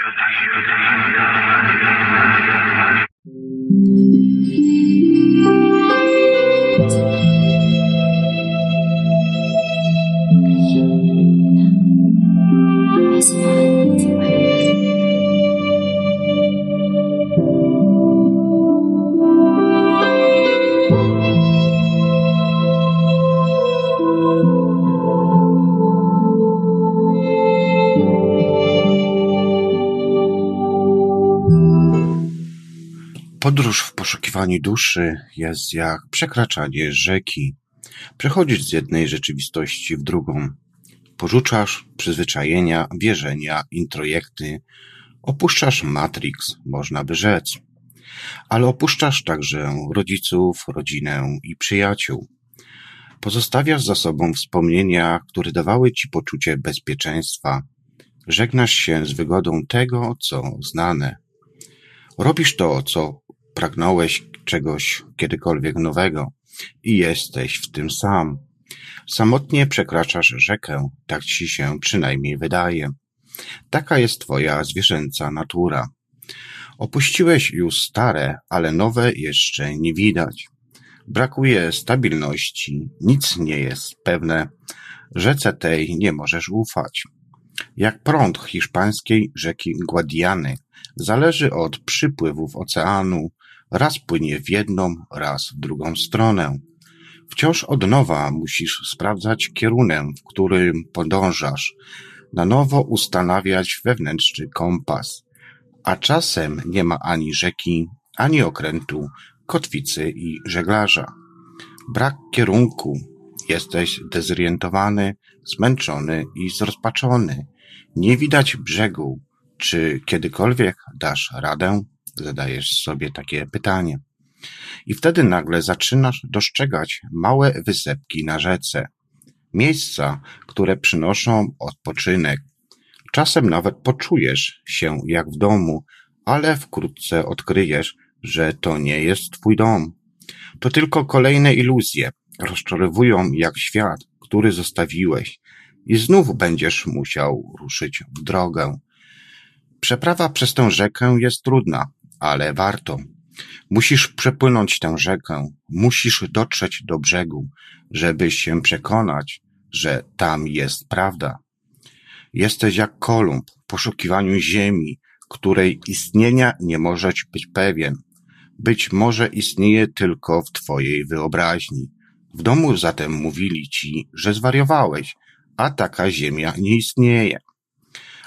Podróż w poszukiwaniu duszy jest jak przekraczanie rzeki. Przechodzisz z jednej rzeczywistości w drugą. Porzucasz przyzwyczajenia, wierzenia, introjekty. Opuszczasz Matrix, można by rzec. Ale opuszczasz także rodziców, rodzinę i przyjaciół. Pozostawiasz za sobą wspomnienia, które dawały ci poczucie bezpieczeństwa. Żegnasz się z wygodą tego, co znane. Robisz to, co pragnąłeś czegoś kiedykolwiek nowego i jesteś w tym sam. Samotnie przekraczasz rzekę, tak ci się przynajmniej wydaje. Taka jest twoja zwierzęca natura. Opuściłeś już stare, ale nowe jeszcze nie widać. Brakuje stabilności, nic nie jest pewne. Rzece tej nie możesz ufać. Jak prąd hiszpańskiej rzeki Guadiany, zależy od przypływów oceanu, raz płynie w jedną, raz w drugą stronę. Wciąż od nowa musisz sprawdzać kierunek, w którym podążasz, na nowo ustanawiać wewnętrzny kompas. A czasem nie ma ani rzeki, ani okrętu, kotwicy i żeglarza. Brak kierunku. Jesteś dezorientowany, zmęczony i zrozpaczony. Nie widać brzegu. Czy kiedykolwiek dasz radę? Zadajesz sobie takie pytanie. I wtedy nagle zaczynasz dostrzegać małe wysepki na rzece. Miejsca, które przynoszą odpoczynek. Czasem nawet poczujesz się jak w domu, ale wkrótce odkryjesz, że to nie jest twój dom. To tylko kolejne iluzje. Rozczarowują jak świat, który zostawiłeś i znów będziesz musiał ruszyć w drogę. Przeprawa przez tę rzekę jest trudna, ale warto. Musisz przepłynąć tę rzekę, musisz dotrzeć do brzegu, żeby się przekonać, że tam jest prawda. Jesteś jak Kolumb w poszukiwaniu ziemi, której istnienia nie możesz być pewien. Być może istnieje tylko w twojej wyobraźni. W domu zatem mówili ci, że zwariowałeś, a taka ziemia nie istnieje.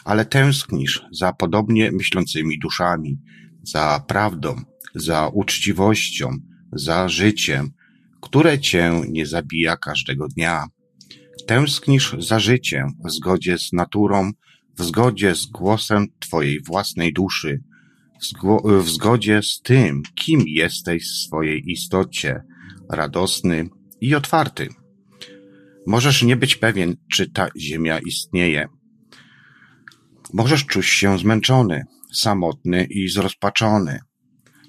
Ale tęsknisz za podobnie myślącymi duszami, za prawdą, za uczciwością, za życiem, które cię nie zabija każdego dnia. Tęsknisz za życiem w zgodzie z naturą, w zgodzie z głosem twojej własnej duszy, w zgodzie z tym, kim jesteś w swojej istocie, radosny i otwarty. Możesz nie być pewien, czy ta ziemia istnieje. Możesz czuć się zmęczony, samotny i zrozpaczony.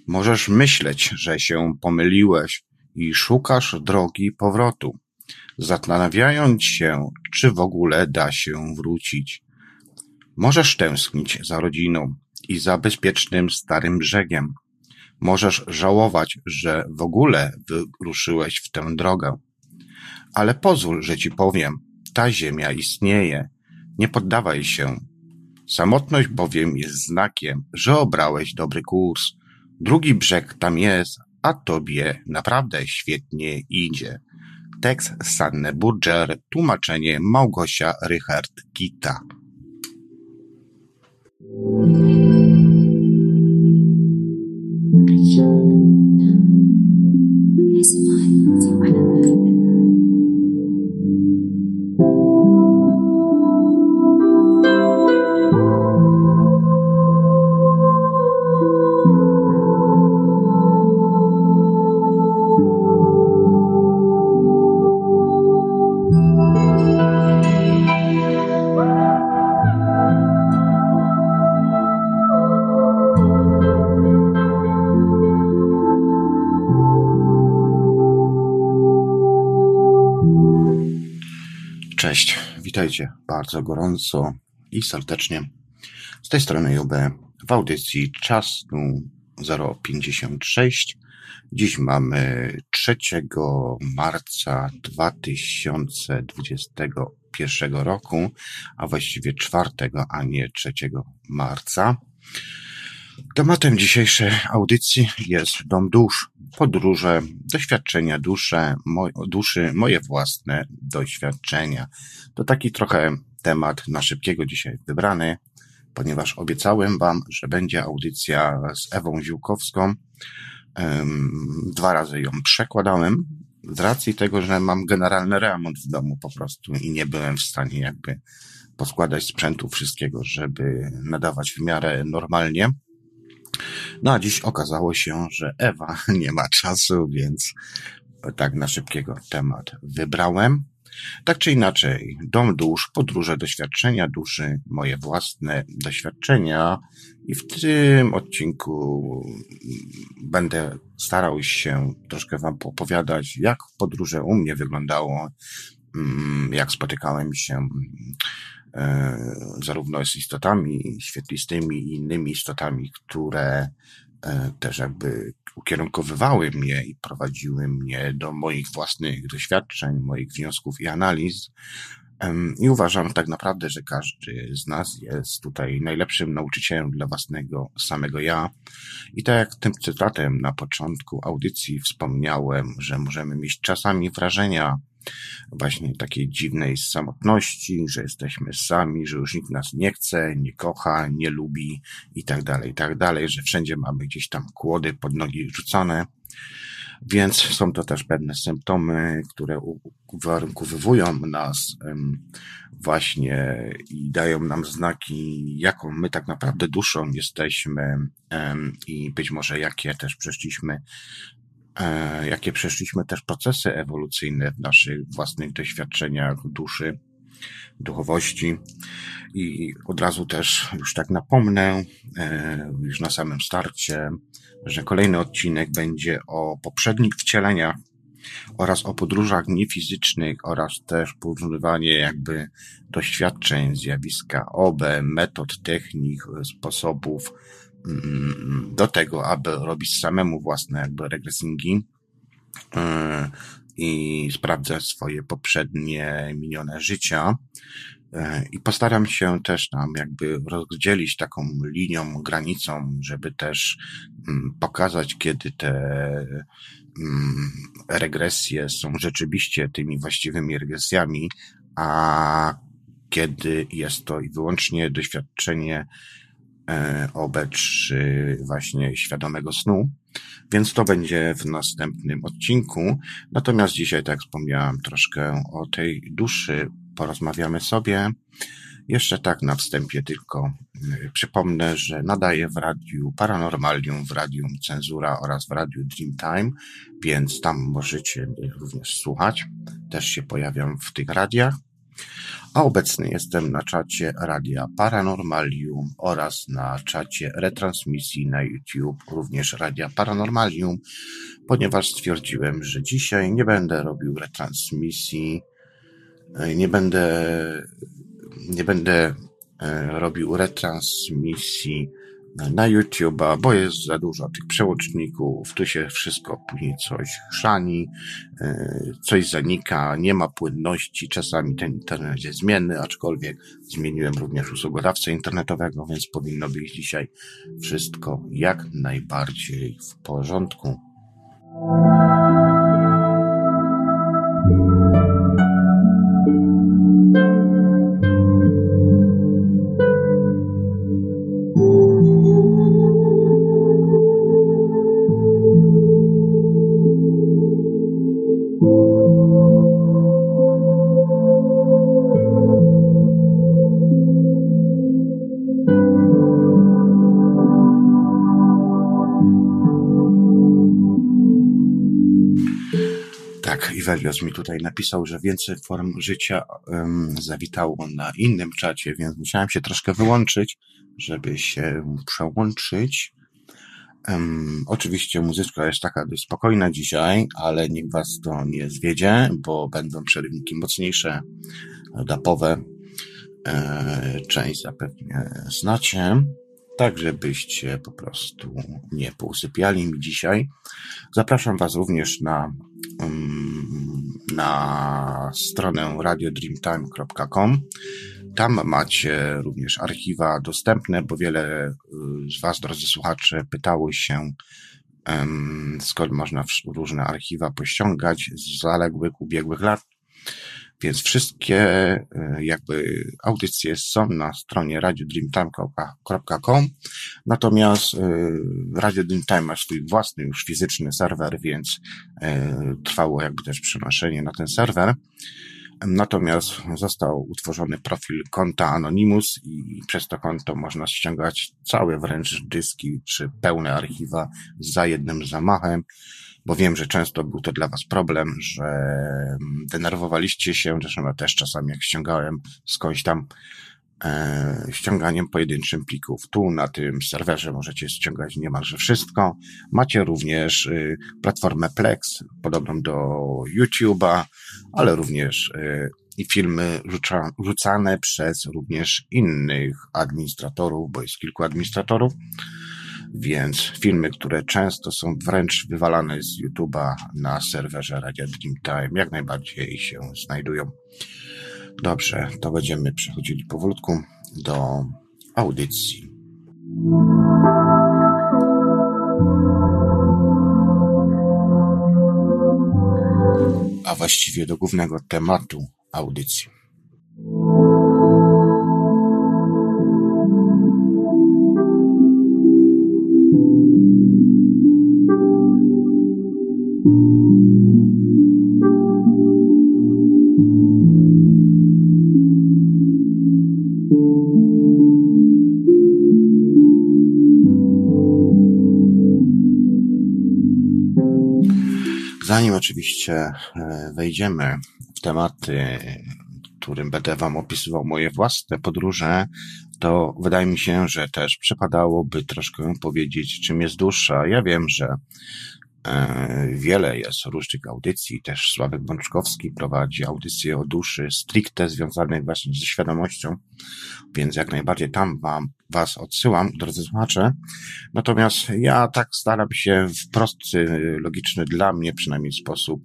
Możesz myśleć, że się pomyliłeś i szukasz drogi powrotu, zastanawiając się, czy w ogóle da się wrócić. Możesz tęsknić za rodziną i za bezpiecznym starym brzegiem. Możesz żałować, że w ogóle wyruszyłeś w tę drogę. Ale pozwól, że ci powiem, ta ziemia istnieje. Nie poddawaj się, Samotność bowiem jest znakiem, że obrałeś dobry kurs. Drugi brzeg tam jest, a tobie naprawdę świetnie idzie. Tekst Sanne Burger, tłumaczenie Małgosia witajcie bardzo gorąco i serdecznie. Z tej strony UB w audycji czasu 056. Dziś mamy 3 marca 2021 roku, a właściwie 4, a nie 3 marca. Tematem dzisiejszej audycji jest Dom Dusz, podróże, doświadczenia dusze, duszy, moje własne doświadczenia. To taki trochę temat na szybkiego dzisiaj wybrany, ponieważ obiecałem Wam, że będzie audycja z Ewą Ziłkowską. Dwa razy ją przekładałem z racji tego, że mam generalny remont w domu po prostu i nie byłem w stanie jakby poskładać sprzętu wszystkiego, żeby nadawać w miarę normalnie. No a dziś okazało się, że Ewa nie ma czasu, więc tak na szybkiego temat wybrałem. Tak czy inaczej, dom dusz, podróże, doświadczenia duszy, moje własne doświadczenia. I w tym odcinku będę starał się troszkę Wam opowiadać, jak podróże u mnie wyglądało, mm, jak spotykałem się E, zarówno z istotami świetlistymi i innymi istotami, które e, też jakby ukierunkowywały mnie i prowadziły mnie do moich własnych doświadczeń, moich wniosków i analiz. I uważam tak naprawdę, że każdy z nas jest tutaj najlepszym nauczycielem dla własnego samego ja. I tak jak tym cytatem na początku audycji wspomniałem, że możemy mieć czasami wrażenia, właśnie takiej dziwnej samotności, że jesteśmy sami, że już nikt nas nie chce, nie kocha, nie lubi i tak dalej, i tak dalej, że wszędzie mamy gdzieś tam kłody pod nogi rzucone. Więc są to też pewne symptomy, które uwarunkowują nas właśnie i dają nam znaki, jaką my tak naprawdę duszą jesteśmy i być może jakie też przeszliśmy jakie przeszliśmy też procesy ewolucyjne w naszych własnych doświadczeniach duszy, duchowości. I od razu też już tak napomnę, e, już na samym starcie, że kolejny odcinek będzie o poprzednich wcieleniach oraz o podróżach niefizycznych oraz też porównywanie jakby doświadczeń, zjawiska OB, metod, technik, sposobów, do tego, aby robić samemu własne jakby regresingi e, i sprawdzać swoje poprzednie minione życia. E, I postaram się też nam jakby rozdzielić taką linią, granicą, żeby też mm, pokazać, kiedy te mm, regresje są rzeczywiście tymi właściwymi regresjami, a kiedy jest to wyłącznie doświadczenie E, obecz właśnie świadomego snu, więc to będzie w następnym odcinku. Natomiast dzisiaj, tak jak wspomniałam, troszkę o tej duszy porozmawiamy sobie. Jeszcze tak na wstępie tylko e, przypomnę, że nadaję w radiu Paranormalium, w radiu Cenzura oraz w radiu Dreamtime, więc tam możecie również słuchać. Też się pojawiam w tych radiach a obecny jestem na czacie Radia Paranormalium oraz na czacie retransmisji na YouTube, również Radia Paranormalium, ponieważ stwierdziłem, że dzisiaj nie będę robił retransmisji, e, nie będę, nie będę e, robił retransmisji na YouTube'a, bo jest za dużo tych przełączników, tu się wszystko później coś chrzani, e, coś zanika, nie ma płynności, czasami ten internet jest zmienny, aczkolwiek zmieniłem również usługodawcę internetowego, więc powinno być dzisiaj wszystko jak najbardziej w porządku. Ivelios mi tutaj napisał, że więcej form życia um, zawitało na innym czacie, więc musiałem się troszkę wyłączyć, żeby się przełączyć. Um, oczywiście muzyczka jest taka dość spokojna dzisiaj, ale nikt was to nie zwiedzie, bo będą przerywniki mocniejsze, dapowe. e, część zapewne znacie, tak żebyście po prostu nie pousypiali mi dzisiaj. Zapraszam Was również na, mm, na stronę radiodreamtime.com. Tam macie również archiwa dostępne, bo wiele y, z Was, drodzy słuchacze, pytały się, skąd można różne archiwa pościągać z zaległych, ubiegłych lat. Więc wszystkie e, jakby audycje są na stronie radiodreamtime.com. Natomiast e, Radio Dreamtime ma swój własny już fizyczny serwer, więc e, trwało jakby też przenoszenie na ten serwer. Natomiast został utworzony profil konta Anonymous i przez to konto można ściągać całe wręcz dyski czy pełne archiwa za jednym zamachem bo wiem, że często był to dla Was problem, że mm, denerwowaliście się, zresztą ja też czasami jak ściągałem skądś tam e, ściąganiem pojedynczym plików. Tu na tym serwerze możecie ściągać niemalże wszystko. Macie również y, platformę Plex, podobną do YouTube'a, ale również y, i filmy rzuca, rzucane przez również innych administratorów, bo jest kilku administratorów więc filmy, które często są wręcz wywalane z YouTube'a na serwerze Radia Dreamtime, jak najbardziej się znajdują. Dobrze, to będziemy przechodzili powolutku do audycji. A właściwie do głównego tematu audycji. Zanim oczywiście e, wejdziemy w tematy, którym będę Wam opisywał moje własne podróże, to wydaje mi się, że też przypadałoby troszkę powiedzieć, czym jest dusza. Ja wiem, że wiele jest różnych audycji, też Sławek Bączkowski prowadzi audycje o duszy stricte związanej właśnie ze świadomością, więc jak najbardziej tam wam, was odsyłam, drodzy słuchacze. Natomiast ja tak staram się w prosty, logiczny dla mnie przynajmniej sposób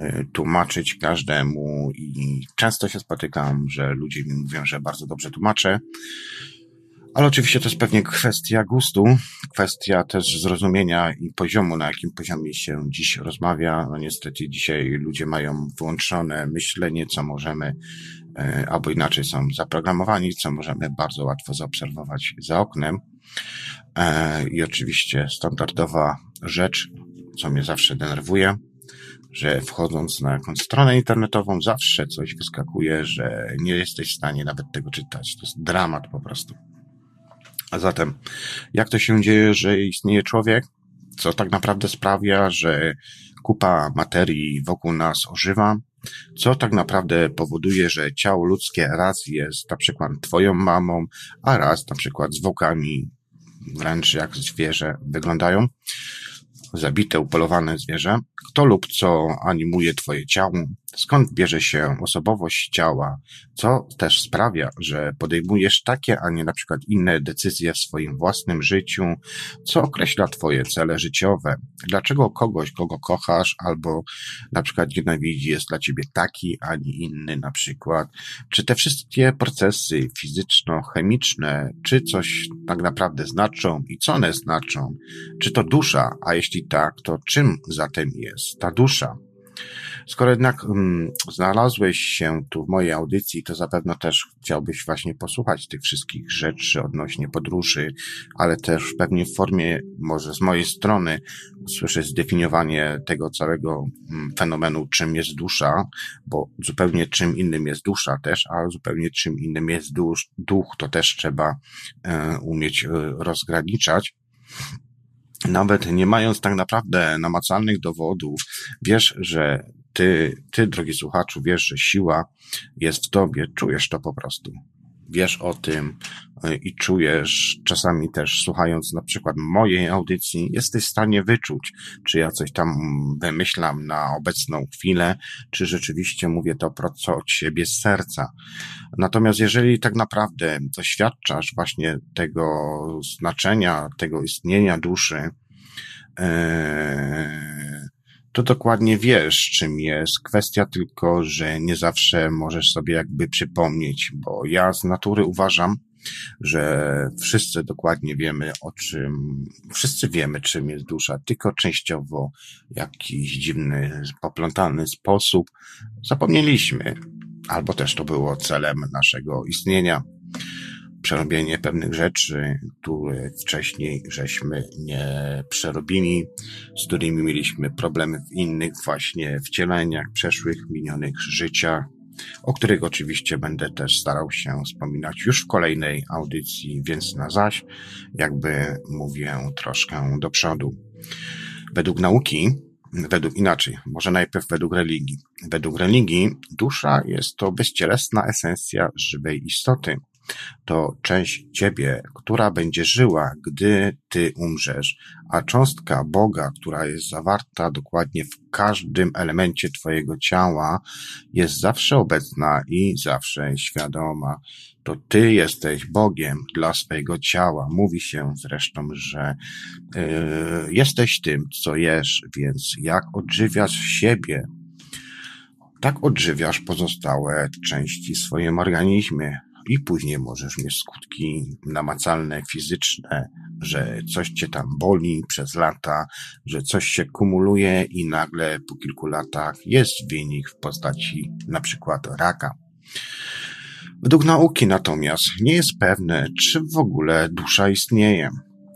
e, tłumaczyć każdemu i często się spotykam, że ludzie mi mówią, że bardzo dobrze tłumaczę. Ale oczywiście to jest pewnie kwestia gustu, kwestia też zrozumienia i poziomu, na jakim poziomie się dziś rozmawia. No niestety dzisiaj ludzie mają wyłączone myślenie, co możemy, e, albo inaczej są zaprogramowani, co możemy bardzo łatwo zaobserwować za oknem. E, I oczywiście standardowa rzecz, co mnie zawsze denerwuje, że wchodząc na jakąś stronę internetową zawsze coś wyskakuje, że nie jesteś w stanie nawet tego czytać. To jest dramat po prostu. A zatem, jak to się dzieje, że istnieje człowiek? Co tak naprawdę sprawia, że kupa materii wokół nas ożywa? Co tak naprawdę powoduje, że ciało ludzkie raz jest na przykład twoją mamą, a raz na przykład zwłokami, wręcz jak zwierzę wyglądają? zabite, upolowane zwierzę, kto lub co animuje twoje ciało, skąd bierze się osobowość ciała, co też sprawia, że podejmujesz takie, a nie na przykład inne decyzje w swoim własnym życiu, co określa twoje cele życiowe, dlaczego kogoś, kogo kochasz, albo na przykład nienawidzi jest dla ciebie taki, a nie inny? Na przykład, czy te wszystkie procesy fizyczno-chemiczne, czy coś tak naprawdę znaczą i co one znaczą, czy to dusza, a jeśli tak, to czym zatem jest ta dusza? Skoro jednak um, znalazłeś się tu w mojej audycji, to zapewne też chciałbyś właśnie posłuchać tych wszystkich rzeczy odnośnie podróży, ale też pewnie w formie, może z mojej strony, usłyszeć zdefiniowanie tego całego um, fenomenu, czym jest dusza, bo zupełnie czym innym jest dusza też, a zupełnie czym innym jest dusz, duch, to też trzeba e, umieć e, rozgraniczać nawet nie mając tak naprawdę namacalnych dowodów, wiesz, że ty, ty, drogi słuchaczu, wiesz, że siła jest w tobie, czujesz to po prostu. Wiesz o tym y, i czujesz, czasami też słuchając na przykład mojej audycji, jesteś w stanie wyczuć, czy ja coś tam wymyślam na obecną chwilę, czy rzeczywiście mówię to prosto od siebie z serca. Natomiast jeżeli tak naprawdę doświadczasz właśnie tego znaczenia, tego istnienia duszy, yy, to dokładnie wiesz, czym jest. Kwestia tylko, że nie zawsze możesz sobie jakby przypomnieć, bo ja z natury uważam, że wszyscy dokładnie wiemy o czym, wszyscy wiemy czym jest dusza, tylko częściowo w jakiś dziwny, poplątany sposób zapomnieliśmy, albo też to było celem naszego istnienia przerobienie pewnych rzeczy, które wcześniej żeśmy nie przerobili, z którymi mieliśmy problemy w innych właśnie wcieleniach, przeszłych, minionych życiach, o których oczywiście będę też starał się wspominać już w kolejnej audycji, więc na zaś, jakby mówię troszkę do przodu. Według nauki, według inaczej, może najpierw według religii. Według religii dusza jest to bezcielesna esencja żywej istoty to część ciebie, która będzie żyła, gdy ty umrzesz, a cząstka Boga, która jest zawarta dokładnie w każdym elemencie twojego ciała, jest zawsze obecna i zawsze świadoma. To ty jesteś Bogiem dla swojego ciała. Mówi się zresztą, że yy, jesteś tym, co jesz, więc jak odżywiasz siebie, tak odżywiasz pozostałe części w swoim organizmie i później możesz mieć skutki namacalne, fizyczne, że coś cię tam boli przez lata, że coś się kumuluje i nagle po kilku latach jest wynik w postaci na przykład raka. Według nauki natomiast nie jest pewne, czy w ogóle dusza istnieje.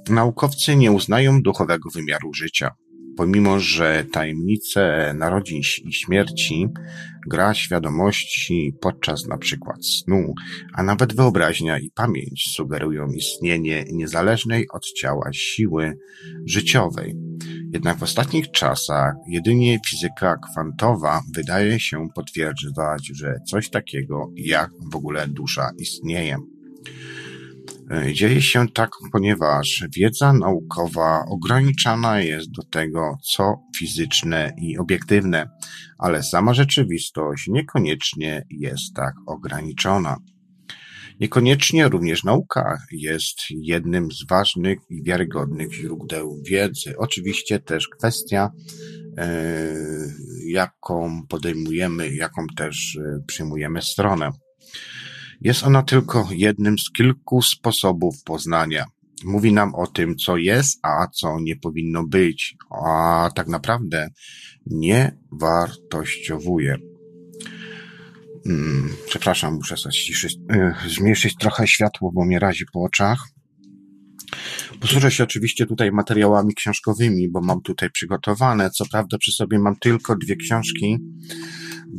Naukowcy nie uznają duchowego wymiaru życia pomimo że tajemnice narodzin i śmierci, gra świadomości podczas przykład snu, a nawet wyobraźnia i pamięć sugerują istnienie niezależnej od ciała siły życiowej. Jednak w ostatnich czasach jedynie fizyka kwantowa wydaje się potwierdzać, że coś takiego jak w ogóle dusza istnieje. E, dzieje się tak, ponieważ wiedza naukowa ograniczana jest do tego, co fizyczne i obiektywne, ale sama rzeczywistość niekoniecznie jest tak ograniczona. Niekoniecznie również nauka jest jednym z ważnych i wiarygodnych źródeł wiedzy. Oczywiście też kwestia, e, jaką podejmujemy, jaką też e, przyjmujemy stronę. Jest ona tylko jednym z kilku sposobów poznania. Mówi nam o tym, co jest, a co nie powinno być, a tak naprawdę nie wartościowuje. Hmm, przepraszam, muszę ściszyć, yy, zmniejszyć trochę światło, bo mnie razi po oczach. Posłużę się oczywiście tutaj materiałami książkowymi, bo mam tutaj przygotowane. Co prawda przy sobie mam tylko dwie książki,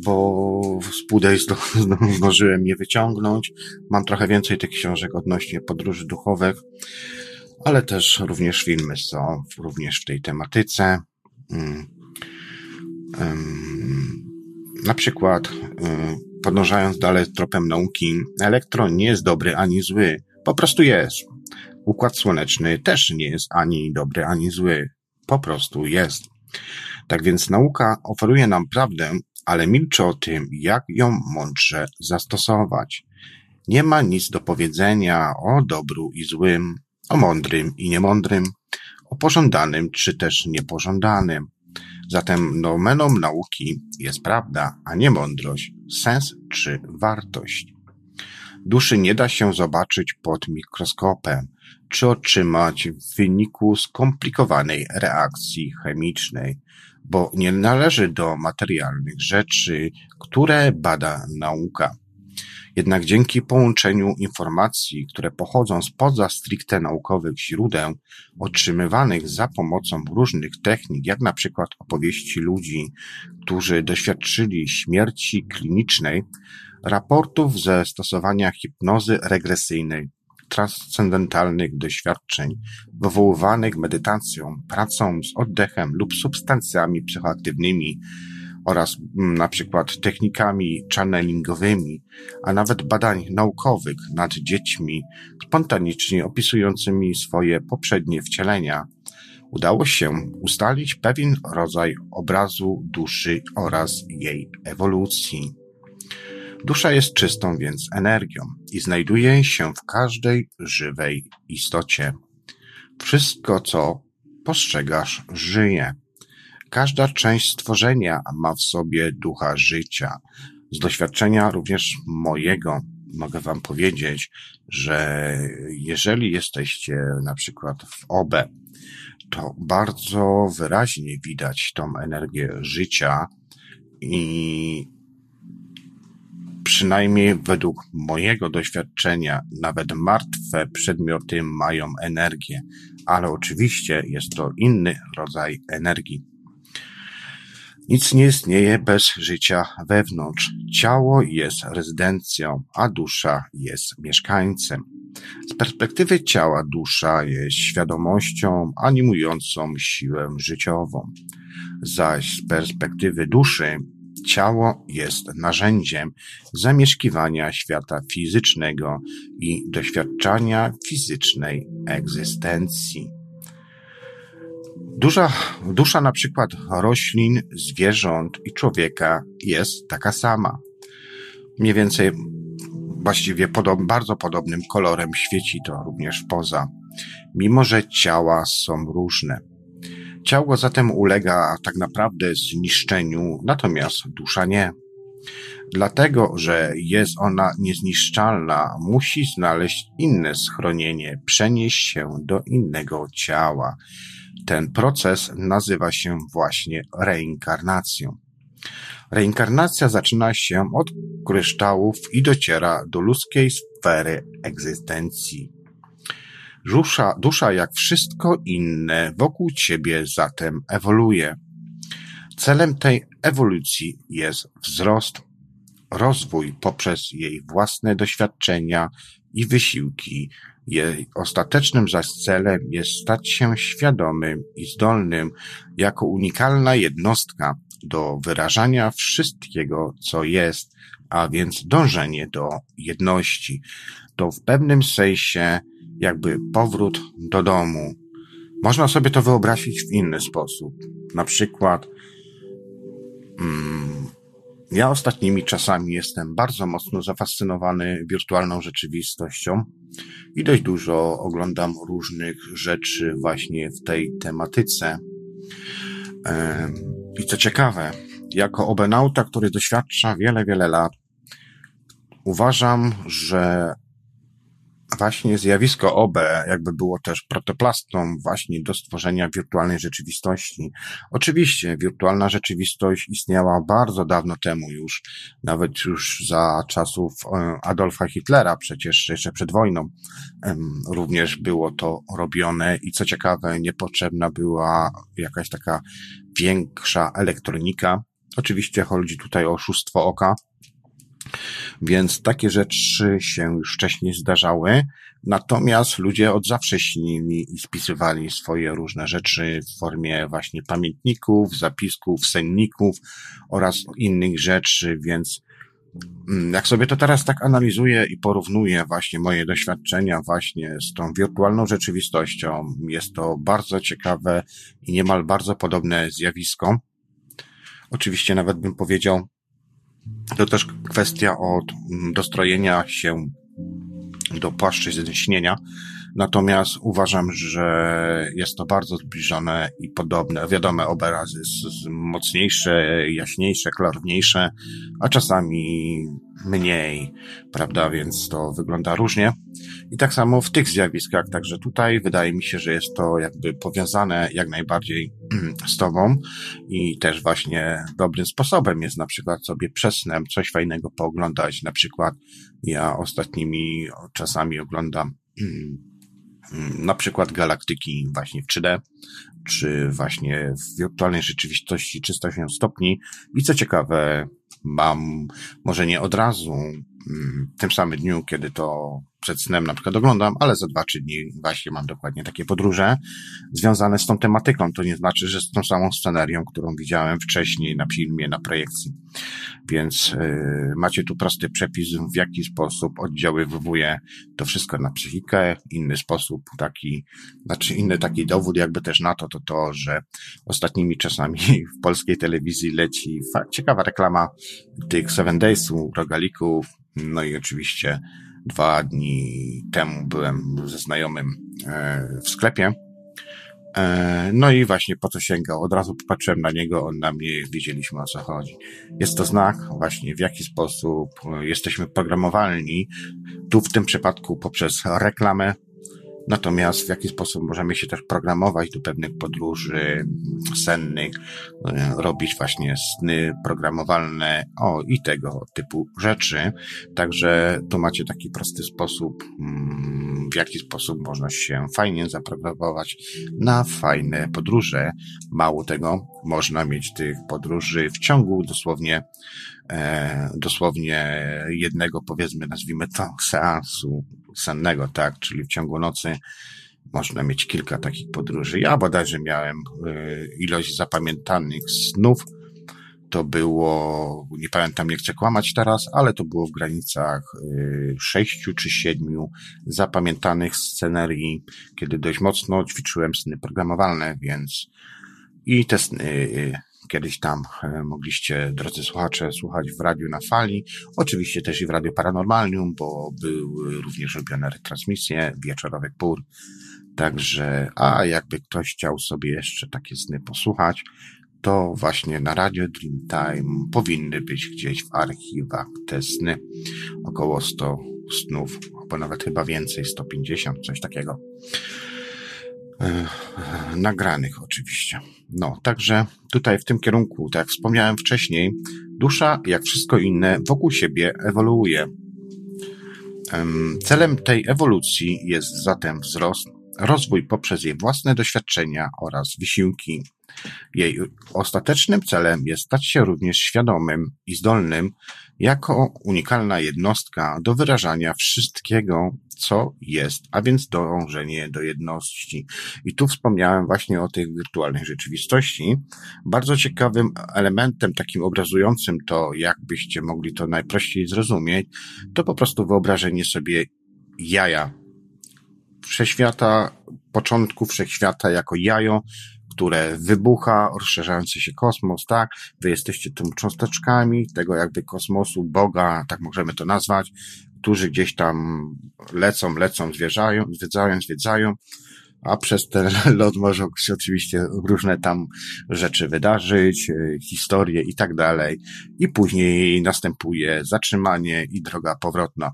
bo z pudej zdążyłem je wyciągnąć. Mam trochę więcej tych książek odnośnie podróży duchowych, ale też również filmy są również w tej tematyce. Mm. Na przykład, y, podążając dalej tropem nauki, elektron nie jest dobry ani zły, po prostu jest. Układ słoneczny też nie jest ani dobry, ani zły, po prostu jest. Tak więc nauka oferuje nam prawdę ale milczy o tym, jak ją mądrze zastosować. Nie ma nic do powiedzenia o dobru i złym, o mądrym i niemądrym, o pożądanym czy też niepożądanym. Zatem nomeną nauki jest prawda, a nie mądrość, sens czy wartość. Duszy nie da się zobaczyć pod mikroskopem, czy otrzymać w wyniku skomplikowanej reakcji chemicznej bo nie należy do materialnych rzeczy, które bada nauka. Jednak dzięki połączeniu informacji, które pochodzą spoza stricte naukowych źródeł, otrzymywanych za pomocą różnych technik, jak na przykład opowieści ludzi, którzy doświadczyli śmierci klinicznej, raportów ze stosowania hipnozy regresyjnej, transcendentalnych doświadczeń wywoływanych medytacją, pracą z oddechem lub substancjami psychoaktywnymi oraz mm, na przykład technikami channelingowymi, a nawet badań naukowych nad dziećmi spontanicznie opisującymi swoje poprzednie wcielenia, udało się ustalić pewien rodzaj obrazu duszy oraz jej ewolucji. Dusza jest czystą więc energią i znajduje się w każdej żywej istocie. Wszystko, co postrzegasz, żyje. Każda część stworzenia ma w sobie ducha życia. Z doświadczenia również mojego mogę Wam powiedzieć, że jeżeli jesteście na przykład w OB, to bardzo wyraźnie widać tą energię życia i przynajmniej według mojego doświadczenia, nawet martwe przedmioty mają energię, ale oczywiście jest to inny rodzaj energii. Nic nie istnieje bez życia wewnątrz. Ciało jest rezydencją, a dusza jest mieszkańcem. Z perspektywy ciała dusza jest świadomością animującą siłę życiową, zaś z perspektywy duszy ciało jest narzędziem zamieszkiwania świata fizycznego i doświadczania fizycznej egzystencji. Dusza, dusza na przykład roślin, zwierząt i człowieka jest taka sama. Mniej więcej właściwie podob, bardzo podobnym kolorem świeci to również poza, mimo że ciała są różne. Ciało zatem ulega tak naprawdę zniszczeniu, natomiast dusza nie. Dlatego, że jest ona niezniszczalna, musi znaleźć inne schronienie, przenieść się do innego ciała. Ten proces nazywa się właśnie reinkarnacją. Reinkarnacja zaczyna się od kryształów i dociera do ludzkiej sfery egzystencji. Dusza, dusza jak wszystko inne wokół ciebie zatem ewoluuje. Celem tej ewolucji jest wzrost, rozwój poprzez jej własne doświadczenia i wysiłki. Jej ostatecznym zaś celem jest stać się świadomym i zdolnym jako unikalna jednostka do wyrażania wszystkiego, co jest, a więc dążenie do jedności. To w pewnym sensie jakby powrót do domu. Można sobie to wyobrazić w inny sposób. Na przykład, mm, ja ostatnimi czasami jestem bardzo mocno zafascynowany wirtualną rzeczywistością i dość dużo oglądam różnych rzeczy właśnie w tej tematyce. I co ciekawe, jako obenauta, który doświadcza wiele, wiele lat, uważam, że właśnie zjawisko OB jakby było też protoplastą właśnie do stworzenia wirtualnej rzeczywistości. Oczywiście wirtualna rzeczywistość istniała bardzo dawno temu już, nawet już za czasów e, Adolfa Hitlera, przecież jeszcze przed wojną również było to robione i co ciekawe, niepotrzebna była jakaś taka większa elektronika. Oczywiście chodzi tutaj o oszustwo oka, więc takie rzeczy się już wcześniej zdarzały. Natomiast ludzie od zawsze śnili i spisywali swoje różne rzeczy w formie właśnie pamiętników, zapisków, senników oraz innych rzeczy, więc mm, jak sobie to teraz tak analizuję i porównuję właśnie moje doświadczenia właśnie z tą wirtualną rzeczywistością, jest to bardzo ciekawe i niemal bardzo podobne zjawisko. Oczywiście nawet bym powiedział, to też kwestia od dostrojenia się do płaszczyzn śnienia. Natomiast uważam, że jest to bardzo zbliżone i podobne. Wiadome, obrazy mocniejsze, jaśniejsze, klarowniejsze, a czasami mniej, prawda? Więc to wygląda różnie. I tak samo w tych zjawiskach, także tutaj wydaje mi się, że jest to jakby powiązane jak najbardziej z tobą i też właśnie dobrym sposobem jest na przykład sobie przesnem coś fajnego pooglądać. Na przykład ja ostatnimi czasami oglądam na przykład galaktyki właśnie w 3D, czy właśnie w wirtualnej rzeczywistości 360 stopni. I co ciekawe, mam może nie od razu, w tym samym dniu, kiedy to przed snem na przykład oglądam, ale za dwa, trzy dni właśnie mam dokładnie takie podróże związane z tą tematyką. To nie znaczy, że z tą samą scenerią, którą widziałem wcześniej na filmie, na projekcji. Więc yy, macie tu prosty przepis, w jaki sposób oddziaływuje to wszystko na psychikę. Inny sposób, taki, znaczy inny taki dowód jakby też na to, to to, że ostatnimi czasami w polskiej telewizji leci ciekawa reklama tych Seven Days'u, rogalików, no i oczywiście dwa dni temu byłem ze znajomym e, w sklepie. E, no i właśnie po co sięgał. Od razu popatrzyłem na niego, on na mnie, wiedzieliśmy o co chodzi. Jest to znak właśnie w jaki sposób jesteśmy programowalni. Tu w tym przypadku poprzez reklamę, Natomiast w jaki sposób możemy się też programować do pewnych podróży sennych, e, robić właśnie sny programowalne, o i tego typu rzeczy. Także tu macie taki prosty sposób, mm, w jaki sposób można się fajnie zaprogramować na fajne podróże. Mało tego, można mieć tych podróży w ciągu dosłownie e, dosłownie jednego, powiedzmy, nazwijmy to, seansu sennego, tak, czyli w ciągu nocy można mieć kilka takich podróży. Ja bodajże miałem e, ilość zapamiętanych snów, to było, nie pamiętam, nie chcę kłamać teraz, ale to było w granicach e, sześciu czy siedmiu zapamiętanych scenerii, kiedy dość mocno ćwiczyłem sny programowalne, więc i te sny e, kiedyś tam e, mogliście, drodzy słuchacze, słuchać w radiu na fali. Oczywiście też i w radiu Paranormalium, bo były również robione retransmisje wieczorowych pór. Także, a jakby ktoś chciał sobie jeszcze takie sny posłuchać, to właśnie na Radio Dreamtime powinny być gdzieś w archiwach te sny. Około 100 snów, albo nawet chyba więcej, 150, coś takiego. Nagranych oczywiście. No, także tutaj w tym kierunku, tak jak wspomniałem wcześniej, dusza, jak wszystko inne, wokół siebie ewoluuje. Celem tej ewolucji jest zatem wzrost, rozwój poprzez jej własne doświadczenia oraz wysiłki. Jej ostatecznym celem jest stać się również świadomym i zdolnym jako unikalna jednostka do wyrażania wszystkiego, co jest, a więc dążenie do jedności. I tu wspomniałem właśnie o tych wirtualnych rzeczywistości. Bardzo ciekawym elementem, takim obrazującym to, jakbyście mogli to najprościej zrozumieć, to po prostu wyobrażenie sobie jaja wszechświata, początku wszechświata jako jajo, które wybucha, rozszerzający się kosmos, tak? Wy jesteście tym cząsteczkami tego jakby kosmosu, Boga, tak możemy to nazwać, którzy gdzieś tam lecą, lecą, zwiedzają, zwiedzają, zwiedzają, a przez ten lot może się oczywiście różne tam rzeczy wydarzyć, e, historie i tak dalej. I później następuje zatrzymanie i droga powrotna.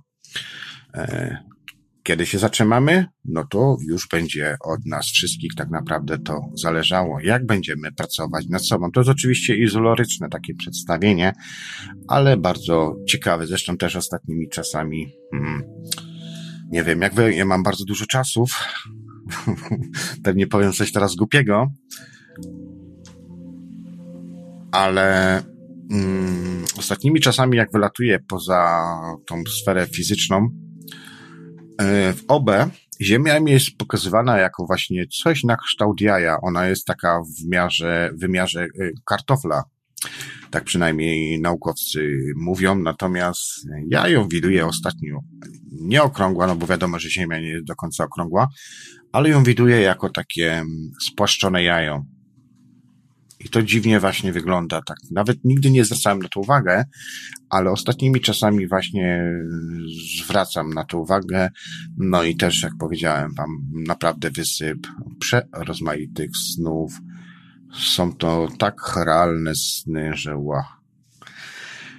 Kiedy się zatrzymamy, no to już będzie od nas wszystkich tak naprawdę to zależało, jak będziemy pracować nad sobą. To jest oczywiście izoloryczne takie przedstawienie, ale bardzo ciekawe. Zresztą też ostatnimi czasami, hmm, nie wiem jak wy, ja mam bardzo dużo czasów. Pewnie powiem coś teraz głupiego, ale hmm, ostatnimi czasami, jak wylatuję poza tą sferę fizyczną, w OB Ziemia mi jest pokazywana jako właśnie coś na kształt jaja. Ona jest taka w miarze, wymiarze e, kartofla. Tak przynajmniej naukowcy mówią, natomiast ja ją widuję ostatnio nie okrągła, no bo wiadomo, że Ziemia nie jest do końca okrągła, ale ją widuję jako takie mm, spłaszczone jajo. I to dziwnie właśnie wygląda. Tak, nawet nigdy nie zwracałem na to uwagę, ale ostatnimi czasami właśnie zwracam na to uwagę. No i też, jak powiedziałem wam, naprawdę wysyp przerozmaitych snów. Są to tak realne sny, że ła.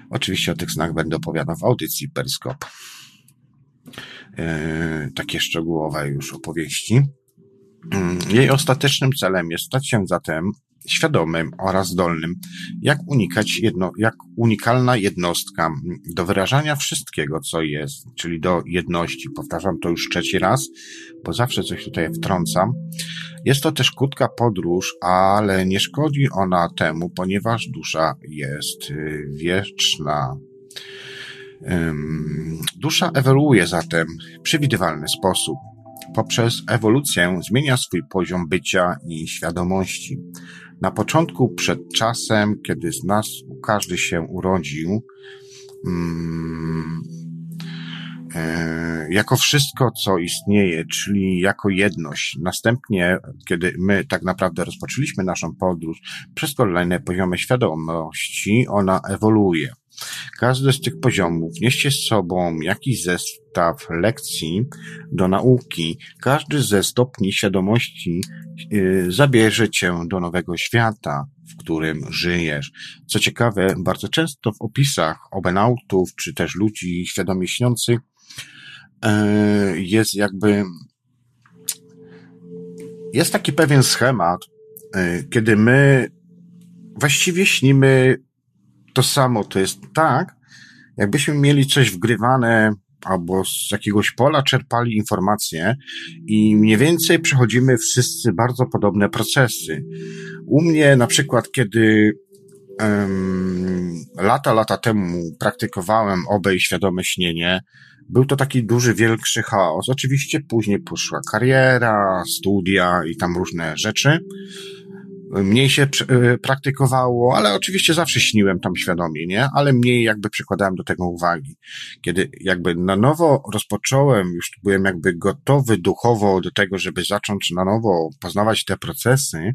Oczywiście o tych snach będę opowiadał w audycji Periskop. Yy, takie szczegółowe już opowieści. Yy, jej ostatecznym celem jest stać się zatem świadomym oraz zdolnym, jak unikać jedno, jak unikalna jednostka do wyrażania wszystkiego, co jest, czyli do jedności. Powtarzam to już trzeci raz, bo zawsze coś tutaj wtrącam. Jest to też krótka podróż, ale nie szkodzi ona temu, ponieważ dusza jest y, wieczna. Dusza ewoluuje zatem w przewidywalny sposób. Poprzez ewolucję zmienia swój poziom bycia i świadomości. Na początku, przed czasem, kiedy z nas każdy się urodził, E, jako wszystko, co istnieje, czyli jako jedność. Następnie, kiedy my tak naprawdę rozpoczęliśmy naszą podróż przez kolejne poziomy świadomości, ona ewoluuje. Każdy z tych poziomów niesie z sobą jakiś zestaw lekcji do nauki. Każdy ze stopni świadomości zabierze cię do nowego świata, w którym żyjesz. Co ciekawe, bardzo często w opisach obenautów, czy też ludzi świadomie śniących, E, jest jakby, jest taki pewien schemat, e, kiedy my właściwie śnimy to samo. To jest tak, jakbyśmy mieli coś wgrywane albo z jakiegoś pola czerpali informacje i mniej więcej przechodzimy wszyscy bardzo podobne procesy. U mnie na przykład, kiedy um, lata, lata temu praktykowałem obej świadome śnienie, był to taki duży, większy chaos. Oczywiście później poszła kariera, studia i tam różne rzeczy. Mniej się y, praktykowało, ale oczywiście zawsze śniłem tam świadomie, nie? Ale mniej jakby przykładałem do tego uwagi. Kiedy jakby na nowo rozpocząłem, już byłem jakby gotowy duchowo do tego, żeby zacząć na nowo poznawać te procesy,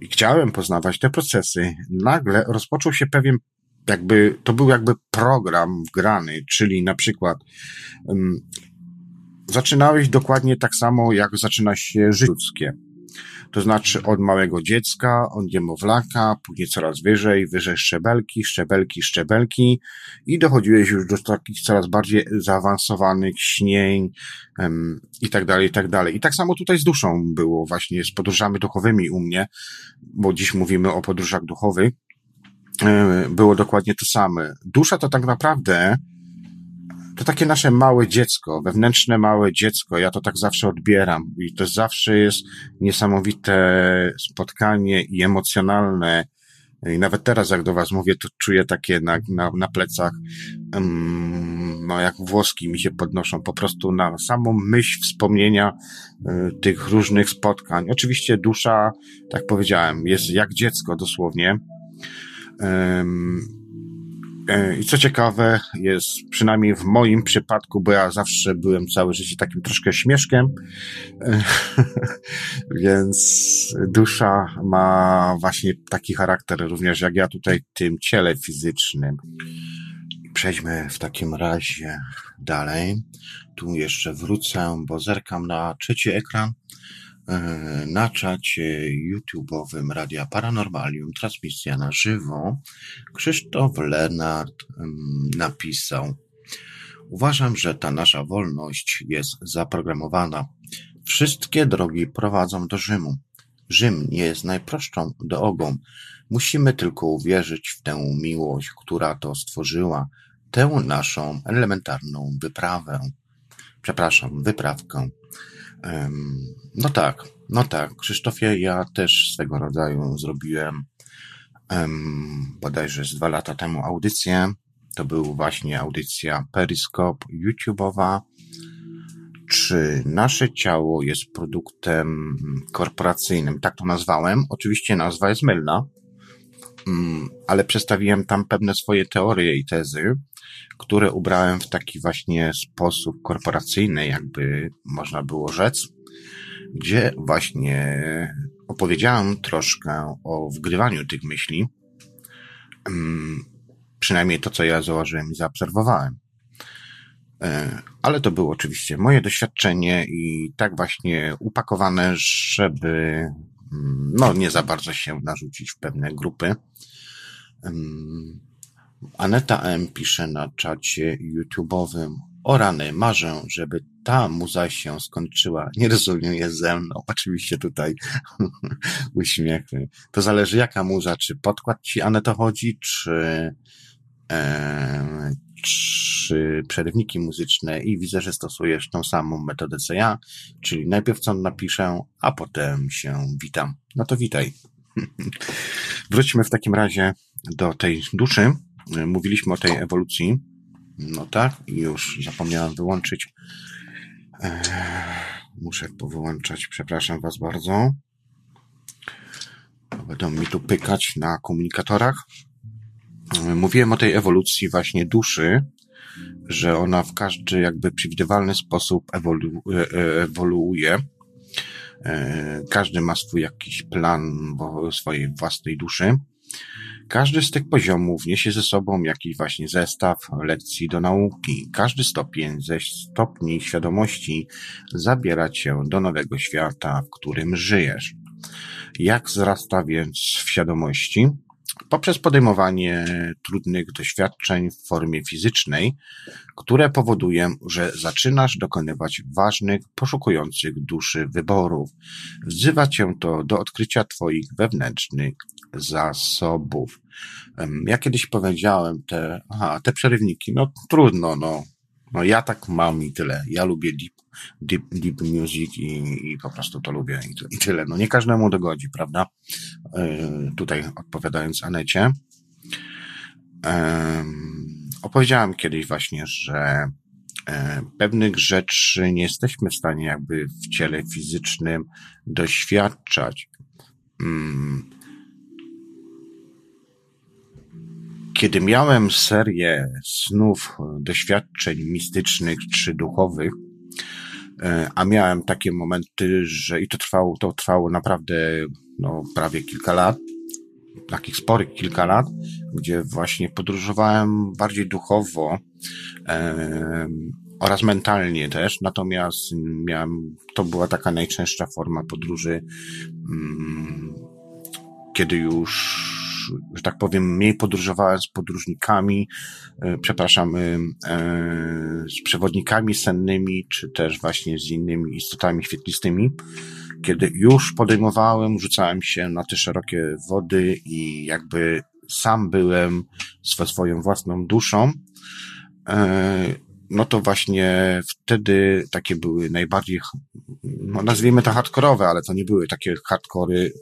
i chciałem poznawać te procesy, nagle rozpoczął się pewien jakby, to był jakby program wgrany, czyli na przykład um, zaczynałeś dokładnie tak samo, jak zaczyna się życie ludzkie. To znaczy od małego dziecka, od niemowlaka, później coraz wyżej, wyżej szczebelki, szczebelki, szczebelki i dochodziłeś już do takich coraz bardziej zaawansowanych śnień um, i tak dalej, i tak dalej. I tak samo tutaj z duszą było właśnie, z podróżami duchowymi u mnie, bo dziś mówimy o podróżach duchowych, E, było dokładnie to same. Dusza to tak naprawdę to takie nasze małe dziecko, wewnętrzne małe dziecko. Ja to tak zawsze odbieram i to zawsze jest niesamowite spotkanie i emocjonalne. I nawet teraz, jak do Was mówię, to czuję takie na, na, na plecach, um, no jak włoski mi się podnoszą po prostu na samą myśl wspomnienia y, tych różnych spotkań. Oczywiście dusza, tak powiedziałem, jest jak dziecko dosłownie E, I co ciekawe, jest przynajmniej w moim przypadku, bo ja zawsze byłem całe życie takim troszkę śmieszkiem, e, więc dusza ma właśnie taki charakter również jak ja tutaj tym ciele fizycznym. Przejdźmy w takim razie dalej. Tu jeszcze wrócę, bo zerkam na trzeci ekran E, na czacie YouTube'owym Radia Paranormalium, transmisja na żywo, Krzysztof Lenart napisał Uważam, że ta nasza wolność jest zaprogramowana. Wszystkie drogi prowadzą do Rzymu. Rzym nie jest najprostszą drogą. Musimy tylko uwierzyć w tę miłość, która to stworzyła, tę naszą elementarną wyprawę. Przepraszam, wyprawkę. No tak, no tak. Krzysztofie, ja też swego rodzaju zrobiłem bodajże z dwa lata temu audycję. To był właśnie audycja Periscope YouTube'owa. Czy nasze ciało jest produktem korporacyjnym? Tak to nazwałem. Oczywiście nazwa jest mylna, mm, ale przedstawiłem tam pewne swoje teorie i tezy, które ubrałem w taki właśnie sposób korporacyjny, jakby można było rzec, gdzie właśnie opowiedziałem troszkę o wgrywaniu tych myśli, mm, przynajmniej to, co ja zauważyłem i zaobserwowałem. E, ale to było oczywiście moje doświadczenie i tak właśnie upakowane, żeby mm, no nie za bardzo się narzucić w pewne grupy. Aneta M. pisze na czacie YouTube'owym o rany, marzę, żeby ta muza się skończyła. Nie jest ze mną. Oczywiście tutaj uśmiechy. To zależy jaka muza, czy podkład ci Aneto chodzi, czy, e, czy przerywniki muzyczne i widzę, że stosujesz tą samą metodę co ja, czyli najpierw co napiszę, a potem się witam. No to witaj. Wróćmy w takim razie do tej duszy. Mówiliśmy o tej ewolucji. No tak, już zapomniałem wyłączyć. Eee, muszę powyłączać, przepraszam Was bardzo. Będą mi tu pykać na komunikatorach. Eee, mówiłem o tej ewolucji właśnie duszy, że ona w każdy jakby przewidywalny sposób ewolu e, ewoluuje. Każdy ma swój jakiś plan swojej własnej duszy. Każdy z tych poziomów niesie ze sobą jakiś właśnie zestaw lekcji do nauki. Każdy stopień ze stopni świadomości zabiera cię do nowego świata, w którym żyjesz. Jak wzrasta więc w świadomości? Poprzez podejmowanie trudnych doświadczeń w formie fizycznej, które powodują, że zaczynasz dokonywać ważnych, poszukujących duszy wyborów. Wzywa cię to do odkrycia Twoich wewnętrznych zasobów. Ja kiedyś powiedziałem te, aha, te przerywniki, no trudno, no. No ja tak mam i tyle. Ja lubię deep, deep, deep music i, i po prostu to lubię i, i tyle. No nie każdemu dogodzi, prawda? Yy, tutaj odpowiadając Anecie. Yy, opowiedziałem kiedyś właśnie, że yy, pewnych rzeczy nie jesteśmy w stanie jakby w ciele fizycznym doświadczać. Mm, Kiedy miałem serię snów, doświadczeń mistycznych czy duchowych, e, a miałem takie momenty, że i to trwało, to trwało naprawdę no, prawie kilka lat, takich sporych kilka lat, gdzie właśnie podróżowałem bardziej duchowo e, oraz mentalnie też, natomiast miałem, to była taka najczęstsza forma podróży, mm, kiedy już że tak powiem, mniej podróżowałem z podróżnikami, e, przepraszam, e, z przewodnikami sennymi, czy też właśnie z innymi istotami świetlistymi. Kiedy już podejmowałem, rzucałem się na te szerokie wody i jakby sam byłem ze swoją własną duszą, e, no to właśnie wtedy takie były najbardziej, no nazwijmy to hardkorowe, ale to nie były takie hardkory,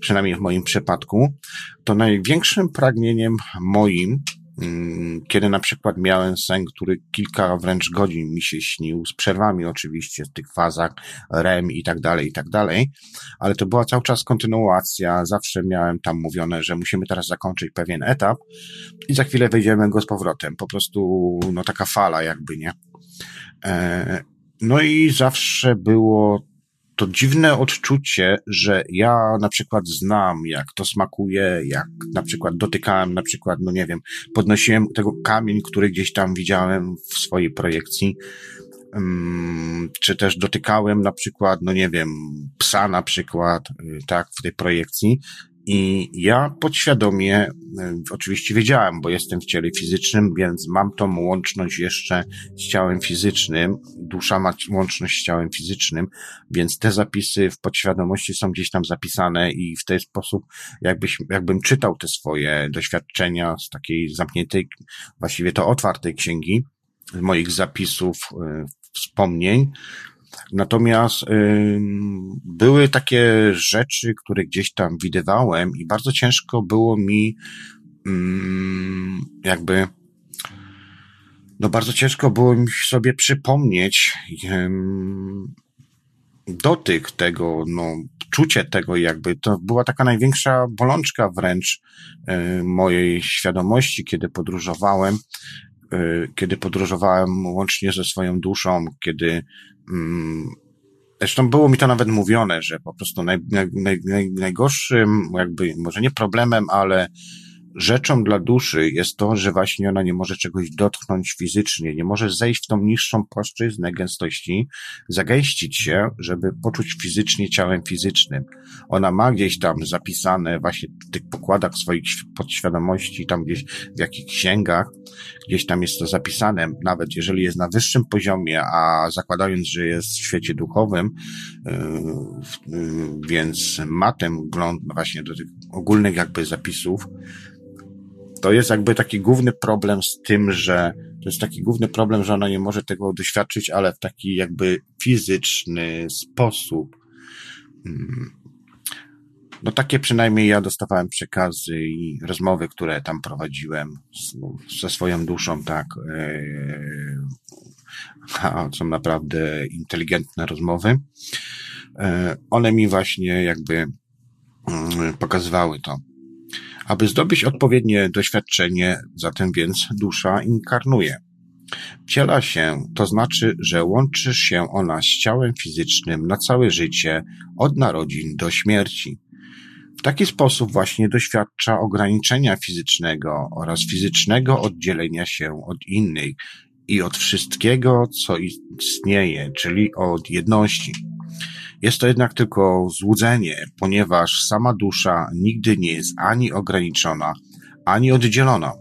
przynajmniej w moim przypadku. To największym pragnieniem moim kiedy na przykład miałem sen, który kilka wręcz godzin mi się śnił, z przerwami oczywiście w tych fazach REM i tak dalej, i tak dalej, ale to była cały czas kontynuacja, zawsze miałem tam mówione, że musimy teraz zakończyć pewien etap i za chwilę wejdziemy go z powrotem, po prostu no taka fala jakby, nie? E, no i zawsze było to dziwne odczucie, że ja na przykład znam, jak to smakuje, jak na przykład dotykałem, na przykład, no nie wiem, podnosiłem tego kamień, który gdzieś tam widziałem w swojej projekcji, um, czy też dotykałem na przykład, no nie wiem, psa na przykład, y, tak, w tej projekcji i ja podświadomie, e, oczywiście wiedziałem, bo jestem w ciele fizycznym, więc mam tą łączność jeszcze z ciałem fizycznym. Dusza ma łączność z ciałem fizycznym, więc te zapisy w podświadomości są gdzieś tam zapisane i w ten sposób, jakbyś, jakbym czytał te swoje doświadczenia z takiej zamkniętej, właściwie to otwartej księgi, moich zapisów, e, wspomnień, Natomiast y, były takie rzeczy, które gdzieś tam widywałem i bardzo ciężko było mi y, jakby no bardzo ciężko było mi sobie przypomnieć y, dotyk tego, no czucie tego jakby, to była taka największa bolączka wręcz y, mojej świadomości, kiedy podróżowałem, y, kiedy podróżowałem łącznie ze swoją duszą, kiedy Mm, zresztą było mi to nawet mówione, że po prostu naj, naj, naj, najgorszym, jakby, może nie problemem, ale rzeczą dla duszy jest to, że właśnie ona nie może czegoś dotknąć fizycznie, nie może zejść w tą niższą płaszczyznę gęstości, zagęścić się, żeby poczuć fizycznie ciałem fizycznym. Ona ma gdzieś tam zapisane właśnie w tych pokładach swoich podświadomości, tam gdzieś w jakichś księgach, gdzieś tam jest to zapisane, nawet jeżeli jest na wyższym poziomie, a zakładając, że jest w świecie duchowym, yy, yy, więc ma ten wgląd właśnie do tych ogólnych jakby zapisów, to jest jakby taki główny problem z tym, że to jest taki główny problem, że ona nie może tego doświadczyć, ale w taki jakby fizyczny sposób. Mm. No takie przynajmniej ja dostawałem przekazy i rozmowy, które tam prowadziłem z, ze swoją duszą, tak. A są naprawdę inteligentne rozmowy. One mi właśnie jakby mm, pokazywały to. Aby zdobyć odpowiednie doświadczenie, zatem więc dusza inkarnuje. Wciela się, to znaczy, że łączy się ona z ciałem fizycznym na całe życie, od narodzin do śmierci. W taki sposób właśnie doświadcza ograniczenia fizycznego oraz fizycznego oddzielenia się od innych i od wszystkiego, co istnieje, czyli od jedności. Jest to jednak tylko złudzenie, ponieważ sama dusza nigdy nie jest ani ograniczona, ani oddzielona.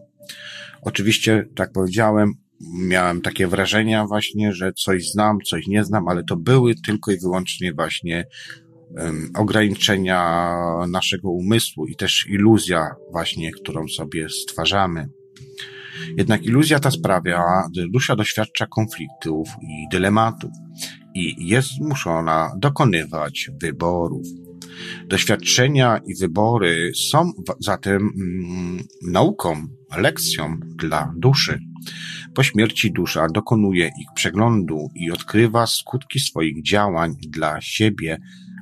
Oczywiście, tak powiedziałem, miałem takie wrażenia właśnie, że coś znam, coś nie znam, ale to były tylko i wyłącznie właśnie um, ograniczenia naszego umysłu i też iluzja właśnie, którą sobie stwarzamy. Jednak iluzja ta sprawia, że dusza doświadcza konfliktów i dylematów i jest zmuszona dokonywać wyborów. Doświadczenia i wybory są zatem mm, nauką, lekcją dla duszy. Po śmierci dusza dokonuje ich przeglądu i odkrywa skutki swoich działań dla siebie,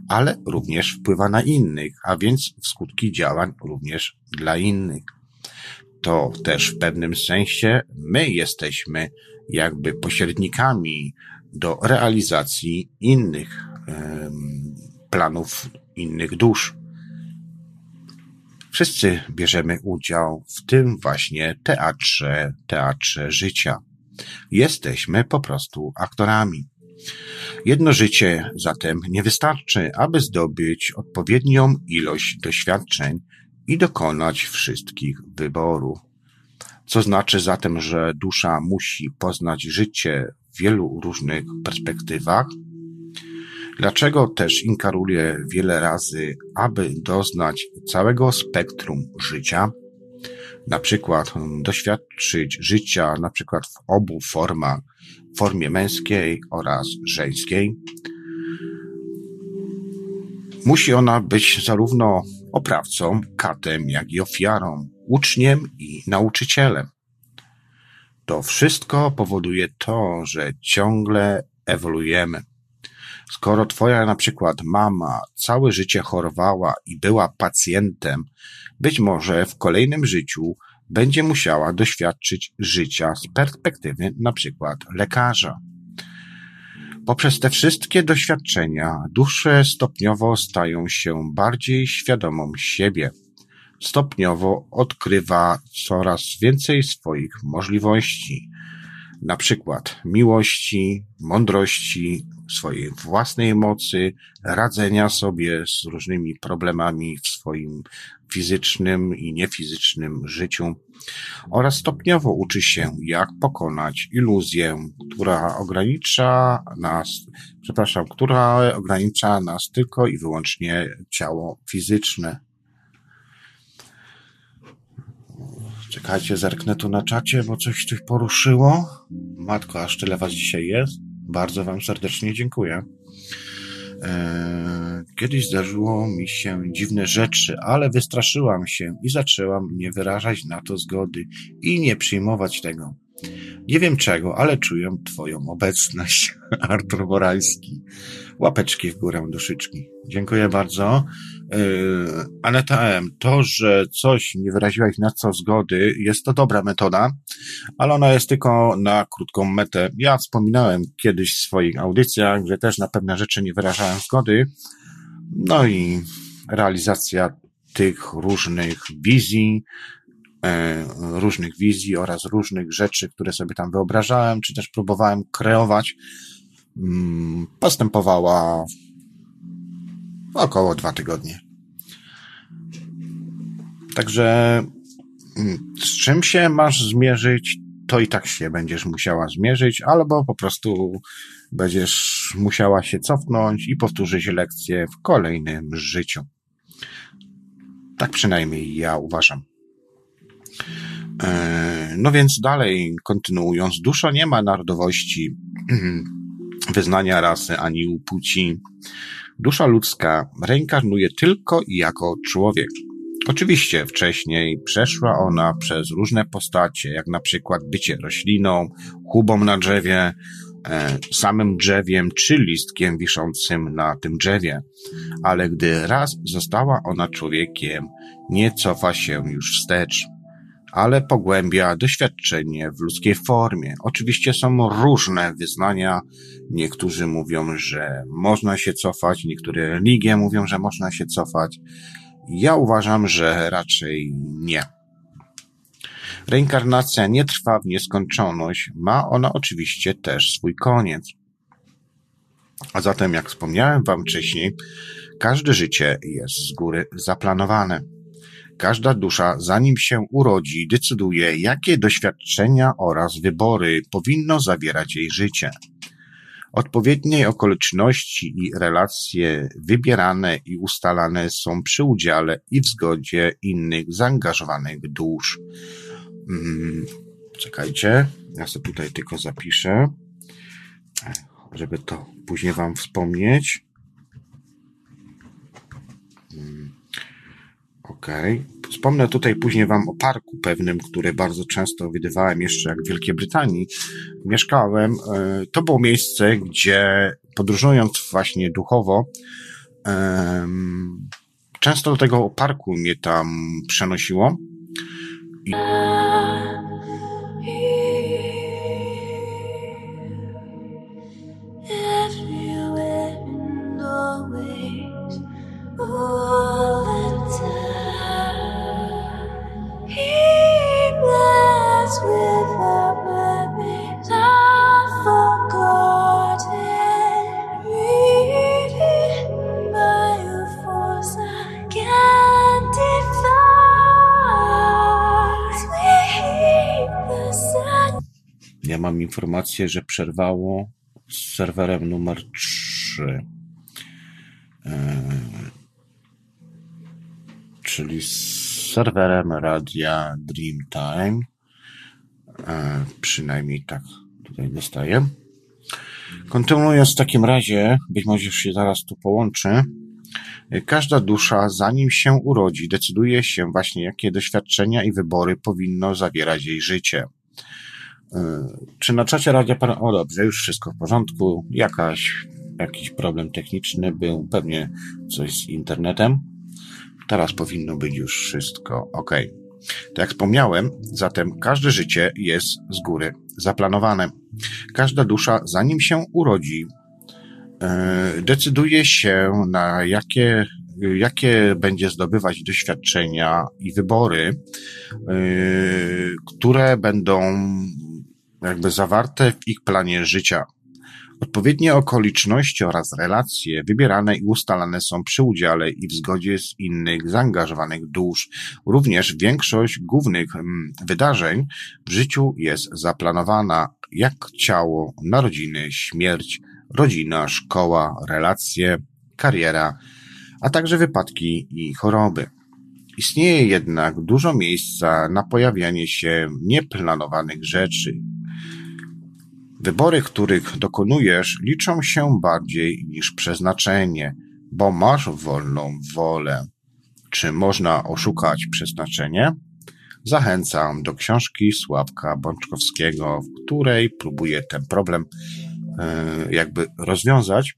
ale również wpływa na innych, a więc skutki działań również dla innych. To też w pewnym sensie my jesteśmy jakby pośrednikami do realizacji innych planów innych dusz. Wszyscy bierzemy udział w tym właśnie teatrze, teatrze życia. Jesteśmy po prostu aktorami. Jedno życie zatem nie wystarczy, aby zdobyć odpowiednią ilość doświadczeń i dokonać wszystkich wyborów. Co znaczy zatem, że dusza musi poznać życie w wielu różnych perspektywach? Dlaczego też inkaruje wiele razy, aby doznać całego spektrum życia? Na przykład doświadczyć życia na przykład w obu formach, formie męskiej oraz żeńskiej. Musi ona być zarówno oprawcą, katem, jak i ofiarą, uczniem i nauczycielem. To wszystko powoduje to, że ciągle ewoluujemy. Skoro twoja na przykład mama całe życie chorowała i była pacjentem, być może w kolejnym życiu będzie musiała doświadczyć życia z perspektywy na przykład lekarza. Poprzez te wszystkie doświadczenia dusze stopniowo stają się bardziej świadomą siebie. Stopniowo odkrywa coraz więcej swoich możliwości, na przykład miłości, mądrości, swojej własnej mocy, radzenia sobie z różnymi problemami w swoim fizycznym i niefizycznym życiu oraz stopniowo uczy się, jak pokonać iluzję, która ogranicza nas, przepraszam, która ogranicza nas tylko i wyłącznie ciało fizyczne. Czekajcie, zerknę tu na czacie, bo coś tu poruszyło. Matko, aż tyle was dzisiaj jest. Bardzo Wam serdecznie dziękuję. E, kiedyś zdarzyło mi się dziwne rzeczy, ale wystraszyłam się i zaczęłam nie wyrażać na to zgody i nie przyjmować tego. Nie wiem czego, ale czuję Twoją obecność. Artur Boralski. Łapeczki w górę, duszyczki. Dziękuję bardzo. Yy, Aneta M. To, że coś nie wyraziłaś na co zgody, jest to dobra metoda, ale ona jest tylko na krótką metę. Ja wspominałem kiedyś w swoich audycjach, że też na pewne rzeczy nie wyrażałem zgody. No i realizacja tych różnych wizji, E, różnych wizji oraz różnych rzeczy, które sobie tam wyobrażałem, czy też próbowałem kreować, mm, postępowała około dwa tygodnie. Także mm, z czym się masz zmierzyć, to i tak się będziesz musiała zmierzyć, albo po prostu będziesz musiała się cofnąć i powtórzyć lekcję w kolejnym życiu. Tak przynajmniej ja uważam. E, no więc dalej, kontynuując, dusza nie ma narodowości. wyznania rasy ani płci. Dusza ludzka reinkarnuje tylko jako człowiek. Oczywiście wcześniej przeszła ona przez różne postacie, jak na przykład bycie rośliną, chubą na drzewie, e, samym drzewiem czy listkiem wiszącym na tym drzewie. Ale gdy raz została ona człowiekiem, nie cofa się już wstecz ale pogłębia doświadczenie w ludzkiej formie. Oczywiście są różne wyznania. Niektórzy mówią, że można się cofać, niektóre religie mówią, że można się cofać. Ja uważam, że raczej nie. Reinkarnacja nie trwa w nieskończoność, ma ona oczywiście też swój koniec. A zatem, jak wspomniałem Wam wcześniej, każde życie jest z góry zaplanowane. Każda dusza, zanim się urodzi, decyduje, jakie doświadczenia oraz wybory powinno zawierać jej życie. Odpowiednie okoliczności i relacje wybierane i ustalane są przy udziale i w zgodzie innych zaangażowanych dusz. Hmm, czekajcie, ja sobie tutaj tylko zapiszę, żeby to później Wam wspomnieć. Okej. Okay. Wspomnę tutaj później Wam o parku pewnym, który bardzo często widywałem jeszcze jak w Wielkiej Brytanii. Mieszkałem. E, to było miejsce, gdzie podróżując właśnie duchowo, często do tego parku mnie tam przenosiło. I... Ja mam informację, że przerwało z serwerem numer 3. E, czyli z serwerem radia Dreamtime. E, przynajmniej tak tutaj dostaję. Kontynuując w takim razie, być może się zaraz tu połączy. Każda dusza, zanim się urodzi, decyduje się właśnie, jakie doświadczenia i wybory powinno zawierać jej życie. E, czy na czacie radia pan, o dobrze, już wszystko w porządku, jakaś, jakiś problem techniczny był, pewnie coś z internetem. Teraz powinno być już wszystko ok. Tak jak wspomniałem, zatem każde życie jest z góry zaplanowane. Każda dusza, zanim się urodzi, e, decyduje się na jakie, jakie będzie zdobywać doświadczenia i wybory, e, które będą jakby zawarte w ich planie życia. Odpowiednie okoliczności oraz relacje wybierane i ustalane są przy udziale i w zgodzie z innych zaangażowanych dusz. Również większość głównych mm, wydarzeń w życiu jest zaplanowana, jak ciało, narodziny, śmierć, rodzina, szkoła, relacje, kariera, a także wypadki i choroby. Istnieje jednak dużo miejsca na pojawianie się nieplanowanych rzeczy, Wybory, których dokonujesz, liczą się bardziej niż przeznaczenie, bo masz wolną wolę. Czy można oszukać przeznaczenie? Zachęcam do książki Sławka Bączkowskiego, w której próbuję ten problem e, jakby rozwiązać.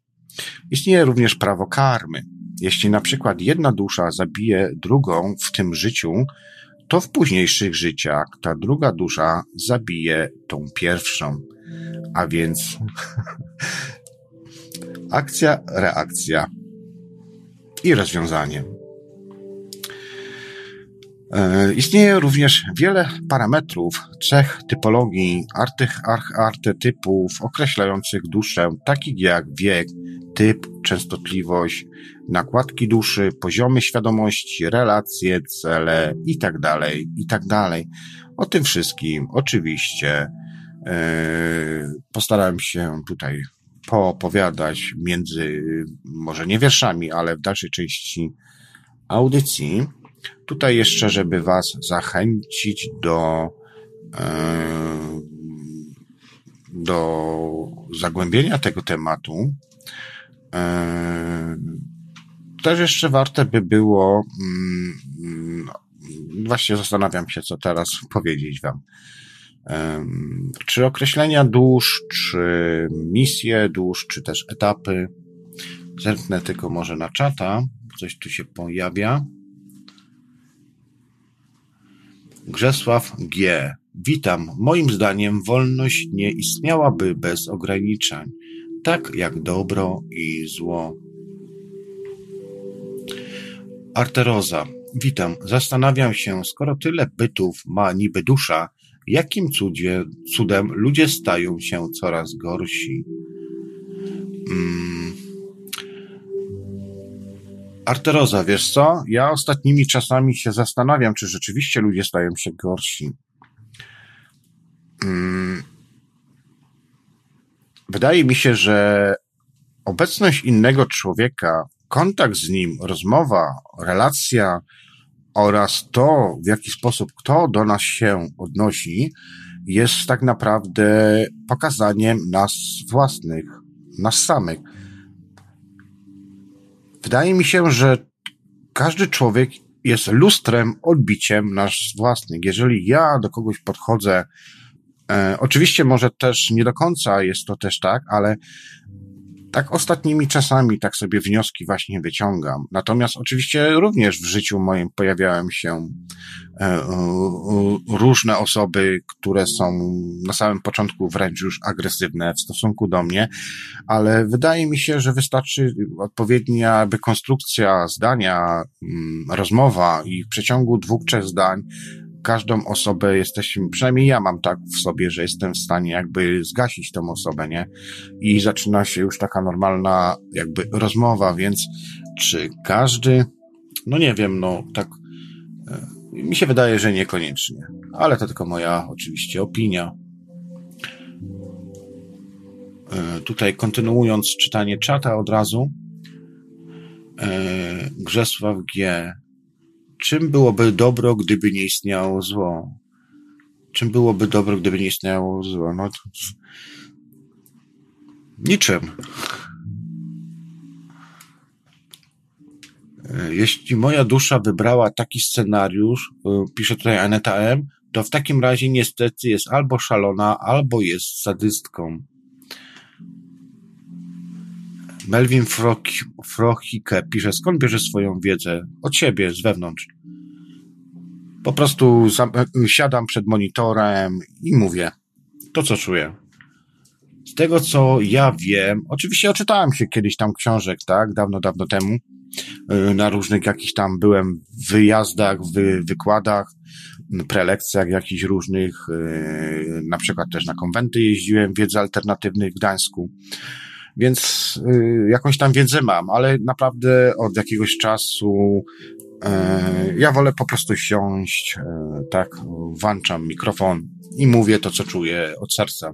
Istnieje również prawo karmy. Jeśli na przykład jedna dusza zabije drugą w tym życiu, to w późniejszych życiach ta druga dusza zabije tą pierwszą. A więc akcja, reakcja i rozwiązanie. E, istnieje również wiele parametrów, cech, typologii, artych, archetypów określających duszę, takich jak wiek, typ, częstotliwość, nakładki duszy, poziomy świadomości, relacje, cele itd., tak itd. Tak o tym wszystkim oczywiście postarałem się tutaj poopowiadać między, może nie wierszami, ale w dalszej części audycji. Tutaj jeszcze, żeby Was zachęcić do e, do zagłębienia tego tematu, też jeszcze warte by było, mm, właśnie zastanawiam się, co teraz powiedzieć Wam. Czy określenia dusz, czy misje dusz, czy też etapy. Zerknę tylko może na czata, coś tu się pojawia. Grzesław G. Witam. Moim zdaniem wolność nie istniałaby bez ograniczeń, tak jak dobro i zło. Arteroza. Witam. Zastanawiam się, skoro tyle bytów ma niby dusza, jakim cudzie, cudem ludzie stają się coraz gorsi? Hmm. Arteroza, wiesz co? Ja ostatnimi czasami się zastanawiam, czy rzeczywiście ludzie stają się gorsi. Hmm. Wydaje mi się, że obecność innego człowieka, kontakt z nim, rozmowa, relacja oraz to, w jaki sposób kto do nas się odnosi, jest tak naprawdę pokazaniem nas własnych, nas samych. Wydaje mi się, że każdy człowiek jest lustrem, odbiciem nasz własnych. Jeżeli ja do kogoś podchodzę, e, oczywiście może też nie do końca jest to też tak, ale tak ostatnimi czasami tak sobie wnioski właśnie wyciągam. Natomiast oczywiście również w życiu moim pojawiają się e, różne osoby, które są na samym początku wręcz już agresywne w stosunku do mnie, ale wydaje mi się, że wystarczy odpowiednia jakby konstrukcja zdania, mm, rozmowa i w przeciągu dwóch, trzech zdań każdą osobę jesteśmy, przynajmniej ja mam tak w sobie, że jestem w stanie jakby zgasić tą osobę, nie? I zaczyna się już taka normalna jakby rozmowa, więc czy każdy, no nie wiem, no tak, e, mi się wydaje, że niekoniecznie, ale to tylko moja oczywiście opinia. E, tutaj kontynuując czytanie czata od razu, e, Grzesław G. Czym byłoby dobro, gdyby nie istniało zło? Czym byłoby dobro, gdyby nie istniało zło? No to... Niczym. Jeśli moja dusza wybrała taki scenariusz, y, pisze tutaj Aneta M., to w takim razie niestety jest albo szalona, albo jest sadystką. Melvin Frohike pisze, skąd bierze swoją wiedzę? Od siebie, z wewnątrz. Po prostu siadam przed monitorem i mówię to, co czuję. Z tego, co ja wiem, oczywiście oczytałem się kiedyś tam książek, tak, dawno, dawno temu, y, na różnych jakichś tam byłem wyjazdach, wy, wykładach, prelekcjach jakichś różnych, y, na przykład też na konwenty jeździłem, wiedzy alternatywnej w Gdańsku. Więc y, jakąś tam wiedzę mam, ale naprawdę od jakiegoś czasu ja wolę po prostu siąść, e, tak, włączam mikrofon i mówię to, co czuję od serca.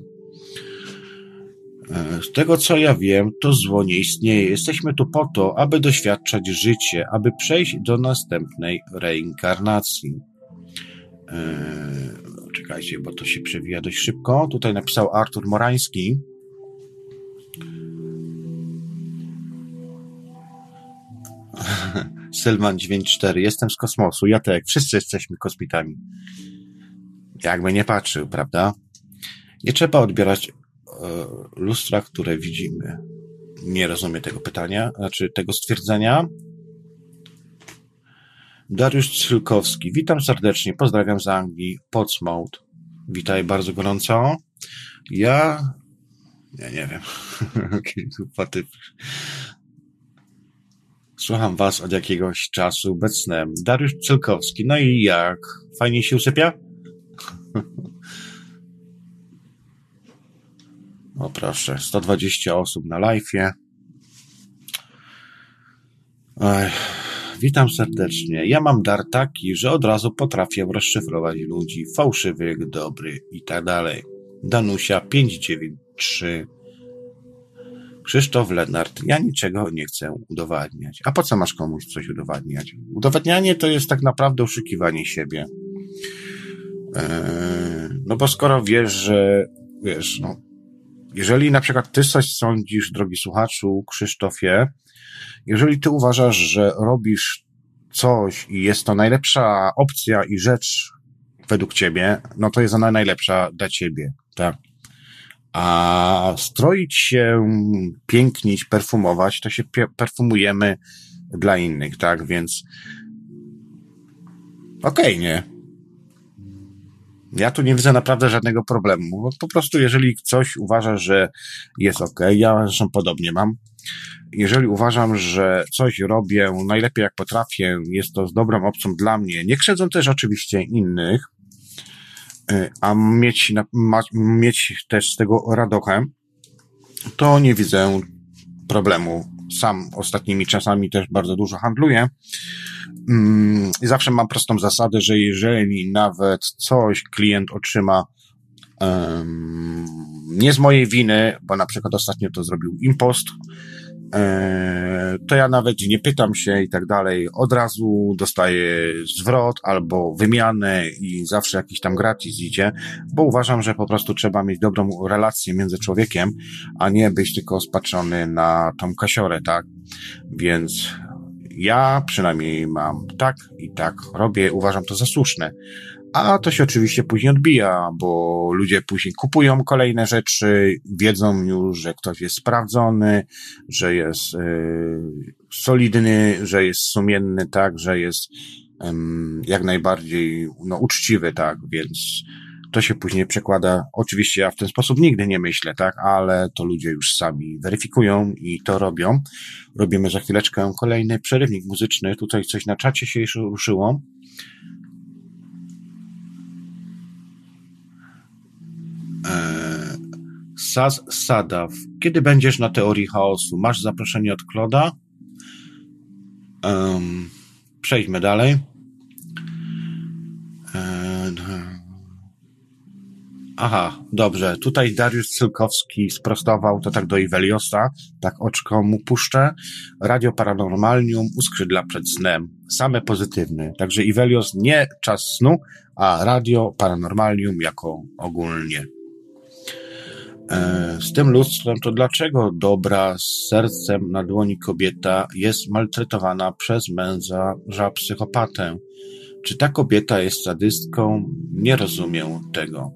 E, z tego, co ja wiem, to zło nie istnieje. Jesteśmy tu po to, aby doświadczać życie, aby przejść do następnej reinkarnacji. Czekajcie, bo to się przewija dość szybko. Tutaj napisał Artur Morański. Sylwan 94. Jestem z kosmosu. Ja tak. Wszyscy jesteśmy kosmitami. Jakby nie patrzył, prawda? Nie trzeba odbierać e, lustra, które widzimy. Nie rozumiem tego pytania, znaczy tego stwierdzenia. Dariusz Cylkowski. Witam serdecznie. Pozdrawiam z Anglii. Portsmouth. Witaj bardzo gorąco. Ja ja nie wiem. Słucham was od jakiegoś czasu bez snem. Dariusz Cylkowski. No i jak? Fajnie się usypia? O proszę, 120 osób na live'ie. Witam serdecznie. Ja mam dar taki, że od razu potrafię rozszyfrować ludzi, fałszywych, dobry i tak dalej. Danusia 593 Krzysztof Lenart, ja niczego nie chcę udowadniać. A po co masz komuś coś udowadniać? Udowadnianie to jest tak naprawdę oszukiwanie siebie. Eee, no bo skoro wiesz, że wiesz, no, jeżeli na przykład ty coś sądzisz, drogi słuchaczu, Krzysztofie, jeżeli ty uważasz, że robisz coś i jest to najlepsza opcja i rzecz według ciebie, no to jest ona najlepsza dla ciebie, tak? A stroić się, pięknić, perfumować, to się perfumujemy dla innych, tak? Więc okej, okay, nie? Ja tu nie widzę naprawdę żadnego problemu. Po prostu, jeżeli coś uważa, że jest ok, ja zresztą podobnie mam. Jeżeli uważam, że coś robię najlepiej jak potrafię, jest to z dobrą opcją dla mnie, nie krzedzą też oczywiście innych, a mieć, mieć też z tego radochę, to nie widzę problemu. Sam ostatnimi czasami też bardzo dużo handluję Mm, I zawsze mam prostą zasadę, że jeżeli nawet coś klient otrzyma um, nie z mojej winy, bo na przykład ostatnio to zrobił impost, to ja nawet nie pytam się i tak dalej, od razu dostaję zwrot albo wymianę i zawsze jakiś tam gratis idzie, bo uważam, że po prostu trzeba mieć dobrą relację między człowiekiem, a nie być tylko spatrzony na tą kasiorę, tak? Więc ja przynajmniej mam tak i tak robię, uważam to za słuszne. A to się oczywiście później odbija, bo ludzie później kupują kolejne rzeczy, wiedzą już, że ktoś jest sprawdzony, że jest y, solidny, że jest sumienny, tak, że jest y, jak najbardziej no, uczciwy, tak, więc to się później przekłada. Oczywiście ja w ten sposób nigdy nie myślę, tak, ale to ludzie już sami weryfikują i to robią. Robimy za chwileczkę kolejny przerywnik muzyczny. Tutaj coś na czacie się ruszyło. Eee, Saz Sadaw. Kiedy będziesz na teorii chaosu? Masz zaproszenie od Kloda? Um, przejdźmy dalej. Aha, dobrze. Tutaj Dariusz Cylkowski sprostował to tak do Iweliosa, tak oczko mu puszczę. Radio Paranormalium uskrzydla przed snem. Same pozytywne. Także Iwelios nie czas snu, a Radio Paranormalium jako ogólnie. E, z tym lustrem to dlaczego dobra z sercem na dłoni kobieta jest maltretowana przez męża psychopatę? Czy ta kobieta jest sadystką? Nie rozumiem tego.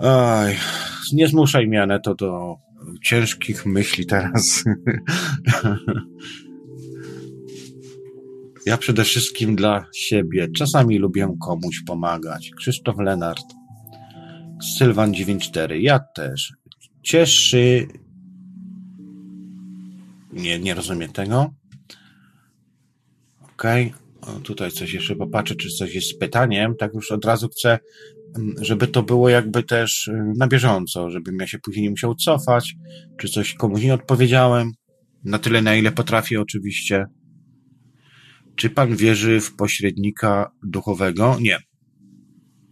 Aj, nie zmuszaj mnie, Aneto, do ciężkich myśli teraz. ja przede wszystkim dla siebie. Czasami lubię komuś pomagać. Krzysztof Lenart. Sylwan 94. Ja też. Cieszy. Nie, nie rozumiem tego. Okej. Okay. tutaj coś jeszcze popatrzę, czy coś jest z pytaniem. Tak już od razu chcę żeby to było jakby też y, na bieżąco, żebym ja się później nie musiał cofać, czy coś komuś nie odpowiedziałem, na tyle na ile potrafię oczywiście. Czy pan wierzy w pośrednika duchowego? Nie.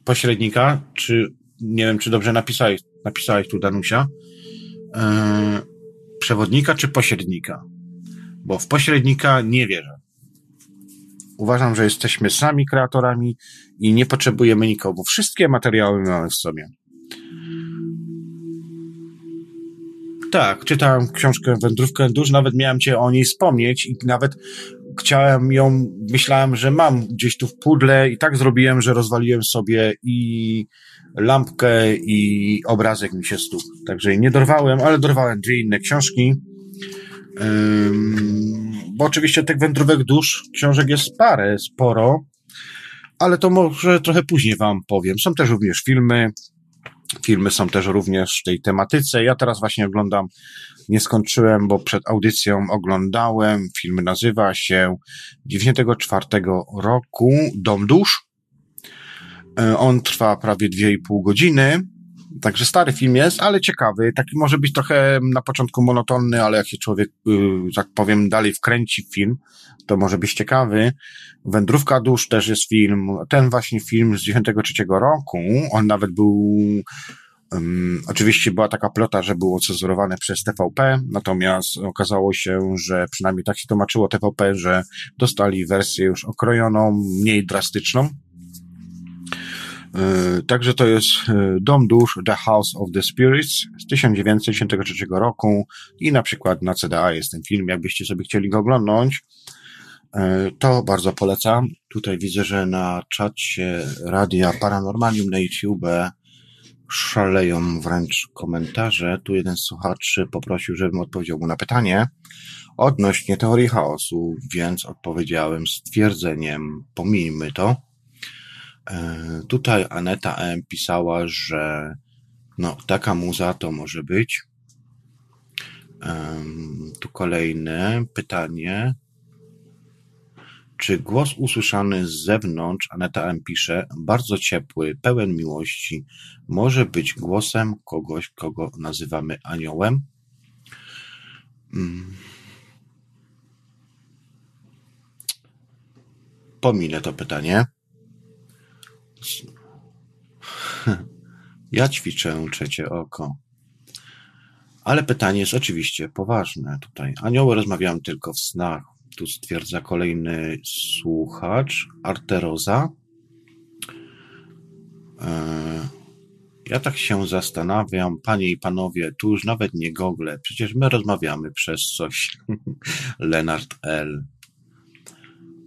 Pośrednika, czy nie wiem, czy dobrze napisałeś, napisałeś tu Danusia, yy, przewodnika czy pośrednika? Bo w pośrednika nie wierzę. Uważam, że jesteśmy sami kreatorami i nie potrzebujemy nikogo. Wszystkie materiały mamy w sobie. Tak, czytałem książkę Wędrówkę Dusz, nawet miałem cię o niej wspomnieć i nawet chciałem ją, myślałem, że mam gdzieś tu w pudle i tak zrobiłem, że rozwaliłem sobie i lampkę i obrazek mi się stukł. Także nie dorwałem, ale dorwałem dwie inne książki. bo oczywiście tych wędrówek dusz, książek jest parę, sporo ale to może trochę później wam powiem. Są też również filmy, filmy są też również w tej tematyce. Ja teraz właśnie oglądam, nie skończyłem, bo przed audycją oglądałem, film nazywa się 94 roku Dom Dusz. E, on trwa prawie 2,5 godziny. Także stary film jest, ale ciekawy. Taki może być trochę na początku monotonny, ale jak się człowiek, y, tak powiem, dalej wkręci w film, to może być ciekawy. Wędrówka dusz też jest film. Ten właśnie film z 93 roku, on nawet był Um, oczywiście była taka plota, że było cenzurowane przez TVP, natomiast okazało się, że przynajmniej tak się tłumaczyło TVP, że dostali wersję już okrojoną, mniej drastyczną. E, także to jest e, Dom Dusz The House of the Spirits z 1963 roku i na przykład na CDA jest ten film, jakbyście sobie chcieli go oglądnąć. E, to bardzo polecam. Tutaj widzę, że na czacie Radia Paranormalium na YouTube szaleją wręcz komentarze. Tu jeden z słuchaczy poprosił, żebym odpowiedział mu na pytanie odnośnie teorii chaosu, więc odpowiedziałem stwierdzeniem, pomijmy to. E, tutaj Aneta M. pisała, że no, taka muza to może być. Tu kolejne pytanie. Czy głos usłyszany z zewnątrz, Aneta M. pisze, bardzo ciepły, pełen miłości, może być głosem kogoś, kogo nazywamy aniołem? Hmm. Pominę to pytanie. Ja ćwiczę trzecie oko. Ale pytanie jest oczywiście poważne tutaj. Anioły rozmawiają tylko w snach. Tu stwierdza kolejny słuchacz, Arteroza. E, ja tak się zastanawiam, panie i panowie, tu już nawet nie gogle, przecież my rozmawiamy przez coś. Lenart L.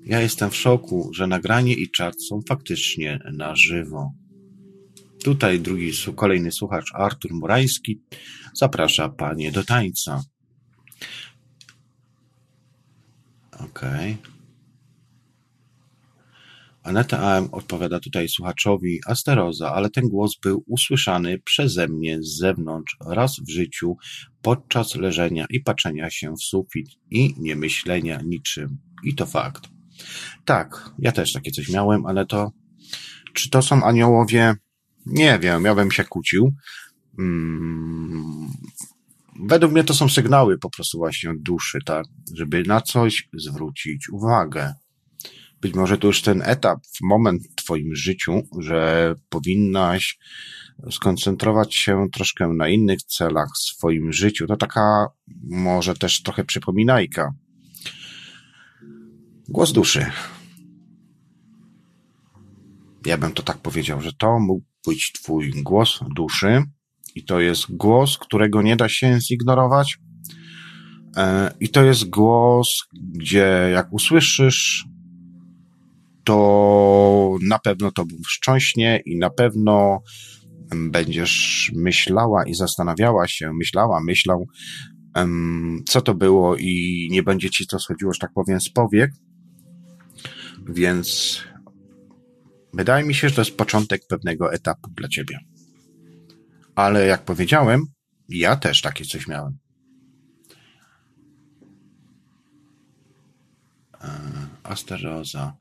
Ja jestem w szoku, że nagranie i czat są faktycznie na żywo. Tutaj drugi, kolejny słuchacz, Artur Murański, zaprasza panie do tańca. Okej. Okay. Aneta AM odpowiada tutaj słuchaczowi Asteroza, ale ten głos był usłyszany przeze mnie z zewnątrz raz w życiu podczas leżenia i patrzenia się w sufit i nie myślenia niczym. I to fakt. Tak, ja też takie coś miałem, ale to, czy to są aniołowie? Nie wiem, ja bym się kłócił. Hmm. Według mnie to są sygnały po prostu właśnie od duszy, tak, żeby na coś zwrócić uwagę. Być może to już ten etap, moment w Twoim życiu, że powinnaś skoncentrować się troszkę na innych celach w swoim życiu. To taka może też trochę przypominajka. Głos duszy. Ja bym to tak powiedział, że to mógł być Twój głos duszy i to jest głos, którego nie da się zignorować. E, I to jest głos, gdzie jak usłyszysz, to na pewno to wstrząśnie i na pewno będziesz myślała i zastanawiała się, myślała, myślał, co to było i nie będzie ci to schodziło, że tak powiem, z powiek. Więc wydaje mi się, że to jest początek pewnego etapu dla ciebie. Ale jak powiedziałem, ja też takie coś miałem. E, Asteroza.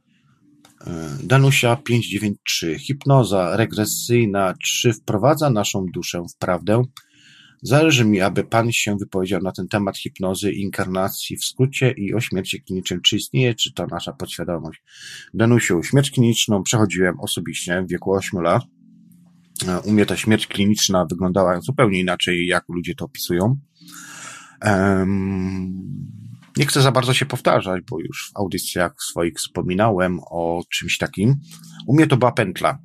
E, Danusia 593. Hipnoza regresyjna. Czy wprowadza naszą duszę w prawdę? Zależy mi, aby Pan się wypowiedział na ten temat hipnozy, inkarnacji w skrócie i o śmierci klinicznej. Czy istnieje, czy to nasza podświadomość? Danusiu, śmierć kliniczną przechodziłem osobiście w wieku 8 lat. E, u mnie ta śmierć kliniczna wyglądała zupełnie inaczej, jak ludzie to opisują. Nie chcę za bardzo się powtarzać, bo już w audycjach swoich wspominałem o czymś takim. U mnie to była pętla.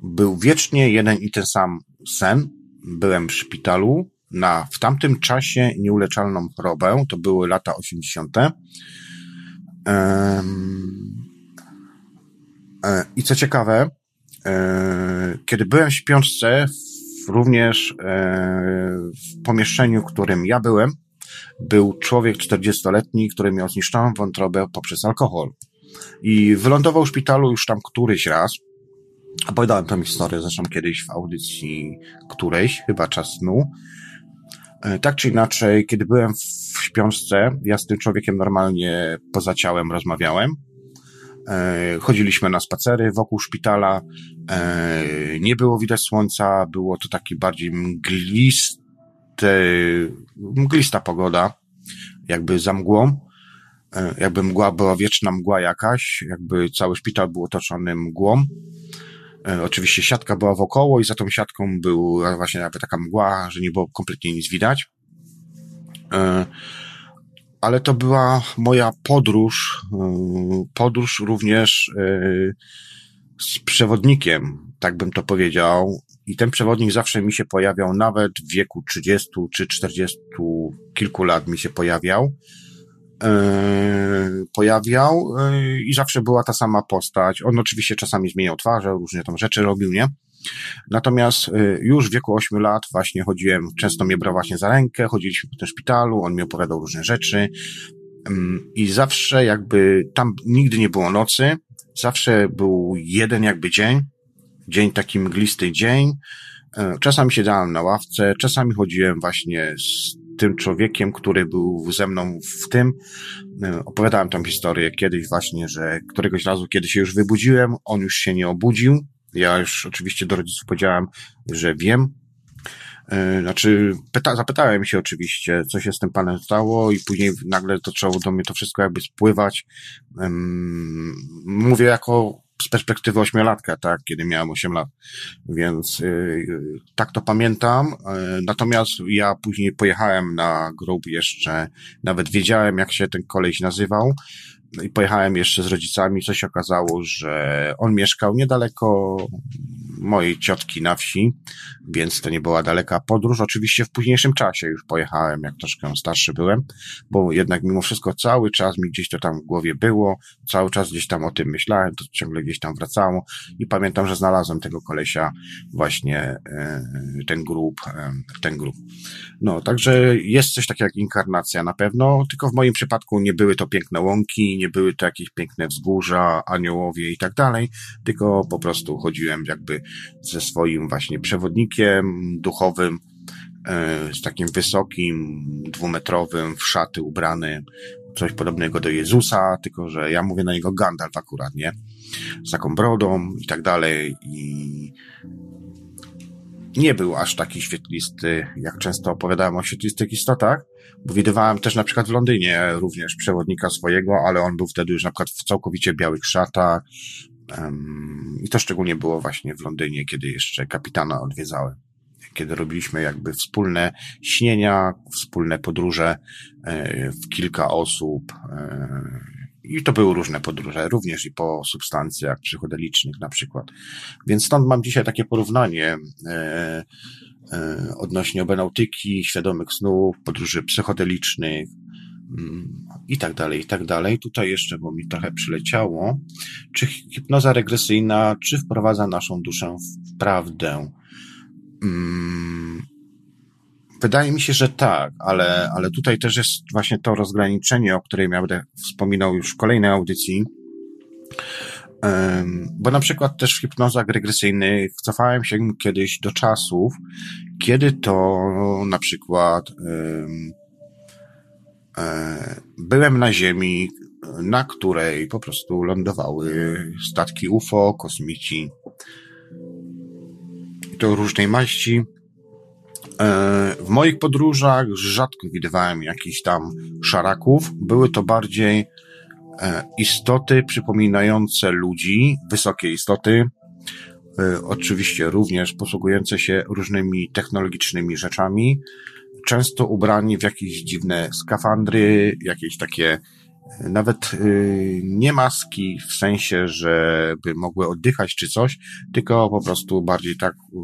Był wiecznie jeden i ten sam sen. Byłem w szpitalu na w tamtym czasie nieuleczalną chorobę. To były lata 80. Um, e, I co ciekawe, e, kiedy byłem w śpiączce, również e, w pomieszczeniu, w którym ja byłem, był człowiek 40-letni, który miał zniszczoną wątrobę poprzez alkohol. I wylądował w szpitalu już tam któryś raz. Opowiadałem tę historię zresztą kiedyś w audycji którejś, chyba czas snu. E, tak czy inaczej, kiedy byłem w śpiączce, ja z tym człowiekiem normalnie poza ciałem rozmawiałem. E, chodziliśmy na spacery wokół szpitala. E, nie było widać słońca, było to taki bardziej mglisty mglista pogoda, jakby za mgłą, jakby mgła była wieczna mgła jakaś, jakby cały szpital był otoczony mgłą. E, oczywiście siatka była wokoło i za tą siatką była właśnie jakby taka mgła, że nie było kompletnie nic widać. E, ale to była moja podróż, podróż również z przewodnikiem, tak bym to powiedział. I ten przewodnik zawsze mi się pojawiał, nawet w wieku 30 czy 40 kilku lat mi się pojawiał. Yy, pojawiał yy, i zawsze była ta sama postać. On oczywiście czasami zmieniał twarze, różne tam rzeczy robił, nie? Natomiast yy, już w wieku 8 lat właśnie chodziłem, często mnie brał właśnie za rękę, chodziliśmy po tym szpitalu, on mi opowiadał różne rzeczy i zawsze jakby tam nigdy nie było nocy, zawsze był jeden jakby dzień, dzień taki mglisty dzień. Czasami siedziałem na ławce, czasami chodziłem właśnie z tym człowiekiem, który był ze mną w tym. E, opowiadałem tam historię kiedyś właśnie, że któregoś razu, kiedy się już wybudziłem, on już się nie obudził. Ja już oczywiście do rodziców powiedziałem, że wiem. E, znaczy, pyta, zapytałem się oczywiście, co się z tym panem stało i później nagle zaczęło do mnie to wszystko jakby spływać. Mówię jako z perspektywy ośmiolatka, tak, kiedy miałem 8 lat. Więc yy, tak to pamiętam. Yy, natomiast ja później pojechałem na grób jeszcze, nawet wiedziałem, jak się ten koleś nazywał i pojechałem jeszcze z rodzicami, co się okazało, że on mieszkał niedaleko mojej ciotki na wsi, więc to nie była daleka podróż. Oczywiście w późniejszym czasie już pojechałem, jak troszkę starszy byłem, bo jednak mimo wszystko cały czas mi gdzieś to tam w głowie było, cały czas gdzieś tam o tym myślałem, to ciągle gdzieś tam wracało i pamiętam, że znalazłem tego kolesia właśnie e, ten grup, e, ten grup. No, także jest coś takiego jak inkarnacja na pewno, tylko w moim przypadku nie były to piękne łąki, nie były to jakieś piękne wzgórza, aniołowie i tak dalej, tylko po prostu chodziłem jakby ze swoim właśnie przewodnikiem duchowym, e, z takim wysokim, dwumetrowym, w szaty ubrany, coś podobnego do Jezusa, tylko że ja mówię na niego Gandalf akurat, nie? Z taką brodą i tak dalej i nie był aż taki świetlisty, jak często opowiadałem o świetlistych istotach, bo widywałem też na przykład w Londynie również przewodnika swojego, ale on był wtedy już na przykład w całkowicie białych szatach, i to szczególnie było właśnie w Londynie, kiedy jeszcze kapitana odwiedzałem. Kiedy robiliśmy jakby wspólne śnienia, wspólne podróże e, w kilka osób. E, I to były różne podróże, również i po substancjach psychodelicznych na przykład. Więc stąd mam dzisiaj takie porównanie e, odnośnie obenautyki, świadomych snów, podróży psychodelicznych, i tak dalej, i tak dalej. Tutaj jeszcze, bo mi trochę przyleciało, czy hipnoza regresyjna, czy wprowadza naszą duszę w prawdę? Hmm. Wydaje mi się, że tak, ale, ale tutaj też jest właśnie to rozgraniczenie, o którym ja będę wspominał już w kolejnej audycji. Bo na przykład też w hipnozach regresyjnych cofałem się kiedyś do czasów, kiedy to na przykład E, byłem na Ziemi, na której po prostu lądowały statki UFO, kosmici. To różnej maści. E, w moich podróżach rzadko widywałem jakichś tam szaraków. Były to bardziej e, istoty przypominające ludzi, wysokie istoty, oczywiście również posługujące się różnymi technologicznymi rzeczami, często ubrani w jakieś dziwne skafandry, jakieś takie nawet y, nie maski w sensie, żeby mogły oddychać czy coś, tylko po prostu bardziej tak y,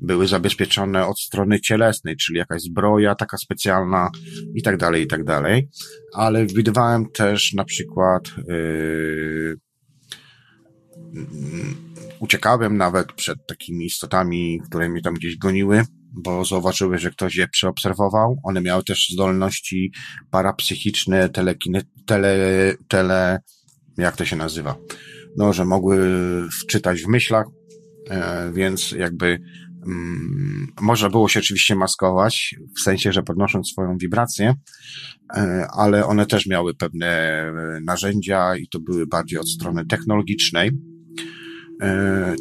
były zabezpieczone od strony cielesnej, czyli jakaś zbroja taka specjalna i tak dalej, i tak dalej. Ale widywałem też na przykład yy, uciekałem nawet przed takimi istotami, które mnie tam gdzieś goniły, bo zauważyły, że ktoś je przeobserwował. One miały też zdolności parapsychiczne, telekine, tele, tele, jak to się nazywa? No, że mogły wczytać w myślach, e, więc jakby mm, można było się oczywiście maskować, w sensie, że podnosząc swoją wibrację, e, ale one też miały pewne narzędzia i to były bardziej od strony technologicznej E,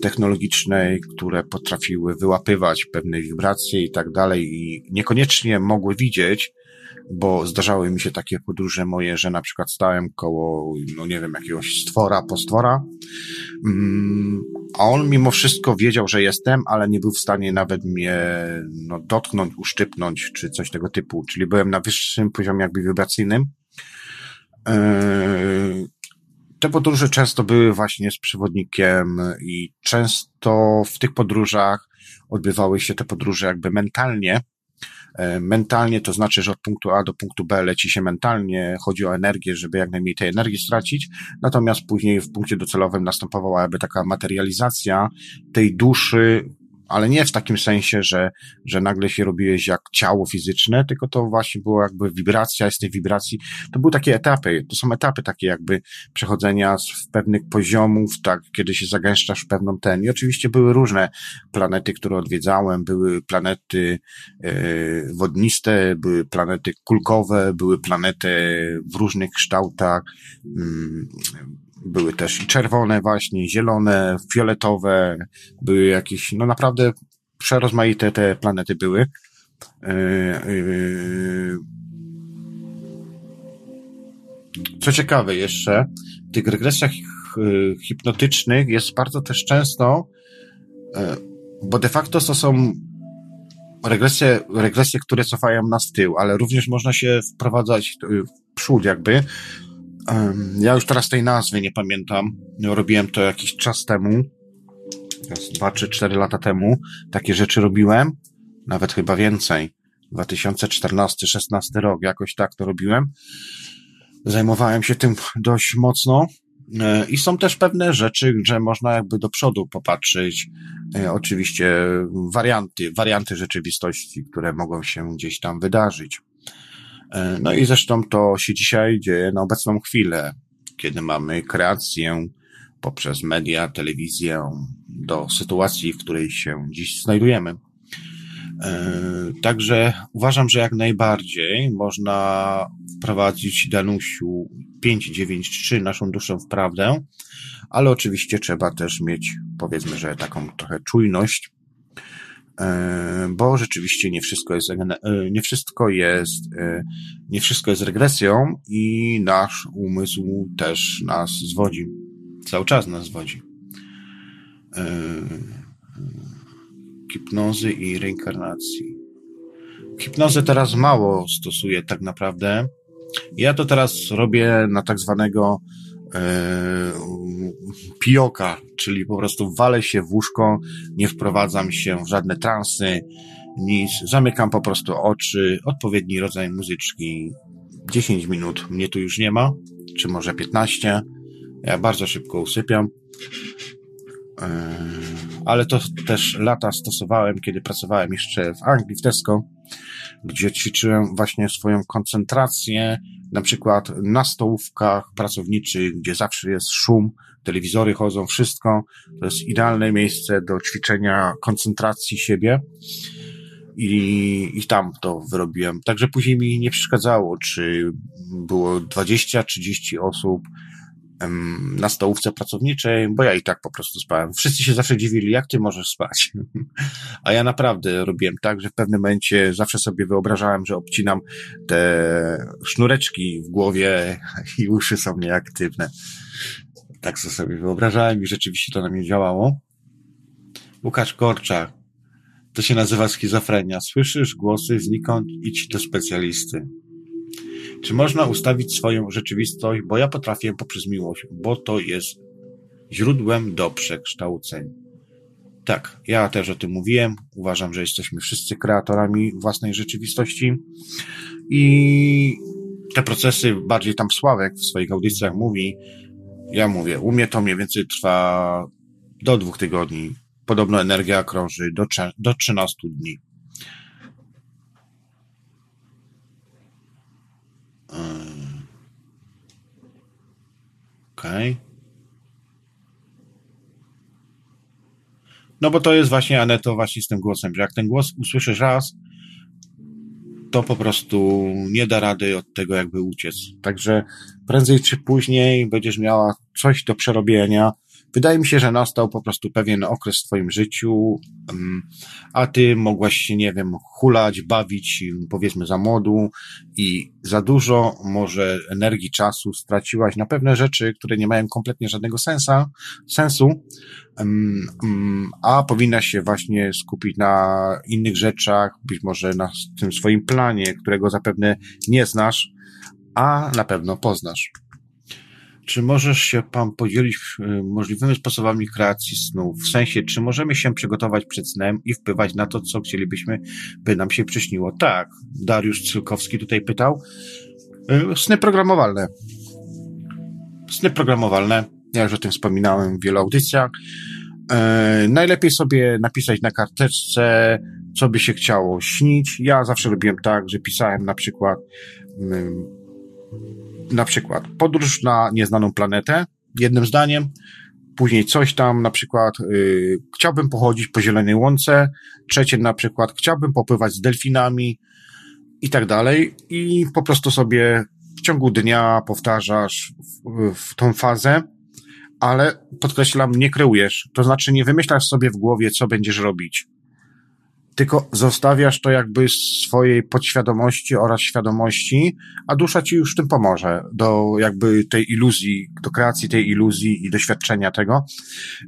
technologicznej, które potrafiły wyłapywać pewne wibracje i tak dalej i niekoniecznie mogły widzieć, bo zdarzały mi się takie podróże moje, że na przykład stałem koło, no nie wiem, jakiegoś stwora, postwora, mm, a on mimo wszystko wiedział, że jestem, ale nie był w stanie nawet mnie no, dotknąć, uszczypnąć, czy coś tego typu, czyli byłem na wyższym poziomie jakby wibracyjnym. E, te podróże często były właśnie z przewodnikiem i często w tych podróżach odbywały się te podróże jakby mentalnie, E, mentalnie, to znaczy, że od punktu A do punktu B leci się mentalnie, chodzi o energię, żeby jak najmniej tej energii stracić, natomiast później w punkcie docelowym następowała jakby taka materializacja tej duszy ale nie w takim sensie, że, że nagle się robiłeś jak ciało fizyczne, tylko to właśnie było jakby wibracja, z tej wibracji, to były takie etapy, to są etapy takie jakby przechodzenia z pewnych poziomów, tak, kiedy się zagęszczasz w pewną ten. I oczywiście były różne planety, które odwiedzałem, były planety e, wodniste, były planety kulkowe, były planety w różnych kształtach, mm, były też i czerwone właśnie, zielone, fioletowe, były jakieś, no naprawdę przerozmaite te planety były. E, e, co ciekawe jeszcze, w tych regresjach hipnotycznych jest bardzo też często, e, bo de facto to są regresje, regresje, które cofają nas w tył, ale również można się wprowadzać w przód jakby, ja już teraz tej nazwy nie pamiętam. Robiłem to jakiś czas temu. Dwa czy cztery lata temu. Takie rzeczy robiłem. Nawet chyba więcej. 2014-16 rok, jakoś tak to robiłem. Zajmowałem się tym dość mocno. E, I są też pewne rzeczy, że można jakby do przodu popatrzeć. E, oczywiście warianty, warianty rzeczywistości, które mogą się gdzieś tam wydarzyć. E, no i zresztą to się dzisiaj dzieje na obecną chwilę, kiedy mamy kreację poprzez media, telewizję do sytuacji, w której się dziś znajdujemy. E, także uważam, że jak najbardziej można wprowadzić Danusiu 593 naszą duszę w prawdę, ale oczywiście trzeba też mieć, powiedzmy, że taką trochę czujność, bo rzeczywiście nie wszystko jest, e, nie wszystko jest, e, nie wszystko jest regresją i nasz umysł też nas zwodzi. Cały czas nas zwodzi. Hipnozy i reinkarnacji. Hipnozę teraz mało stosuję tak naprawdę. Ja to teraz robię na tak zwanego e, pioka, czyli po prostu walę się w łóżko, nie wprowadzam się w żadne transy, nic, zamykam po prostu oczy, odpowiedni rodzaj muzyczki, 10 minut mnie tu już nie ma, czy może 15, ja bardzo szybko usypiam, e, ale to też lata stosowałem, kiedy pracowałem jeszcze w Anglii, w Tesco, gdzie ćwiczyłem właśnie swoją koncentrację, na przykład na stołówkach pracowniczych, gdzie zawsze jest szum, telewizory chodzą, wszystko. To jest idealne miejsce do ćwiczenia koncentracji siebie. I, i tam to wyrobiłem. Także później mi nie przeszkadzało, czy było 20-30 osób, na stołówce pracowniczej, bo ja i tak po prostu spałem. Wszyscy się zawsze dziwili, jak ty możesz spać? A ja naprawdę robiłem tak, że w pewnym momencie zawsze sobie wyobrażałem, że obcinam te sznureczki w głowie i uszy są nieaktywne. Tak sobie wyobrażałem i rzeczywiście to na mnie działało. Łukasz Korczak. To się nazywa schizofrenia. Słyszysz głosy znikąd, idź do specjalisty. Czy można ustawić swoją rzeczywistość, bo ja potrafię poprzez miłość, bo to jest źródłem do przekształceń. Tak, ja też o tym mówiłem. Uważam, że jesteśmy wszyscy kreatorami własnej rzeczywistości i te procesy, bardziej tam Sławek w swoich audycjach mówi, ja mówię, u mnie to mniej więcej trwa do dwóch tygodni. Podobno energia krąży do, do 13 dni. Okej. Okay. No bo to jest właśnie, Aneto, właśnie z tym głosem, że jak ten głos usłyszysz raz, to po prostu nie da rady od tego jakby uciec. Także prędzej czy później będziesz miała coś do przerobienia, Wydaje mi się, że nastał po prostu pewien okres w twoim życiu, mm, a ty mogłaś się, nie wiem, hulać, bawić, powiedzmy, za młodu i za dużo może energii, czasu straciłaś na pewne rzeczy, które nie mają kompletnie żadnego sensa, sensu, mm, mm, a powinnaś się właśnie skupić na innych rzeczach, być może na tym swoim planie, którego zapewne nie znasz, a na pewno poznasz. Czy możesz się Pan podzielić y, możliwymi sposobami kreacji snów? W sensie, czy możemy się przygotować przed snem i wpływać na to, co chcielibyśmy, by nam się przyśniło? Tak, Dariusz Cylkowski tutaj pytał. Y, sny programowalne. Sny programowalne. Ja już o tym wspominałem w wielu audycjach. E, najlepiej sobie napisać na karteczce, co by się chciało śnić. Ja zawsze robiłem tak, że pisałem na przykład na przykład podróż na nieznaną planetę, jednym zdaniem, później coś tam, na przykład yy, chciałbym pochodzić po zielonej łące, trzecie na przykład chciałbym popływać z delfinami i tak dalej i po prostu sobie w ciągu dnia powtarzasz w, w tą fazę, ale podkreślam, nie kreujesz, to znaczy nie wymyślasz sobie w głowie, co będziesz robić tylko zostawiasz to jakby swojej podświadomości oraz świadomości, a dusza ci już w tym pomoże do jakby tej iluzji, do kreacji tej iluzji i doświadczenia tego.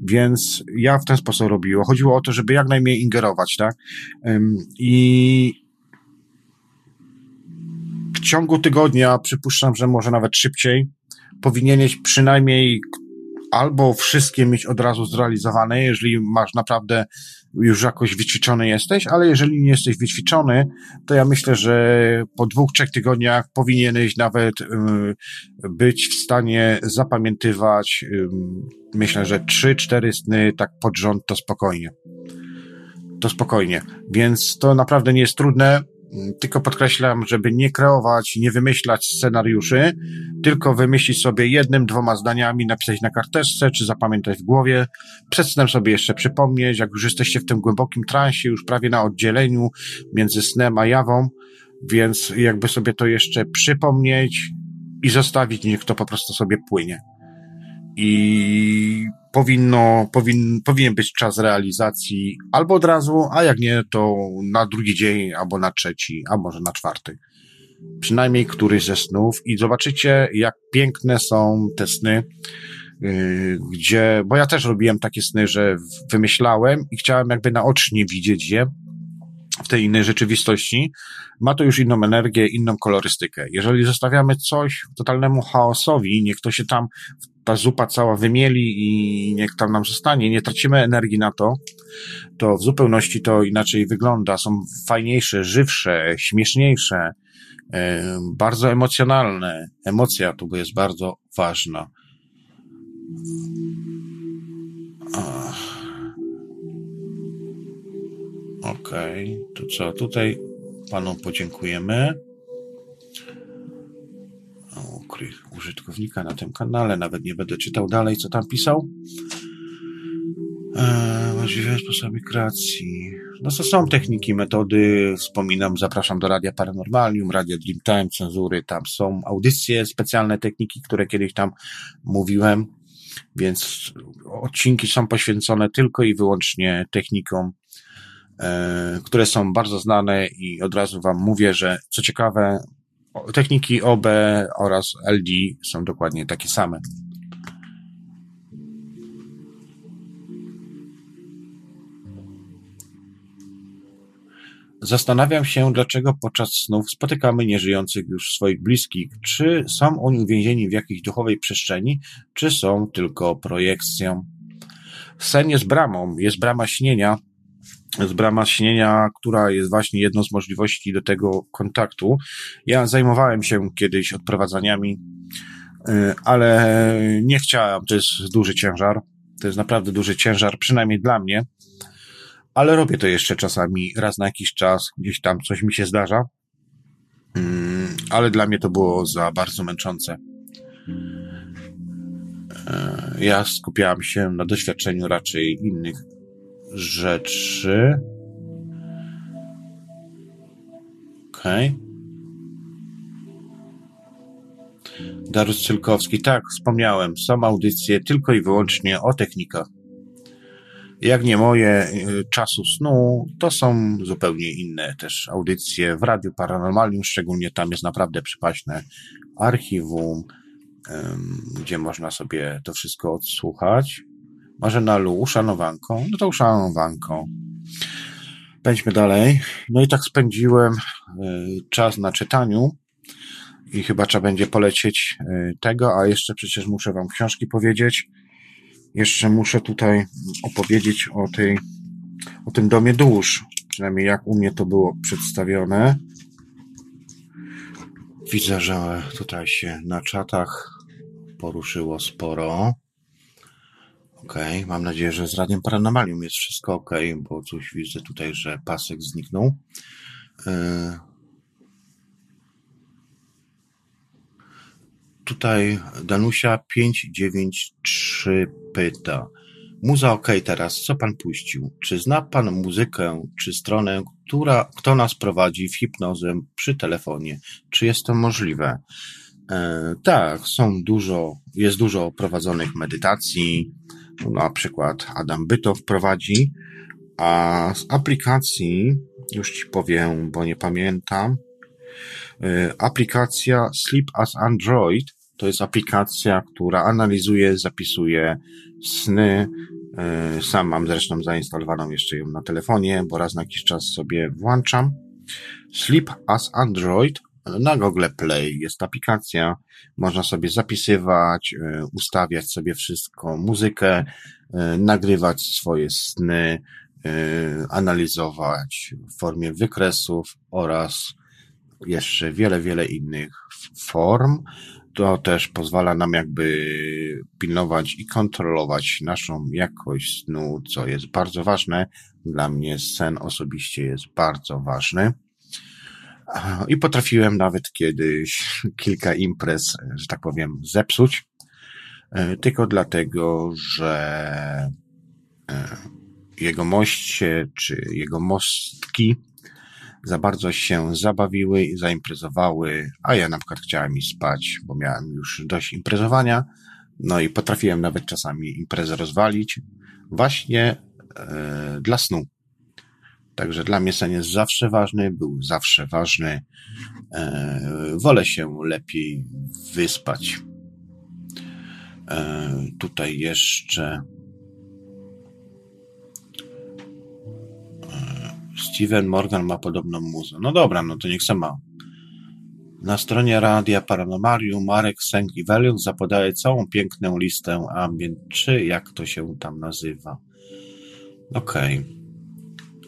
Więc ja w ten sposób robiło. Chodziło o to, żeby jak najmniej ingerować, tak? I w ciągu tygodnia, przypuszczam, że może nawet szybciej, powinieneś przynajmniej albo wszystkie mieć od razu zrealizowane, jeżeli masz naprawdę już jakoś wyćwiczony jesteś, ale jeżeli nie jesteś wyćwiczony, to ja myślę, że po dwóch, trzech tygodniach powinieneś nawet y, być w stanie zapamiętywać, y, myślę, że trzy, cztery sny tak pod rząd to spokojnie. To spokojnie. Więc to naprawdę nie jest trudne. Tylko podkreślam, żeby nie kreować, nie wymyślać scenariuszy, tylko wymyślić sobie jednym, dwoma zdaniami, napisać na karteczce, czy zapamiętać w głowie. Przed snem sobie jeszcze przypomnieć, jak już jesteście w tym głębokim transie, już prawie na oddzieleniu między snem a jawą, więc jakby sobie to jeszcze przypomnieć i zostawić, niech to po prostu sobie płynie. I powinno, powin, powinien być czas realizacji albo od razu, a jak nie, to na drugi dzień, albo na trzeci, a może na czwarty. Przynajmniej któryś ze snów i zobaczycie, jak piękne są te sny, yy, gdzie, bo ja też robiłem takie sny, że wymyślałem i chciałem jakby naocznie widzieć je w tej innej rzeczywistości, ma to już inną energię, inną kolorystykę. Jeżeli zostawiamy coś totalnemu chaosowi, niech to się tam ta zupa cała wymieli i niech tam nam zostanie, nie tracimy energii na to, to w zupełności to inaczej wygląda. Są fajniejsze, żywsze, śmieszniejsze, e, bardzo emocjonalne. Emocja tu jest bardzo ważna. Okej, okay. to co, tutaj panom podziękujemy użytkownika na tym kanale. Nawet nie będę czytał dalej, co tam pisał. Eee, możliwe sposoby kreacji. No to są techniki, metody. Wspominam, zapraszam do Radia Paranormalium, Radia Dreamtime, cenzury. Tam są audycje, specjalne techniki, które kiedyś tam mówiłem. Więc odcinki są poświęcone tylko i wyłącznie technikom, e, które są bardzo znane i od razu Wam mówię, że co ciekawe, Techniki OB oraz LD są dokładnie takie same. Zastanawiam się, dlaczego podczas snów spotykamy nieżyjących już swoich bliskich. Czy są oni uwięzieni w jakiejś duchowej przestrzeni, czy są tylko projekcją? Sen jest bramą, jest brama śnienia, brama śnienia, która jest właśnie jedną z możliwości do tego kontaktu. Ja zajmowałem się kiedyś odprowadzaniami, y, ale nie chciałem, to jest duży ciężar. To jest naprawdę duży ciężar, przynajmniej dla mnie. Ale robię to jeszcze czasami, raz na jakiś czas, gdzieś tam coś mi się zdarza. Mm, ale dla mnie to było za bardzo męczące. Y, ja skupiałem się na doświadczeniu raczej innych rzeczy. Okej. Okay. Dariusz Cylkowski, tak, wspomniałem, są audycje tylko i wyłącznie o technikach. Jak nie moje y, czasu snu, to są zupełnie inne też audycje w Radiu Paranormalium, szczególnie tam jest naprawdę przypaśne archiwum, gdzie można sobie to wszystko odsłuchać. Marzenalu, uszanowanką. No to uszanowanką. Pędźmy dalej. No i tak spędziłem y, czas na czytaniu. i chyba trzeba będzie polecieć y, tego, a jeszcze przecież muszę wam książki powiedzieć. Jeszcze muszę tutaj opowiedzieć o tej, o tym domie dusz. Przynajmniej jak u mnie to było przedstawione. Widzę, że tutaj się na czatach poruszyło sporo. Ok, mam nadzieję, że z Radiem Paranormalium jest wszystko ok, bo coś widzę tutaj, że pasek zniknął. Yy. Tutaj Danusia 593 pyta. Muza ok teraz, co pan puścił? Czy zna pan muzykę, czy stronę, która, kto nas prowadzi w hipnozę przy telefonie? Czy jest to możliwe? E, tak, są dużo, jest dużo prowadzonych medytacji, na przykład Adam Bytow prowadzi, a z aplikacji, już ci powiem, bo nie pamiętam, e, aplikacja Sleep as Android to jest aplikacja, która analizuje, zapisuje sny. E, sam mam zresztą zainstalowaną jeszcze ją na telefonie, bo raz na jakiś czas sobie włączam. Sleep as Android na Google Play jest aplikacja, można sobie zapisywać, e, ustawiać sobie wszystko, muzykę, e, nagrywać swoje sny, analizować w formie wykresów oraz jeszcze wiele, wiele innych form to też pozwala nam jakby pilnować i kontrolować naszą jakość snu, co jest bardzo ważne. Dla mnie sen osobiście jest bardzo ważny. I potrafiłem nawet kiedyś kilka imprez, że tak powiem, zepsuć, e, tylko dlatego, że e, jego moście czy jego mostki za bardzo się zabawiły i zaimprezowały, a ja na przykład chciałem iść spać, bo miałem już dość imprezowania, no i potrafiłem nawet czasami imprezę rozwalić, właśnie e, dla snu. Także dla mnie sen jest zawsze ważny, był zawsze ważny. E, wolę się lepiej wyspać. E, tutaj jeszcze Steven Morgan ma podobną muzę. No dobra, no to niech se ma. Na stronie Radia Paranormalium Marek Sęk i Velius zapodaje całą piękną listę ambient, czy jak to się tam nazywa. Okej. Okay.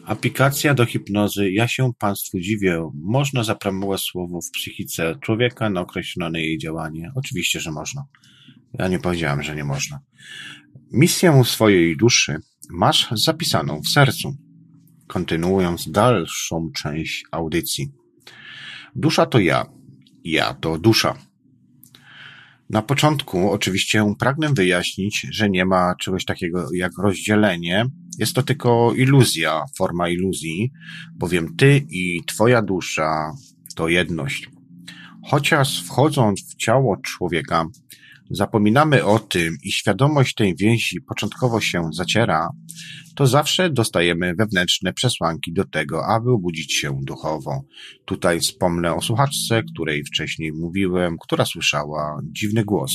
Aplikacja do hipnozy. Ja się Państwu dziwię. Można zapromować słowo w psychice człowieka na określone jej działanie? Oczywiście, że można. Ja nie powiedziałem, że nie można. Misję swojej duszy masz zapisaną w sercu kontynuując dalszą część audycji. Dusza to ja, ja to dusza. Na początku oczywiście pragnę wyjaśnić, że nie ma czegoś takiego jak rozdzielenie. Jest to tylko iluzja, forma iluzji, bowiem ty i twoja dusza to jedność. Chociaż wchodząc w ciało człowieka, zapominamy o tym i świadomość tej więzi początkowo się zaciera, to zawsze dostajemy wewnętrzne przesłanki do tego, aby obudzić się duchowo. Tutaj wspomnę o słuchaczce, której wcześniej mówiłem, która słyszała dziwny głos.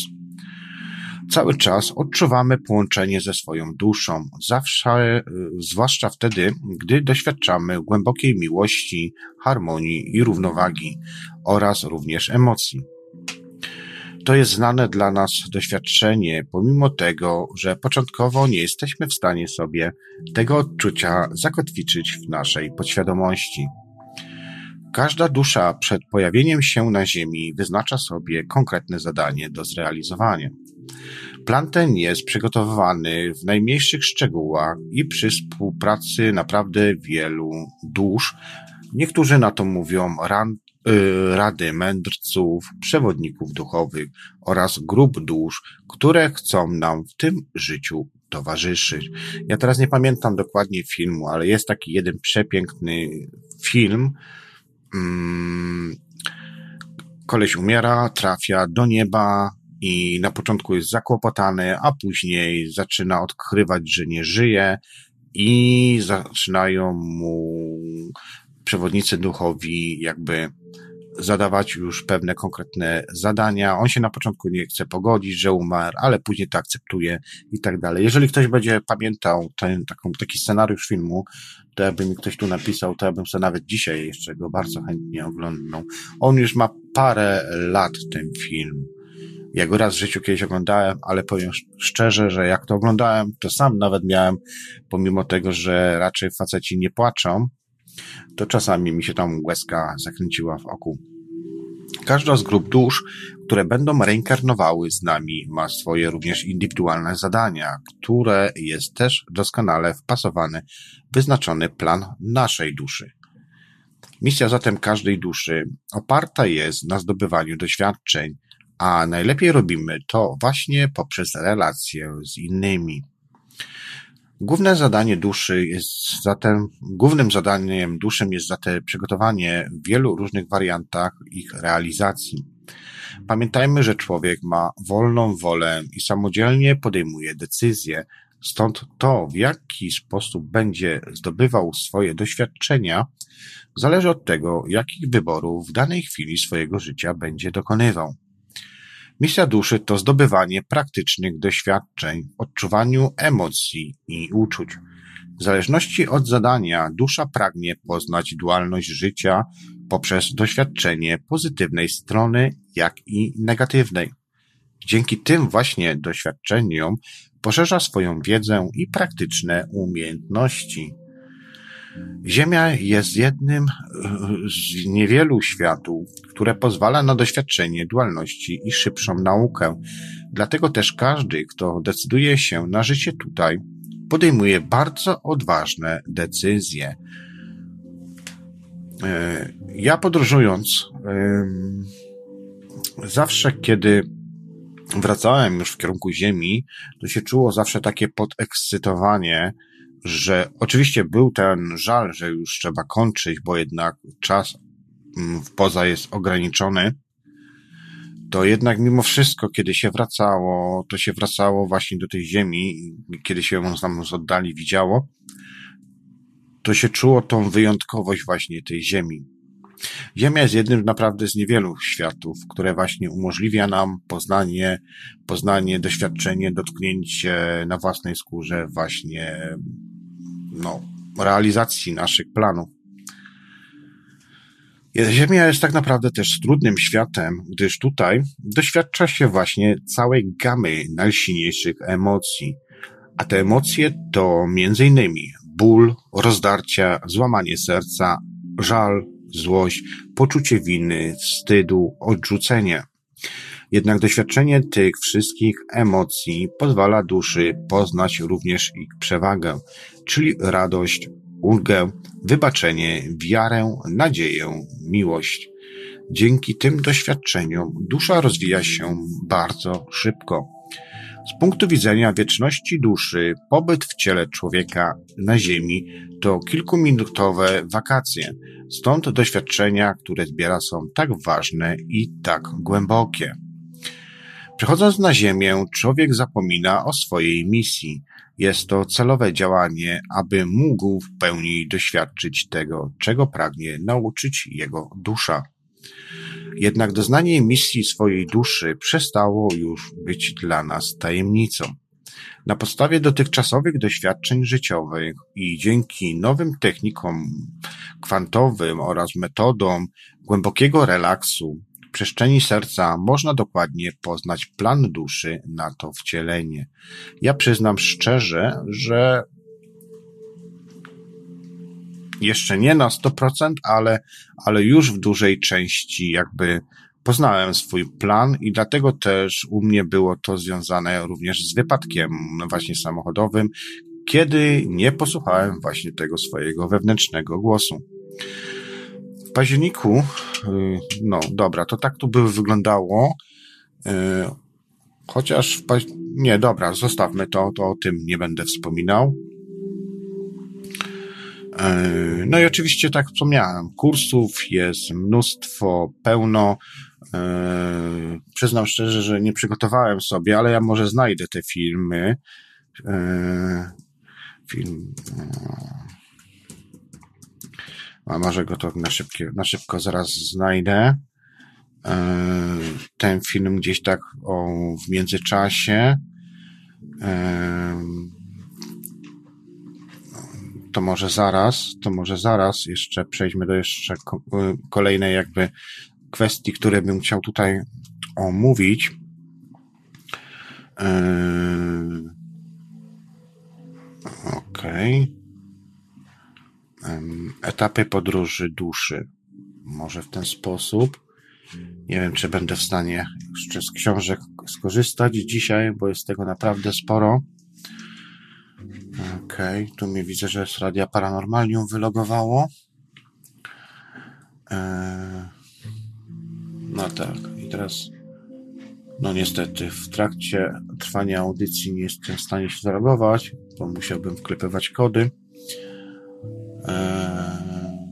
Cały czas odczuwamy połączenie ze swoją duszą, zawsze, zwłaszcza wtedy, gdy doświadczamy głębokiej miłości, harmonii i równowagi oraz również emocji. To jest znane dla nas doświadczenie, pomimo tego, że początkowo nie jesteśmy w stanie sobie tego odczucia zakotwiczyć w naszej podświadomości. Każda dusza przed pojawieniem się na Ziemi wyznacza sobie konkretne zadanie do zrealizowania. Plan ten jest przygotowywany w najmniejszych szczegółach i przy współpracy naprawdę wielu dusz. Niektórzy na to mówią ran, Y, rady mędrców, przewodników duchowych oraz grup dusz, które chcą nam w tym życiu towarzyszyć. Ja teraz nie pamiętam dokładnie filmu, ale jest taki jeden przepiękny film. Mm, koleś umiera, trafia do nieba i na początku jest zakłopotany, a później zaczyna odkrywać, że nie żyje i zaczynają mu przewodnicy duchowi jakby zadawać już pewne konkretne zadania. On się na początku nie chce pogodzić, że umarł, ale później to akceptuje i tak dalej. Jeżeli ktoś będzie pamiętał ten, taką, taki scenariusz filmu, to jakby mi ktoś tu napisał, to ja bym sobie nawet dzisiaj jeszcze go bardzo chętnie oglądał. On już ma parę lat, ten film. Ja go raz w życiu kiedyś oglądałem, ale powiem szczerze, że jak to oglądałem, to sam nawet miałem, pomimo tego, że raczej faceci nie płaczą, to czasami mi się tam łezka zakręciła w oku. Każda z grup dusz, które będą reinkarnowały z nami, ma swoje również indywidualne zadania, które jest też doskonale wpasowany, wyznaczony plan naszej duszy. Misja zatem każdej duszy oparta jest na zdobywaniu doświadczeń, a najlepiej robimy to właśnie poprzez relacje z innymi. Główne zadanie duszy jest zatem, głównym zadaniem duszy jest zatem przygotowanie w wielu różnych wariantach ich realizacji. Pamiętajmy, że człowiek ma wolną wolę i samodzielnie podejmuje decyzje, stąd to, w jaki sposób będzie zdobywał swoje doświadczenia, zależy od tego, jakich wyborów w danej chwili swojego życia będzie dokonywał. Misja duszy to zdobywanie praktycznych doświadczeń, odczuwaniu emocji i uczuć. W zależności od zadania dusza pragnie poznać dualność życia poprzez doświadczenie pozytywnej strony, jak i negatywnej. Dzięki tym właśnie doświadczeniom poszerza swoją wiedzę i praktyczne umiejętności. Ziemia jest jednym z niewielu światów, które pozwala na doświadczenie dualności i szybszą naukę. Dlatego też każdy, kto decyduje się na życie tutaj, podejmuje bardzo odważne decyzje. E, ja podróżując, zawsze kiedy wracałem już w kierunku Ziemi, to się czuło zawsze takie podekscytowanie, że oczywiście był ten żal, że już trzeba kończyć, bo jednak czas w poza jest ograniczony, to jednak mimo wszystko, kiedy się wracało, to się wracało właśnie do tej ziemi, kiedy się ją z oddali widziało, to się czuło tą wyjątkowość właśnie tej ziemi. Ziemia jest jednym naprawdę z niewielu światów, które właśnie umożliwia nam poznanie, poznanie, doświadczenie, dotknięcie na własnej skórze właśnie no, realizacji naszych planów. Ziemia jest tak naprawdę też trudnym światem, gdyż tutaj doświadcza się właśnie całej gamy najsilniejszych emocji. A te emocje to m.in. ból, rozdarcia, złamanie serca, żal, złość, poczucie winy, wstydu, odrzucenie. Jednak doświadczenie tych wszystkich emocji pozwala duszy poznać również ich przewagę, czyli radość, ulgę, wybaczenie, wiarę, nadzieję, miłość. Dzięki tym doświadczeniom dusza rozwija się bardzo szybko. Z punktu widzenia wieczności duszy, pobyt w ciele człowieka na Ziemi to kilkuminutowe wakacje, stąd doświadczenia, które zbiera są tak ważne i tak głębokie. Przechodząc na Ziemię, człowiek zapomina o swojej misji. Jest to celowe działanie, aby mógł w pełni doświadczyć tego, czego pragnie nauczyć jego dusza. Jednak doznanie misji swojej duszy przestało już być dla nas tajemnicą. Na podstawie dotychczasowych doświadczeń życiowych i dzięki nowym technikom kwantowym oraz metodom głębokiego relaksu, przestrzeni serca można dokładnie poznać plan duszy na to wcielenie. Ja przyznam szczerze, że jeszcze nie na 100%, ale, ale już w dużej części jakby poznałem swój plan i dlatego też u mnie było to związane również z wypadkiem właśnie samochodowym, kiedy nie posłuchałem właśnie tego swojego wewnętrznego głosu październiku, y, no dobra, to tak to by wyglądało. Y, chociaż w. Nie, dobra, zostawmy to, to o tym nie będę wspominał. Y, no i oczywiście, tak wspomniałem, kursów jest mnóstwo, pełno. Przyznam szczerze, że nie przygotowałem sobie, ale ja może znajdę te filmy. Film A może go to na, szybkie, na szybko zaraz znajdę. E, ten film gdzieś tak o, w międzyczasie. E, to może zaraz, to może zaraz jeszcze przejdźmy do jeszcze kolejnej jakby kwestii, które bym chciał tutaj omówić. Yy, okej. Okay. Etapy podróży duszy. Może w ten sposób. Nie wiem, czy będę w stanie jeszcze z książek skorzystać dzisiaj, bo jest tego naprawdę sporo. Okej, okay. tu mnie widzę, że z Radia Paranormalium wylogowało. Eee, no tak, i teraz no niestety, w trakcie trwania audycji nie jestem w stanie się zalogować, bo musiałbym wklepywać kody. Eee,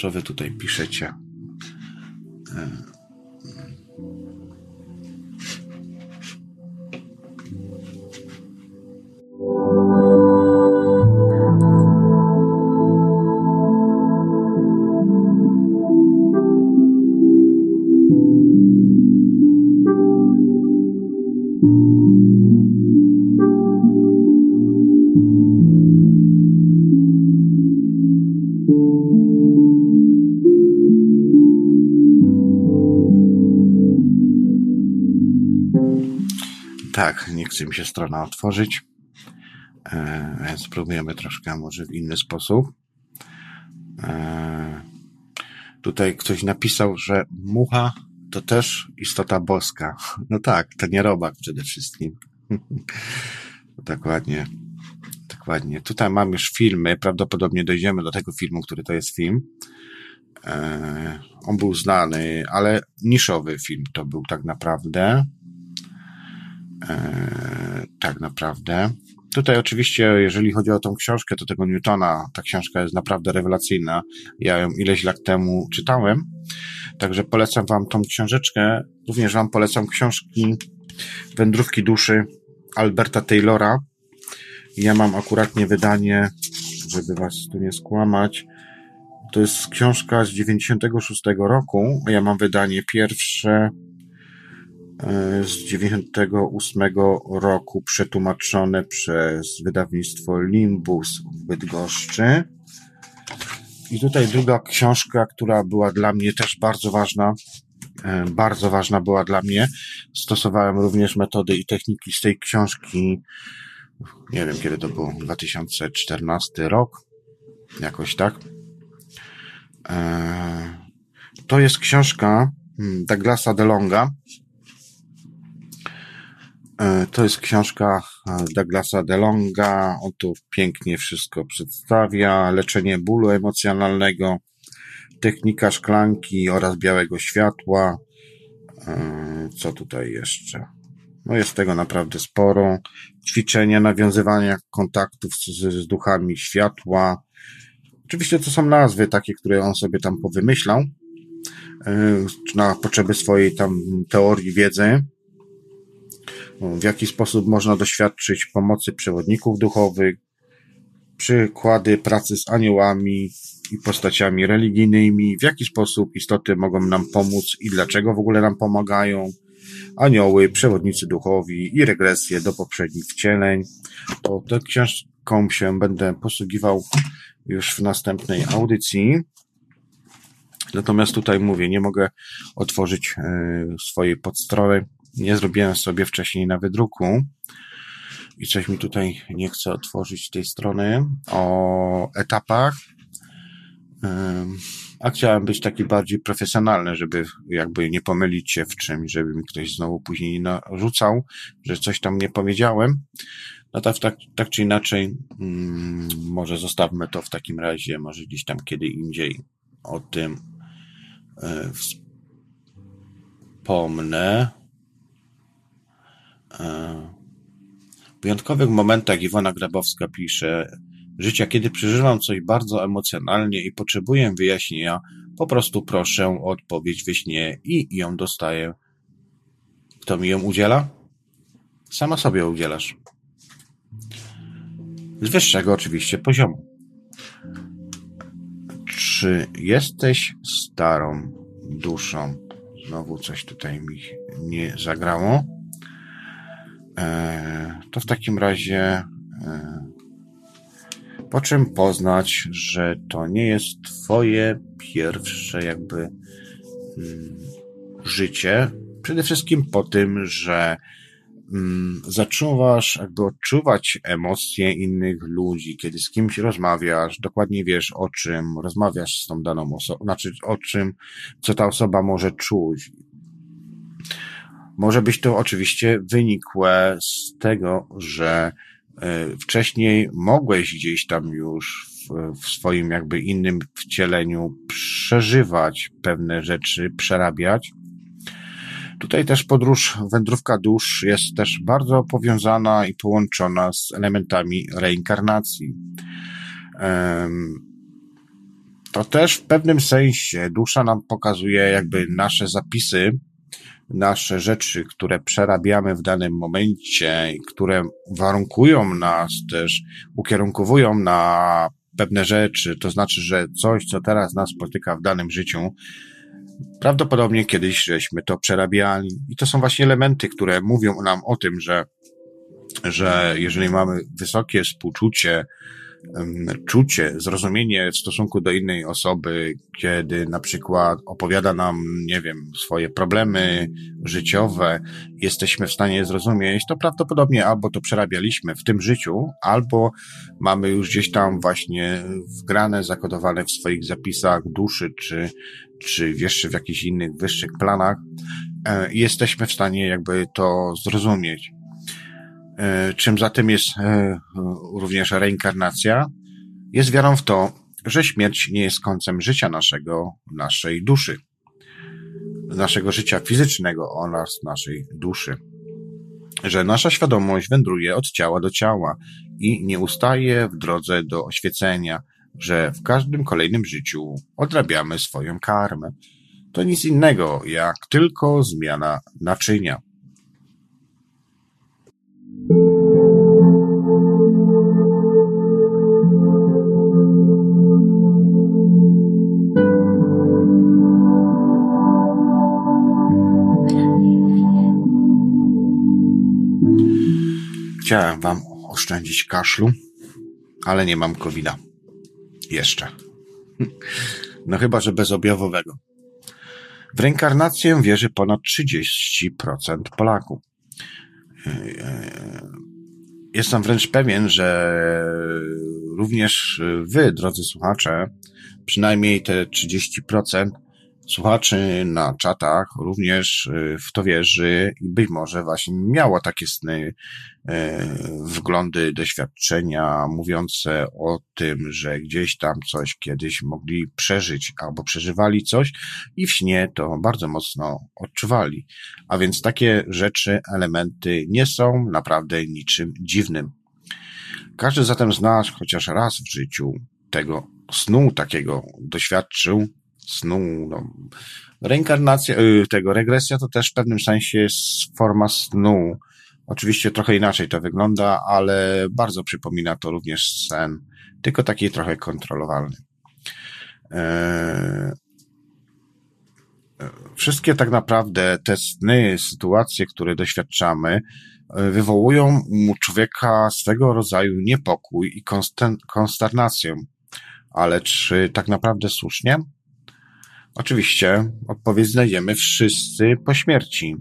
co wy tutaj piszecie? Eee, Tak, nie chce mi się strona otworzyć, e, więc spróbujemy troszkę może w inny sposób. E, tutaj ktoś napisał, że mucha to też istota boska. No tak, to nie robak przede wszystkim. Dokładnie. Dokładnie. Tutaj mam już filmy, prawdopodobnie dojdziemy do tego filmu, który to jest film. E, on był znany, ale niszowy film to był tak naprawdę. E, tak naprawdę. Tutaj oczywiście, jeżeli chodzi o tą książkę, to tego Newtona, ta książka jest naprawdę rewelacyjna. Ja ją ileś lat temu czytałem, także polecam Wam tą książeczkę. Również Wam polecam książki Wędrówki duszy Alberta Taylora. Ja mam akuratnie wydanie, żeby Was tu nie skłamać. To jest książka z 96 roku, ja mam wydanie pierwsze z 98 roku przetłumaczone przez wydawnictwo Limbus w Bydgoszczy. I tutaj druga książka, która była dla mnie też bardzo ważna, e, bardzo ważna była dla mnie. Stosowałem również metody i techniki z tej książki. Nie wiem, kiedy to było, 2014 rok, jakoś tak. E, to jest książka hmm, Douglasa DeLonga, E, to jest książka e, Douglasa DeLonga. On tu pięknie wszystko przedstawia. Leczenie bólu emocjonalnego, technika szklanki oraz białego światła. E, co tutaj jeszcze? No jest tego naprawdę sporo. Ćwiczenia nawiązywania kontaktów z, z duchami światła. Oczywiście to są nazwy takie, które on sobie tam powymyślał na potrzeby swojej tam teorii wiedzy w jaki sposób można doświadczyć pomocy przewodników duchowych, przykłady pracy z aniołami i postaciami religijnymi, w jaki sposób istoty mogą nam pomóc i dlaczego w ogóle nam pomagają, anioły, przewodnicy duchowi i regresje do poprzednich wcieleń. To tę książką się będę posługiwał już w następnej audycji. Natomiast tutaj mówię, nie mogę otworzyć e, swojej podstrony nie zrobiłem sobie wcześniej na wydruku i coś mi tutaj nie chce otworzyć tej strony o etapach. A chciałem być taki bardziej profesjonalny, żeby jakby nie pomylić się w czymś, żeby mi ktoś znowu później narzucał, że coś tam nie powiedziałem. No tak, tak, tak czy inaczej, hmm, może zostawmy to w takim razie, może gdzieś tam kiedy indziej o tym e, wspomnę. W wyjątkowych momentach Iwona Grabowska pisze Życia, kiedy przeżywam coś bardzo emocjonalnie i potrzebuję wyjaśnienia, po prostu proszę o odpowiedź we śnie i ją dostaję. Kto mi ją udziela? Sama sobie udzielasz. Z wyższego oczywiście poziomu. Czy jesteś starą duszą? Znowu coś tutaj mi nie zagrało. E, to w takim razie e, po czym poznać, że to nie jest twoje pierwsze jakby mm, życie. Przede wszystkim po tym, że mm, zaczynasz jakby odczuwać emocje innych ludzi, kiedy z kimś rozmawiasz, dokładnie wiesz o czym, rozmawiasz z tą daną osobą, znaczy o czym, co ta osoba może czuć. Może być to oczywiście wynikłe z tego, że y, wcześniej mogłeś gdzieś tam już w, w swoim jakby innym wcieleniu przeżywać pewne rzeczy, przerabiać, Tutaj też podróż, wędrówka dusz jest też bardzo powiązana i połączona z elementami reinkarnacji. To też w pewnym sensie dusza nam pokazuje jakby nasze zapisy, nasze rzeczy, które przerabiamy w danym momencie, które warunkują nas też, ukierunkowują na pewne rzeczy, to znaczy, że coś, co teraz nas spotyka w danym życiu, Prawdopodobnie kiedyś żeśmy to przerabiali. I to są właśnie elementy, które mówią nam o tym, że, że jeżeli mamy wysokie współczucie, czucie, zrozumienie w stosunku do innej osoby, kiedy na przykład opowiada nam, nie wiem, swoje problemy życiowe, jesteśmy w stanie zrozumieć, to prawdopodobnie albo to przerabialiśmy w tym życiu, albo mamy już gdzieś tam właśnie wgrane, zakodowane w swoich zapisach duszy, czy, czy jeszcze w jakichś innych wyższych planach, e, jesteśmy w stanie jakby to zrozumieć. E, czym zatem jest e, również reinkarnacja? Jest wiarą w to, że śmierć nie jest końcem życia naszego, naszej duszy, naszego życia fizycznego oraz naszej duszy. Że nasza świadomość wędruje od ciała do ciała i nie ustaje w drodze do oświecenia, że w każdym kolejnym życiu odrabiamy swoją karmę. To nic innego jak tylko zmiana naczynia. Chciałem wam oszczędzić kaszlu, ale nie mam covid -a. Jeszcze. No chyba, że bezobjawowego. W reinkarnację wierzy ponad 30% Polaków. Jestem wręcz pewien, że również wy, drodzy słuchacze, przynajmniej te 30% słuchaczy na czatach również y, w to wierzy i być może właśnie miało takie sny, y, wglądy, doświadczenia mówiące o tym, że gdzieś tam coś kiedyś mogli przeżyć albo przeżywali coś i w śnie to bardzo mocno odczuwali. A więc takie rzeczy, elementy nie są naprawdę niczym dziwnym. Każdy zatem z nas chociaż raz w życiu tego snu takiego doświadczył, snu, no, reinkarnacja, y, tego regresja to też w pewnym sensie jest forma snu. Oczywiście trochę inaczej to wygląda, ale bardzo przypomina to również sen, tylko taki trochę kontrolowalny. E, e, wszystkie tak naprawdę te sny, sytuacje, które doświadczamy, e, wywołują u człowieka swego rodzaju niepokój i konsternację. Ale czy tak naprawdę słusznie? Oczywiście odpowiedź znajdziemy wszyscy po śmierci.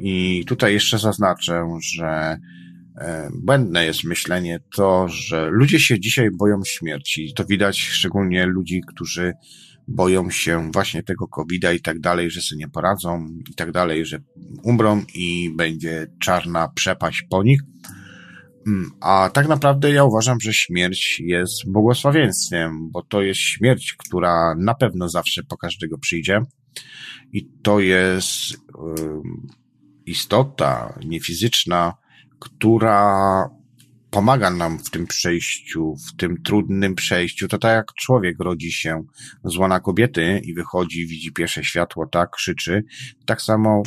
I tutaj jeszcze zaznaczę, że e, błędne jest myślenie to, że ludzie się dzisiaj boją śmierci. To widać szczególnie ludzi, którzy boją się właśnie tego covid i tak dalej, że sobie nie poradzą i tak dalej, że umrą i będzie czarna przepaść po nich. Mm, a tak naprawdę ja uważam, że śmierć jest błogosławieństwem, bo to jest śmierć, która na pewno zawsze po każdego przyjdzie. I to jest istota niefizyczna, która pomaga nam w tym przejściu, w tym trudnym przejściu. To tak jak człowiek rodzi się z łona kobiety i wychodzi, widzi pierwsze światło, tak, krzyczy. Tak samo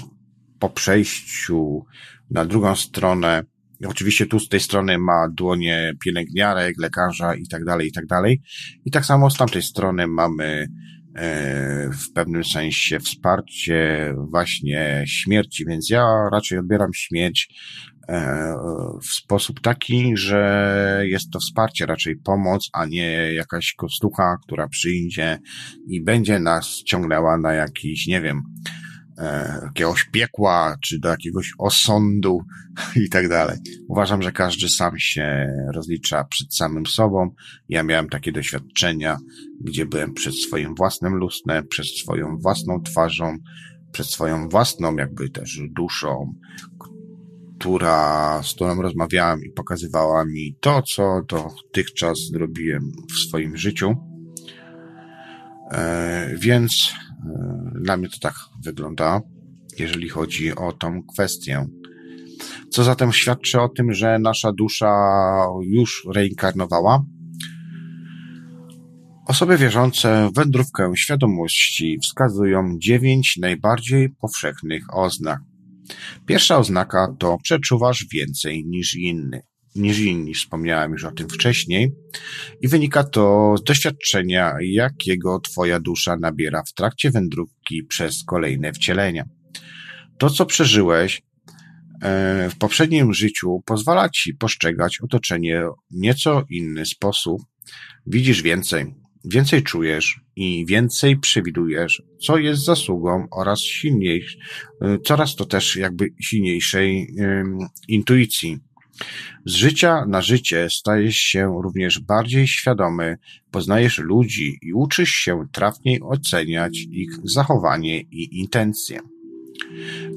po przejściu na drugą stronę Oczywiście tu z tej strony ma dłonie pielęgniarek, lekarza i tak dalej, i tak dalej. I tak samo z tamtej strony mamy e, w pewnym sensie wsparcie właśnie śmierci, więc ja raczej odbieram śmierć e, w sposób taki, że jest to wsparcie, raczej pomoc, a nie jakaś kostucha, która przyjdzie i będzie nas ciągnęła na jakiś, nie wiem, jakiegoś piekła, czy do jakiegoś osądu i tak dalej. Uważam, że każdy sam się rozlicza przed samym sobą. Ja miałem takie doświadczenia, gdzie byłem przed swoim własnym lustrem, przed swoją własną twarzą, przed swoją własną jakby też duszą, która, z którą rozmawiałem i pokazywała mi to, co dotychczas zrobiłem w swoim życiu. E, więc dla mnie to tak wygląda, jeżeli chodzi o tą kwestię. Co zatem świadczy o tym, że nasza dusza już reinkarnowała? Osoby wierzące w wędrówkę świadomości wskazują dziewięć najbardziej powszechnych oznak. Pierwsza oznaka to przeczuwasz więcej niż inny niż inni. Wspomniałem już o tym wcześniej. I wynika to z doświadczenia, jakiego Twoja dusza nabiera w trakcie wędrówki przez kolejne wcielenia. To, co przeżyłeś e, w poprzednim życiu, pozwala Ci postrzegać otoczenie w nieco inny sposób. Widzisz więcej, więcej czujesz i więcej przewidujesz, co jest zasługą oraz silniejszej, coraz to też jakby silniejszej intuicji. Z życia na życie stajesz się również bardziej świadomy, poznajesz ludzi i uczysz się trafniej oceniać ich zachowanie i intencje.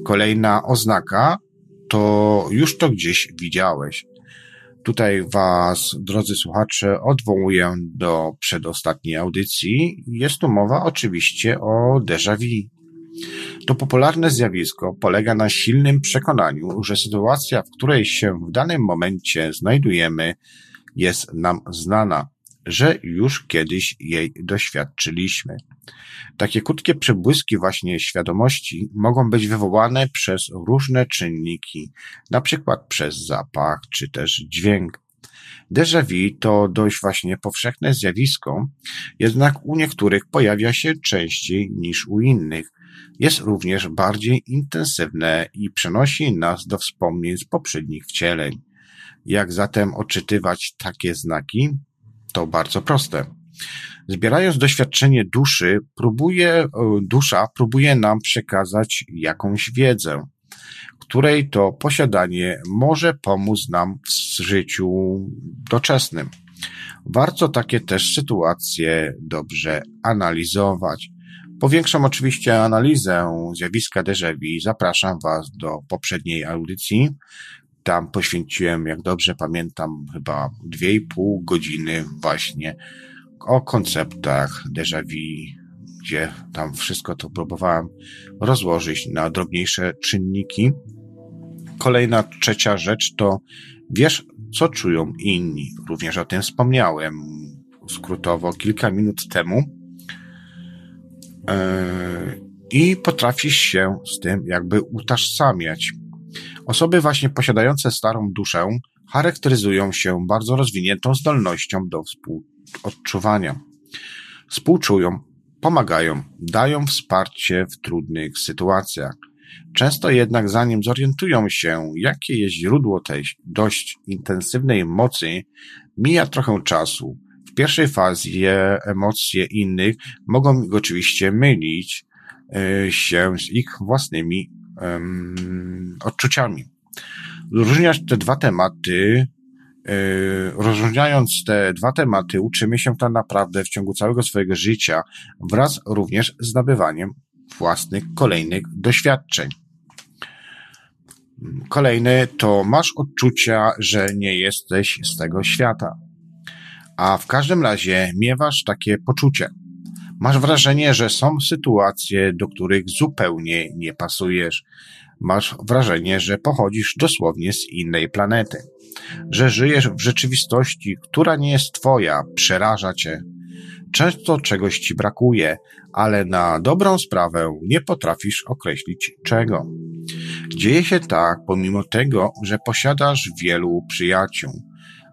Kolejna oznaka to już to gdzieś widziałeś. Tutaj Was, drodzy słuchacze, odwołuję do przedostatniej audycji. Jest tu mowa oczywiście o déjà vu. To popularne zjawisko polega na silnym przekonaniu, że sytuacja, w której się w danym momencie znajdujemy, jest nam znana, że już kiedyś jej doświadczyliśmy. Takie krótkie przebłyski właśnie świadomości mogą być wywołane przez różne czynniki, na przykład przez zapach czy też dźwięk. Déjà vu to dość właśnie powszechne zjawisko, jednak u niektórych pojawia się częściej niż u innych, jest również bardziej intensywne i przenosi nas do wspomnień z poprzednich wcieleń. Jak zatem odczytywać takie znaki? To bardzo proste. Zbierając doświadczenie duszy, próbuje, e, dusza próbuje nam przekazać jakąś wiedzę, której to posiadanie może pomóc nam w życiu doczesnym. Warto takie też sytuacje dobrze analizować. Powiększam oczywiście analizę zjawiska déjà vu. Zapraszam Was do poprzedniej audycji. Tam poświęciłem, jak dobrze pamiętam, chyba dwie i pół godziny właśnie o konceptach déjà vu, gdzie tam wszystko to próbowałem rozłożyć na drobniejsze czynniki. Kolejna, trzecia rzecz to wiesz, co czują inni. Również o tym wspomniałem skrótowo kilka minut temu i potrafisz się z tym jakby utożsamiać. Osoby właśnie posiadające starą duszę charakteryzują się bardzo rozwiniętą zdolnością do współodczuwania. Współczują, pomagają, dają wsparcie w trudnych sytuacjach. Często jednak zanim zorientują się, jakie jest źródło tej dość intensywnej mocy, mija trochę czasu, w pierwszej fazie emocje innych mogą oczywiście mylić e, się z ich własnymi um, odczuciami. Rozróżniać te dwa tematy, e, rozróżniając te dwa tematy, uczymy się tak naprawdę w ciągu całego swojego życia wraz również z nabywaniem własnych kolejnych doświadczeń. Kolejny to masz odczucia, że nie jesteś z tego świata a w każdym razie miewasz takie poczucie. Masz wrażenie, że są sytuacje, do których zupełnie nie pasujesz. Masz wrażenie, że pochodzisz dosłownie z innej planety. Że żyjesz w rzeczywistości, która nie jest twoja, przeraża cię. Często czegoś ci brakuje, ale na dobrą sprawę nie potrafisz określić czego. Dzieje się tak, pomimo tego, że posiadasz wielu przyjaciół.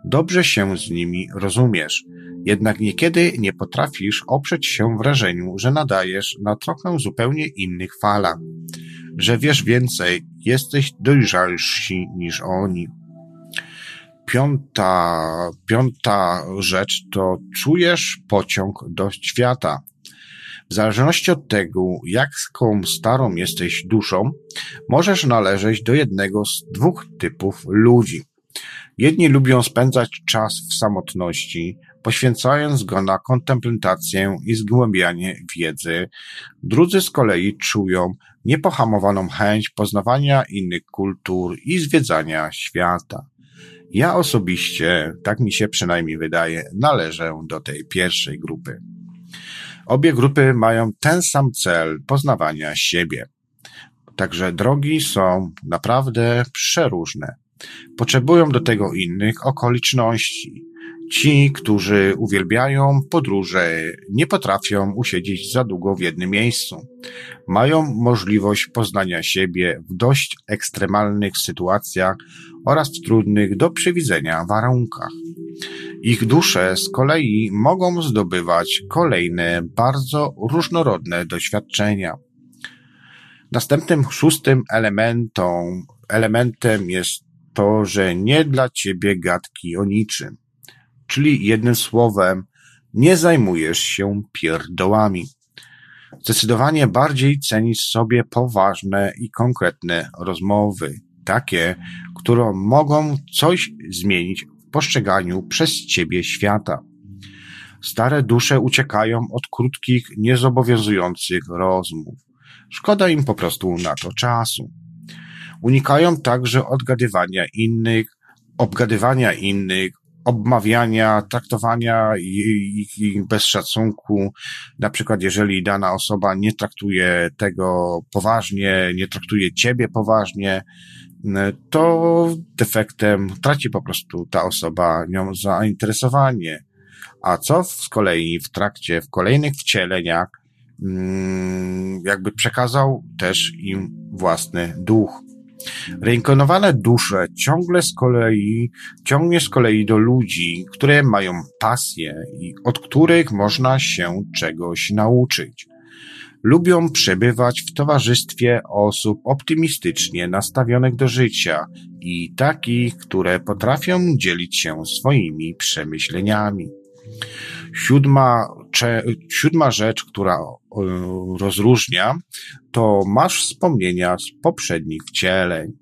Dobrze się z nimi rozumiesz, jednak niekiedy nie potrafisz oprzeć się wrażeniu, że nadajesz na trochę zupełnie innych falach, że wiesz więcej, jesteś dojrzalsi niż oni. Piąta, piąta rzecz to czujesz pociąg do świata. W zależności od tego, jaką starą jesteś duszą, możesz należeć do jednego z dwóch typów ludzi. Jedni lubią spędzać czas w samotności, poświęcając go na kontemplację i zgłębianie wiedzy. Drudzy z kolei czują niepohamowaną chęć poznawania innych kultur i zwiedzania świata. Ja osobiście, tak mi się przynajmniej wydaje, należę do tej pierwszej grupy. Obie grupy mają ten sam cel poznawania siebie. Także drogi są naprawdę przeróżne. Potrzebują do tego innych okoliczności. Ci, którzy uwielbiają podróże, nie potrafią usiedzieć za długo w jednym miejscu. Mają możliwość poznania siebie w dość ekstremalnych sytuacjach oraz w trudnych do przewidzenia warunkach. Ich dusze z kolei mogą zdobywać kolejne bardzo różnorodne doświadczenia. Następnym szóstym elementem jest to, że nie dla ciebie gadki o niczym. Czyli jednym słowem, nie zajmujesz się pierdołami. Zdecydowanie bardziej cenisz sobie poważne i konkretne rozmowy, takie, które mogą coś zmienić w postrzeganiu przez ciebie świata. Stare dusze uciekają od krótkich, niezobowiązujących rozmów. Szkoda im po prostu na to czasu. Unikają także odgadywania innych, obgadywania innych, obmawiania, traktowania ich bez szacunku. Na przykład, jeżeli dana osoba nie traktuje tego poważnie, nie traktuje ciebie poważnie, to defektem traci po prostu ta osoba nią zainteresowanie. A co z kolei w trakcie, w kolejnych wcieleniach, mm, jakby przekazał też im własny duch. Reinkarnowane dusze ciągle z kolei, ciągnie z kolei do ludzi, które mają pasję i od których można się czegoś nauczyć. Lubią przebywać w towarzystwie osób optymistycznie nastawionych do życia i takich, które potrafią dzielić się swoimi przemyśleniami. Siódma, cze, siódma rzecz, która rozróżnia, to masz wspomnienia z poprzednich wcieleń.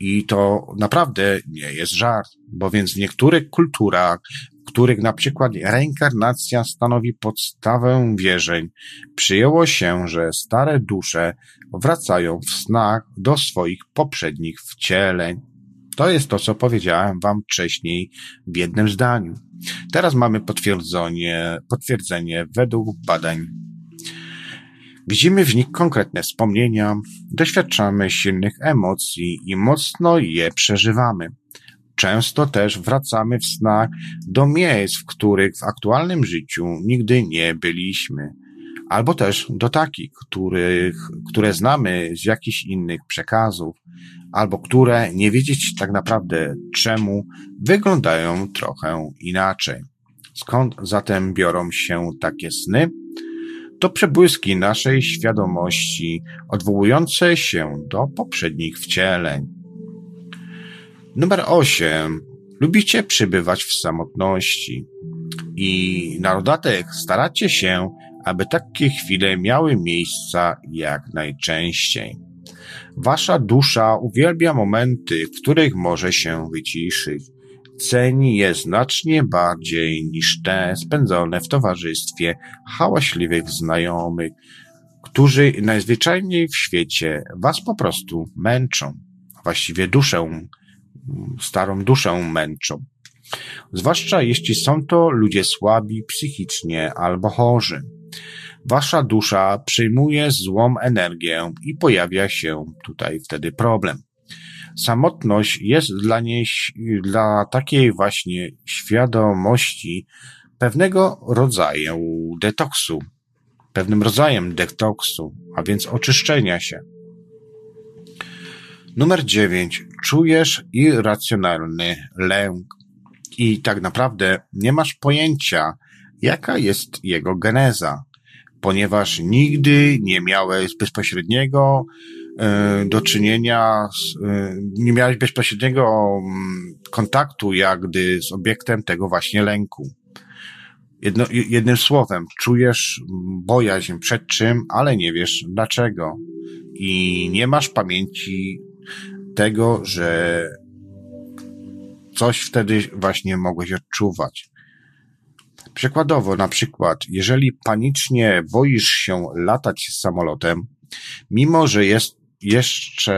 I to naprawdę nie jest żart, bo więc w niektórych kulturach, w których na przykład reinkarnacja stanowi podstawę wierzeń, przyjęło się, że stare dusze wracają w snach do swoich poprzednich wcieleń. To jest to, co powiedziałem wam wcześniej w jednym zdaniu. Teraz mamy potwierdzenie, potwierdzenie według badań. Widzimy w nich konkretne wspomnienia, doświadczamy silnych emocji i mocno je przeżywamy. Często też wracamy w snach do miejsc, w których w aktualnym życiu nigdy nie byliśmy, albo też do takich, których, które znamy z jakichś innych przekazów, albo które nie wiedzieć tak naprawdę czemu wyglądają trochę inaczej. Skąd zatem biorą się takie sny? To przebłyski naszej świadomości odwołujące się do poprzednich wcieleń. Numer 8. Lubicie przybywać w samotności. I na dodatek staracie się, aby takie chwile miały miejsca jak najczęściej. Wasza dusza uwielbia momenty, w których może się wyciszyć. Ceni je znacznie bardziej niż te spędzone w towarzystwie hałaśliwych znajomych, którzy najzwyczajniej w świecie was po prostu męczą. Właściwie duszę, starą duszę męczą. Zwłaszcza jeśli są to ludzie słabi psychicznie albo chorzy. Wasza dusza przyjmuje złą energię i pojawia się tutaj wtedy problem. Samotność jest dla niej, dla takiej właśnie świadomości pewnego rodzaju detoksu, pewnym rodzajem detoksu, a więc oczyszczenia się. Numer dziewięć. Czujesz irracjonalny lęk i tak naprawdę nie masz pojęcia, jaka jest jego geneza, ponieważ nigdy nie miałeś bezpośredniego e, do czynienia, z, e, nie miałeś bezpośredniego mm, kontaktu jak gdy z obiektem tego właśnie lęku. Jedno, jednym słowem, czujesz bojaźń przed czym, ale nie wiesz dlaczego. I nie masz pamięci tego, że coś wtedy właśnie mogłeś odczuwać. Przykładowo, na przykład, jeżeli panicznie boisz się latać samolotem, mimo że jest jeszcze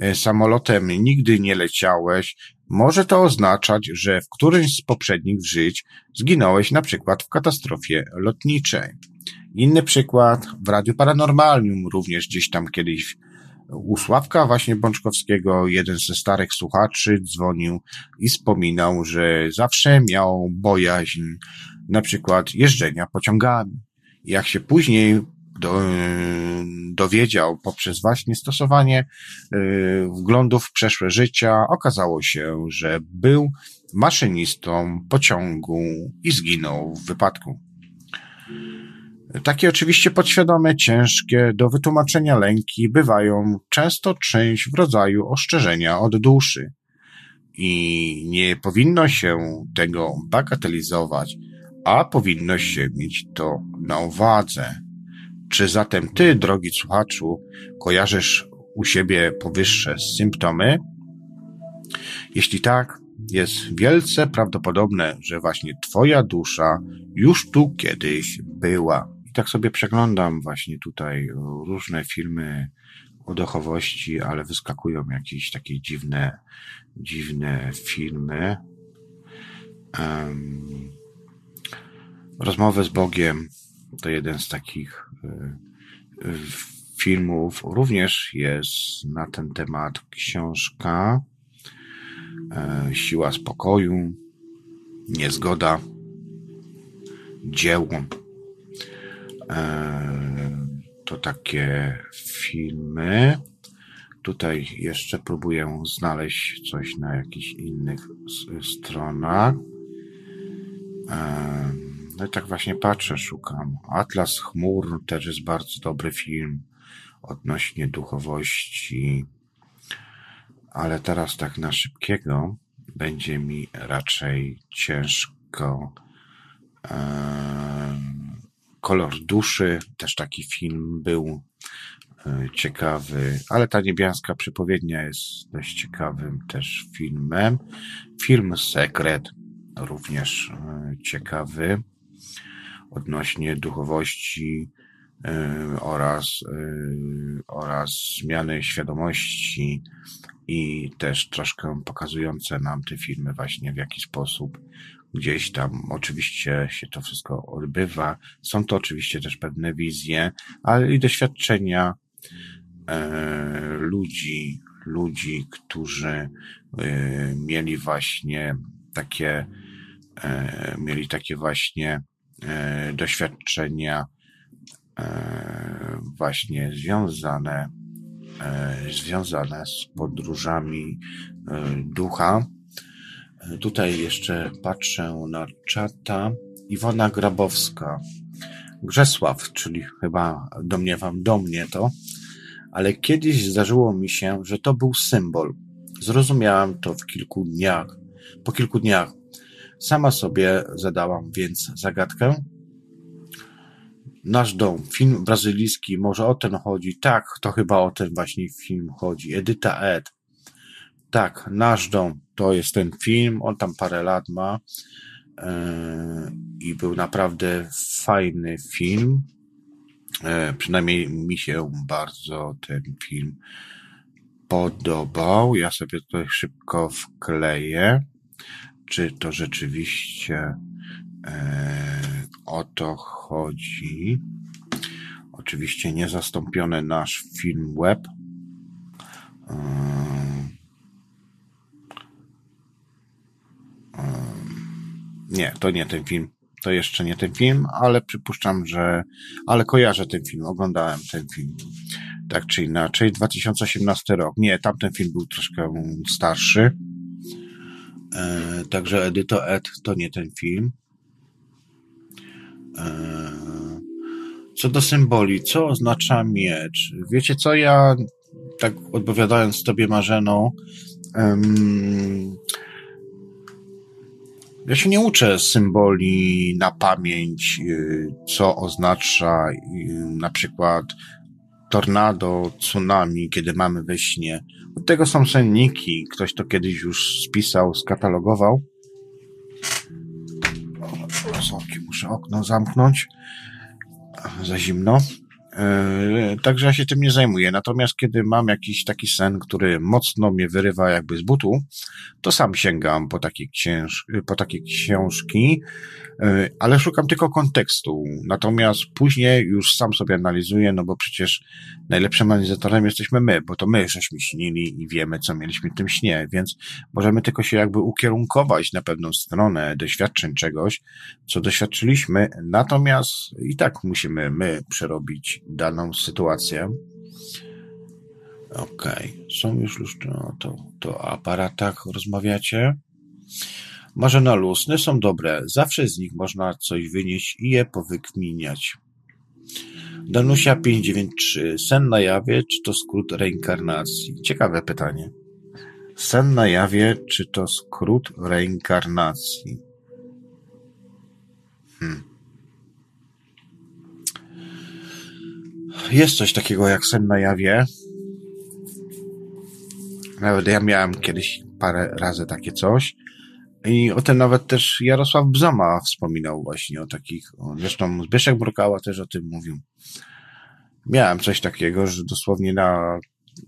e, samolotem nigdy nie leciałeś, może to oznaczać, że w którymś z poprzednich żyć zginąłeś na przykład w katastrofie lotniczej. Inny przykład, w Radiu Paranormalium również gdzieś tam kiedyś u Sławka właśnie Bączkowskiego jeden ze starych słuchaczy dzwonił i wspominał, że zawsze miał bojaźń na przykład jeżdżenia pociągami. Jak się później do, dowiedział poprzez właśnie stosowanie y, wglądów w przeszłe życia, okazało się, że był maszynistą pociągu i zginął w wypadku. Takie oczywiście podświadome, ciężkie do wytłumaczenia lęki bywają często czymś w rodzaju oszczerzenia od duszy. I nie powinno się tego bagatelizować, a powinno się mieć to na uwadze. Czy zatem ty, drogi słuchaczu, kojarzysz u siebie powyższe symptomy? Jeśli tak, jest wielce prawdopodobne, że właśnie twoja dusza już tu kiedyś była. Tak sobie przeglądam właśnie tutaj różne filmy o duchowości, ale wyskakują jakieś takie dziwne, dziwne filmy. Um, Rozmowy z Bogiem to jeden z takich y, filmów. Również jest na ten temat książka e, Siła spokoju, Niezgoda, dzieło E, to takie filmy. Tutaj jeszcze próbuję znaleźć coś na jakichś innych stronach. No i tak właśnie patrzę, szukam. Atlas chmur też jest bardzo dobry film odnośnie duchowości. Ale teraz tak na szybkiego będzie mi raczej ciężko. Kolor duszy, też taki film był e, ciekawy, ale ta niebiańska przypowiednia jest dość ciekawym też filmem. Film Sekret, również e, ciekawy, odnośnie duchowości e, oraz, oraz zmiany świadomości i też troszkę pokazujące nam te filmy właśnie w jaki sposób gdzieś tam oczywiście się to wszystko odbywa. Są to oczywiście też pewne wizje, ale i doświadczenia e, ludzi, ludzi, którzy e, mieli właśnie takie, e, mieli takie właśnie e, doświadczenia e, właśnie związane, e, związane z podróżami ducha Tutaj jeszcze patrzę na czata. Iwona Grabowska. Grzesław, czyli chyba domniewam do mnie to, ale kiedyś zdarzyło mi się, że to był symbol. Zrozumiałam to w kilku dniach. Po kilku dniach sama sobie zadałam więc zagadkę. Nasz dom, film brazylijski, może o ten chodzi. Tak, to chyba o ten właśnie film chodzi. Edyta Ed. Tak, Nasz dom to jest ten film. On tam parę lat ma e, i był naprawdę fajny film. E, przynajmniej mi się bardzo ten film podobał. Ja sobie tutaj szybko wkleję, czy to rzeczywiście e, o to chodzi. Oczywiście niezastąpiony nasz film web. Nie, to nie ten film. to jeszcze nie ten film, ale przypuszczam, że, ale kojarzę ten film, oglądałem ten film. Tak czy inaczej, 2018 rok. Nie, tamten film był troszkę starszy. E, także Edyto Ed to nie ten film. E, co do symboli, co oznacza miecz? Wiecie co, ja tak odpowiadając tobie Marzeno, ja się nie uczę symboli na pamięć, y, co oznacza y, na przykład tornado, tsunami, kiedy mamy we śnie. Od tego są senniki. Ktoś to kiedyś już spisał, skatalogował. O, muszę okno zamknąć. Za zimno. E, także ja się tym nie zajmuję. Natomiast kiedy mam jakiś taki sen, który mocno mnie wyrywa jakby z butu, to sam sięgam po takie, księż, po takie książki, e, ale szukam tylko kontekstu. Natomiast później już sam sobie analizuję, no bo przecież najlepszym analizatorem jesteśmy my, bo to my żeśmy śnili i wiemy, co mieliśmy w tym śnie, więc możemy tylko się jakby ukierunkować na pewną stronę doświadczeń czegoś, co doświadczyliśmy, natomiast i tak musimy my przerobić daną sytuację. Okay. są już lustre, no to, to o aparatach rozmawiacie. Marzena lusne są dobre, zawsze z nich można coś wynieść i je powykminiać. Danusia 593. Sen na jawie, czy to skrót reinkarnacji? Ciekawe pytanie. Sen na jawie, czy to skrót reinkarnacji? Jest coś takiego jak sen na jawie. Nawet ja miałem kiedyś parę razy takie coś. I o tym nawet też Jarosław Bzama wspominał właśnie o takich. Zresztą Zbyszek Brukała też o tym mówił. Miałem coś takiego, że dosłownie na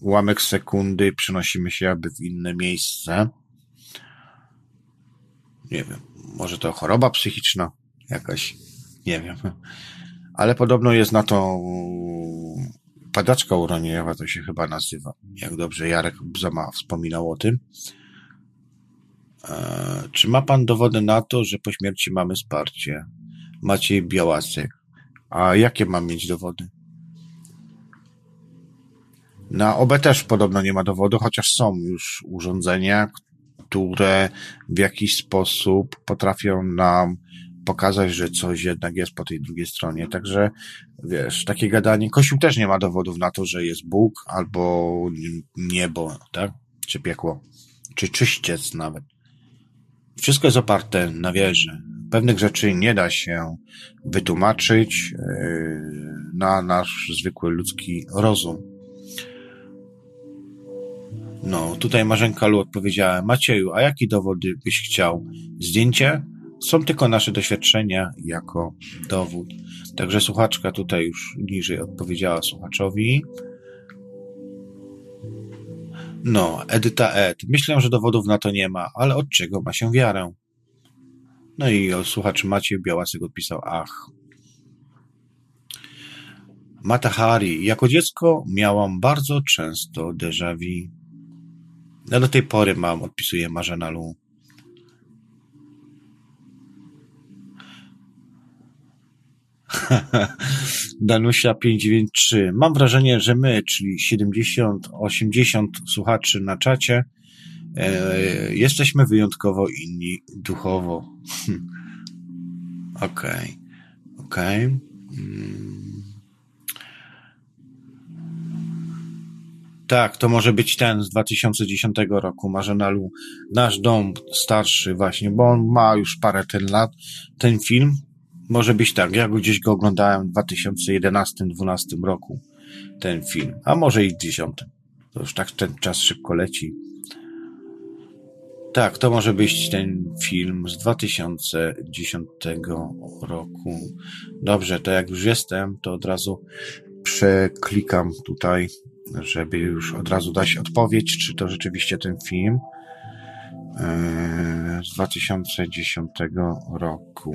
ułamek sekundy przenosimy się jakby w inne miejsce. Nie wiem, może to choroba psychiczna jakaś, nie wiem. Ale podobno jest na to padaczka uronieniowa, to się chyba nazywa. Jak dobrze Jarek Bzama wspominał o tym. E, czy ma pan dowody na to, że po śmierci mamy wsparcie? Maciej Białasek. A jakie mam mieć dowody? Na OB też podobno nie ma dowodu, chociaż są już urządzenia, które w jakiś sposób potrafią nam pokazać, że coś jednak jest po tej drugiej stronie. Także wiesz, takie gadanie. Kościół też nie ma dowodów na to, że jest Bóg albo niebo, tak? Czy piekło, czy czyściec nawet. Wszystko jest oparte na wierze. Pewnych rzeczy nie da się wytłumaczyć yy, na nasz zwykły ludzki rozum. No, tutaj Marzenka Lu odpowiedziała, Macieju, a jaki dowody byś chciał? Zdjęcie? Są tylko nasze doświadczenia jako dowód. Także słuchaczka tutaj już niżej odpowiedziała słuchaczowi. No, Edyta Ed. Myślę, że dowodów na to nie ma, ale od czego ma się wiarę? No i słuchacz Maciej Białasek odpisał, ach. Matahari. Jako dziecko miałam bardzo często déjà vu. No do tej pory mam, odpisuje Marzena Lu. Danusia 593. Mam wrażenie, że my, czyli 70-80 słuchaczy na czacie, e, jesteśmy wyjątkowo inni duchowo. Okej, okej. Okay. Mm. Tak, to może być ten z 2010 roku, Marzena Lu. Nasz dom starszy właśnie, bo on ma już parę ten lat. Ten film może być tak, ja gdzieś go oglądałem w 2011-2012 roku, ten film, a może i w 10. To już tak ten czas szybko leci. Tak, to może być ten film z 2010 roku. Dobrze, to jak już jestem, to od razu przeklikam tutaj, żeby już od razu dać odpowiedź, czy to rzeczywiście ten film e, z 2010 roku.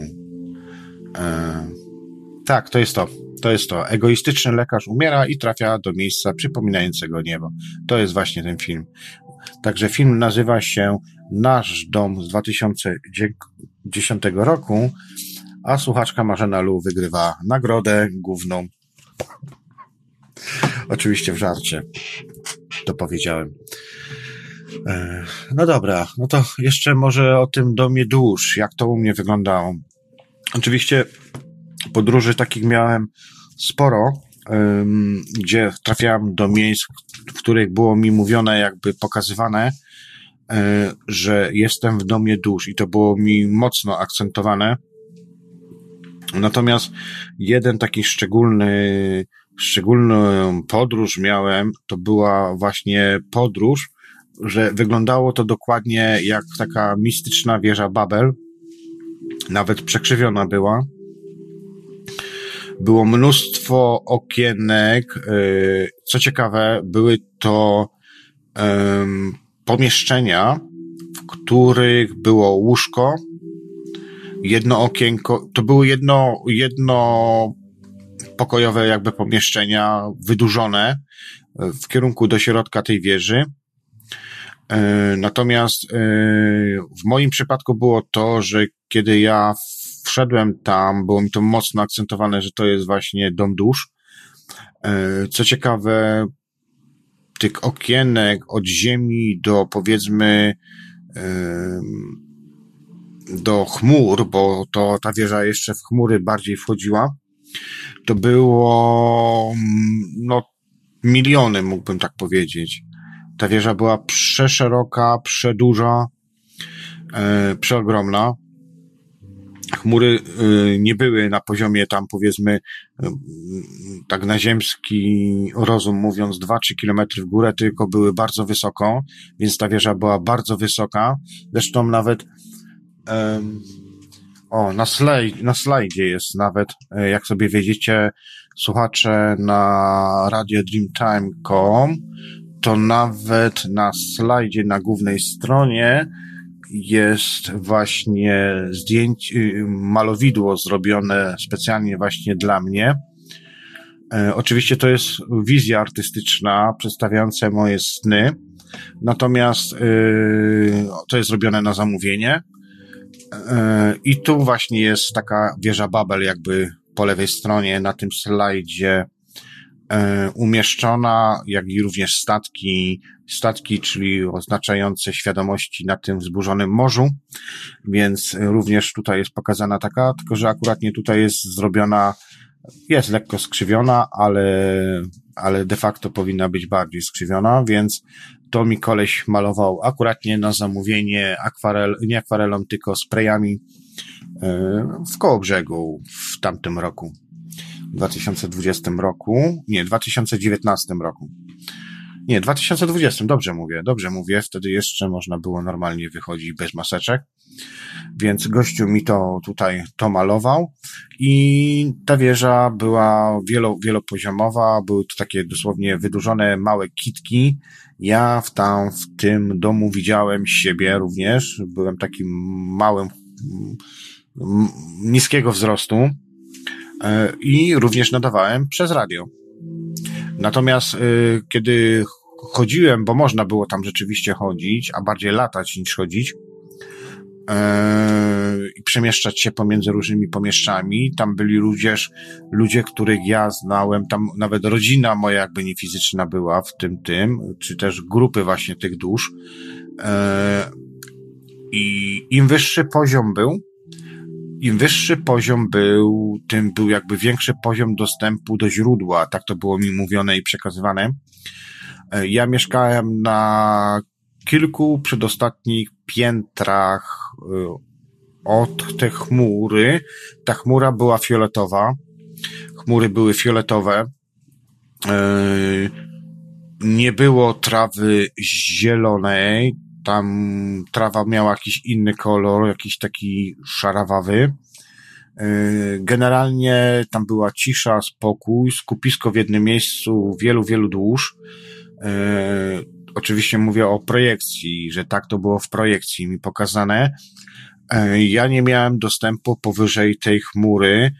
E, tak, to jest to. To jest to. Egoistyczny lekarz umiera i trafia do miejsca przypominającego niebo. To jest właśnie ten film. Także film nazywa się Nasz Dom z 2010 roku, a słuchaczka Marzena Lu wygrywa nagrodę główną. Oczywiście w żarcie. To powiedziałem. E, no dobra, no to jeszcze może o tym domie dusz, jak to u mnie wyglądało. Oczywiście podróży takich miałem sporo, gdzie trafiałem do miejsc, w których było mi mówione, jakby pokazywane, e, że jestem w domie dusz i to było mi mocno akcentowane. Natomiast jeden taki szczególny, szczególną podróż miałem, to była właśnie podróż, że wyglądało to dokładnie jak taka mistyczna wieża Babel. Nawet przekrzywiona była. Było mnóstwo okienek. Y, co ciekawe, były to um, pomieszczenia, w których było łóżko, jedno okienko, to były jedno, jedno pokojowe jakby pomieszczenia, wydłużone w kierunku do środka tej wieży. E, natomiast e, w moim przypadku było to, że kiedy ja wszedłem tam, było mi to mocno akcentowane, że to jest właśnie dom dusz. E, co ciekawe, tych okienek od ziemi do powiedzmy do chmur, bo to ta wieża jeszcze w chmury bardziej wchodziła, to było no miliony, mógłbym tak powiedzieć. Ta wieża była przeszeroka, przeduża, e, przeogromna. Chmury e, nie były na poziomie tam powiedzmy e, tak na ziemski rozum mówiąc 2-3 kilometry w górę, tylko były bardzo wysoko, więc ta wieża była bardzo wysoka. Zresztą nawet o, na, slajd, na slajdzie jest nawet, e, jak sobie wiedzicie, słuchacze na radio dreamtime.com, to nawet na slajdzie na głównej stronie jest właśnie zdjęcie, y, malowidło zrobione specjalnie właśnie dla mnie. E, oczywiście to jest wizja artystyczna przedstawiająca moje sny, natomiast y, to jest zrobione na zamówienie. E, I tu właśnie jest taka wieża Babel, jakby po lewej stronie na tym slajdzie umieszczona, jak i również statki, statki, czyli oznaczające świadomości na tym wzburzonym morzu, więc również tutaj jest pokazana taka, tylko że akurat nie tutaj jest zrobiona, jest lekko skrzywiona, ale, ale de facto powinna być bardziej skrzywiona, więc to mi koleś malował akurat nie na zamówienie akwarel, nie akwarelą, tylko sprayami e, w koło brzegu w tamtym roku. W 2020 roku, nie, 2019 roku. Nie, 2020, dobrze mówię, dobrze mówię, wtedy jeszcze można było normalnie wychodzić bez maseczek, więc gościu mi to tutaj to malował. I ta wieża była wielo, wielopoziomowa, były to takie dosłownie wydłużone małe kitki, ja w tam, w tym domu widziałem siebie również. Byłem takim małym, niskiego wzrostu i również nadawałem przez radio. Natomiast e, kiedy chodziłem, bo można było tam rzeczywiście chodzić, a bardziej latać niż chodzić, e, i przemieszczać się pomiędzy różnymi pomieszczami. Tam byli ludzie, ludzie, których ja znałem, tam nawet rodzina moja jakby nie fizyczna była w tym tym, czy też grupy właśnie tych dusz. E, I im wyższy poziom był, im wyższy poziom był, tym był jakby większy poziom dostępu do źródła. Tak to było mi mówione i przekazywane. E, ja mieszkałem na kilku przedostatnich piętrach e, od te chmury. Ta chmura była fioletowa. Chmury były fioletowe. E, nie było trawy zielonej. Tam trawa miała jakiś inny kolor, jakiś taki szarawawy. E, generalnie tam była cisza, spokój, skupisko w jednym miejscu, wielu, wielu dusz. E, oczywiście mówię o projekcji, że tak to było w projekcji mi pokazane. E, ja nie miałem dostępu powyżej tej chmury.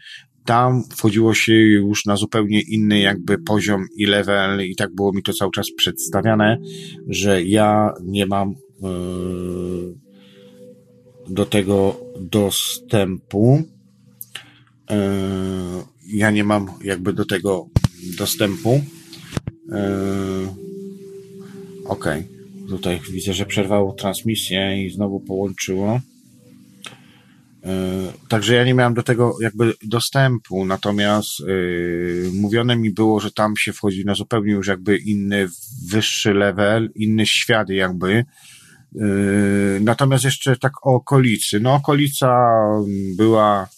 Tam wchodziło się już na zupełnie inny jakby poziom i level i tak było mi to cały czas przedstawiane, że ja nie mam do tego dostępu. Ja nie mam jakby do tego dostępu. Ok, tutaj widzę, że przerwało transmisję i znowu połączyło. Także ja nie miałem do tego jakby dostępu, natomiast yy, mówione mi było, że tam się wchodzi na zupełnie już jakby inny, wyższy level, inny świat jakby. Yy, natomiast jeszcze tak o okolicy. No okolica była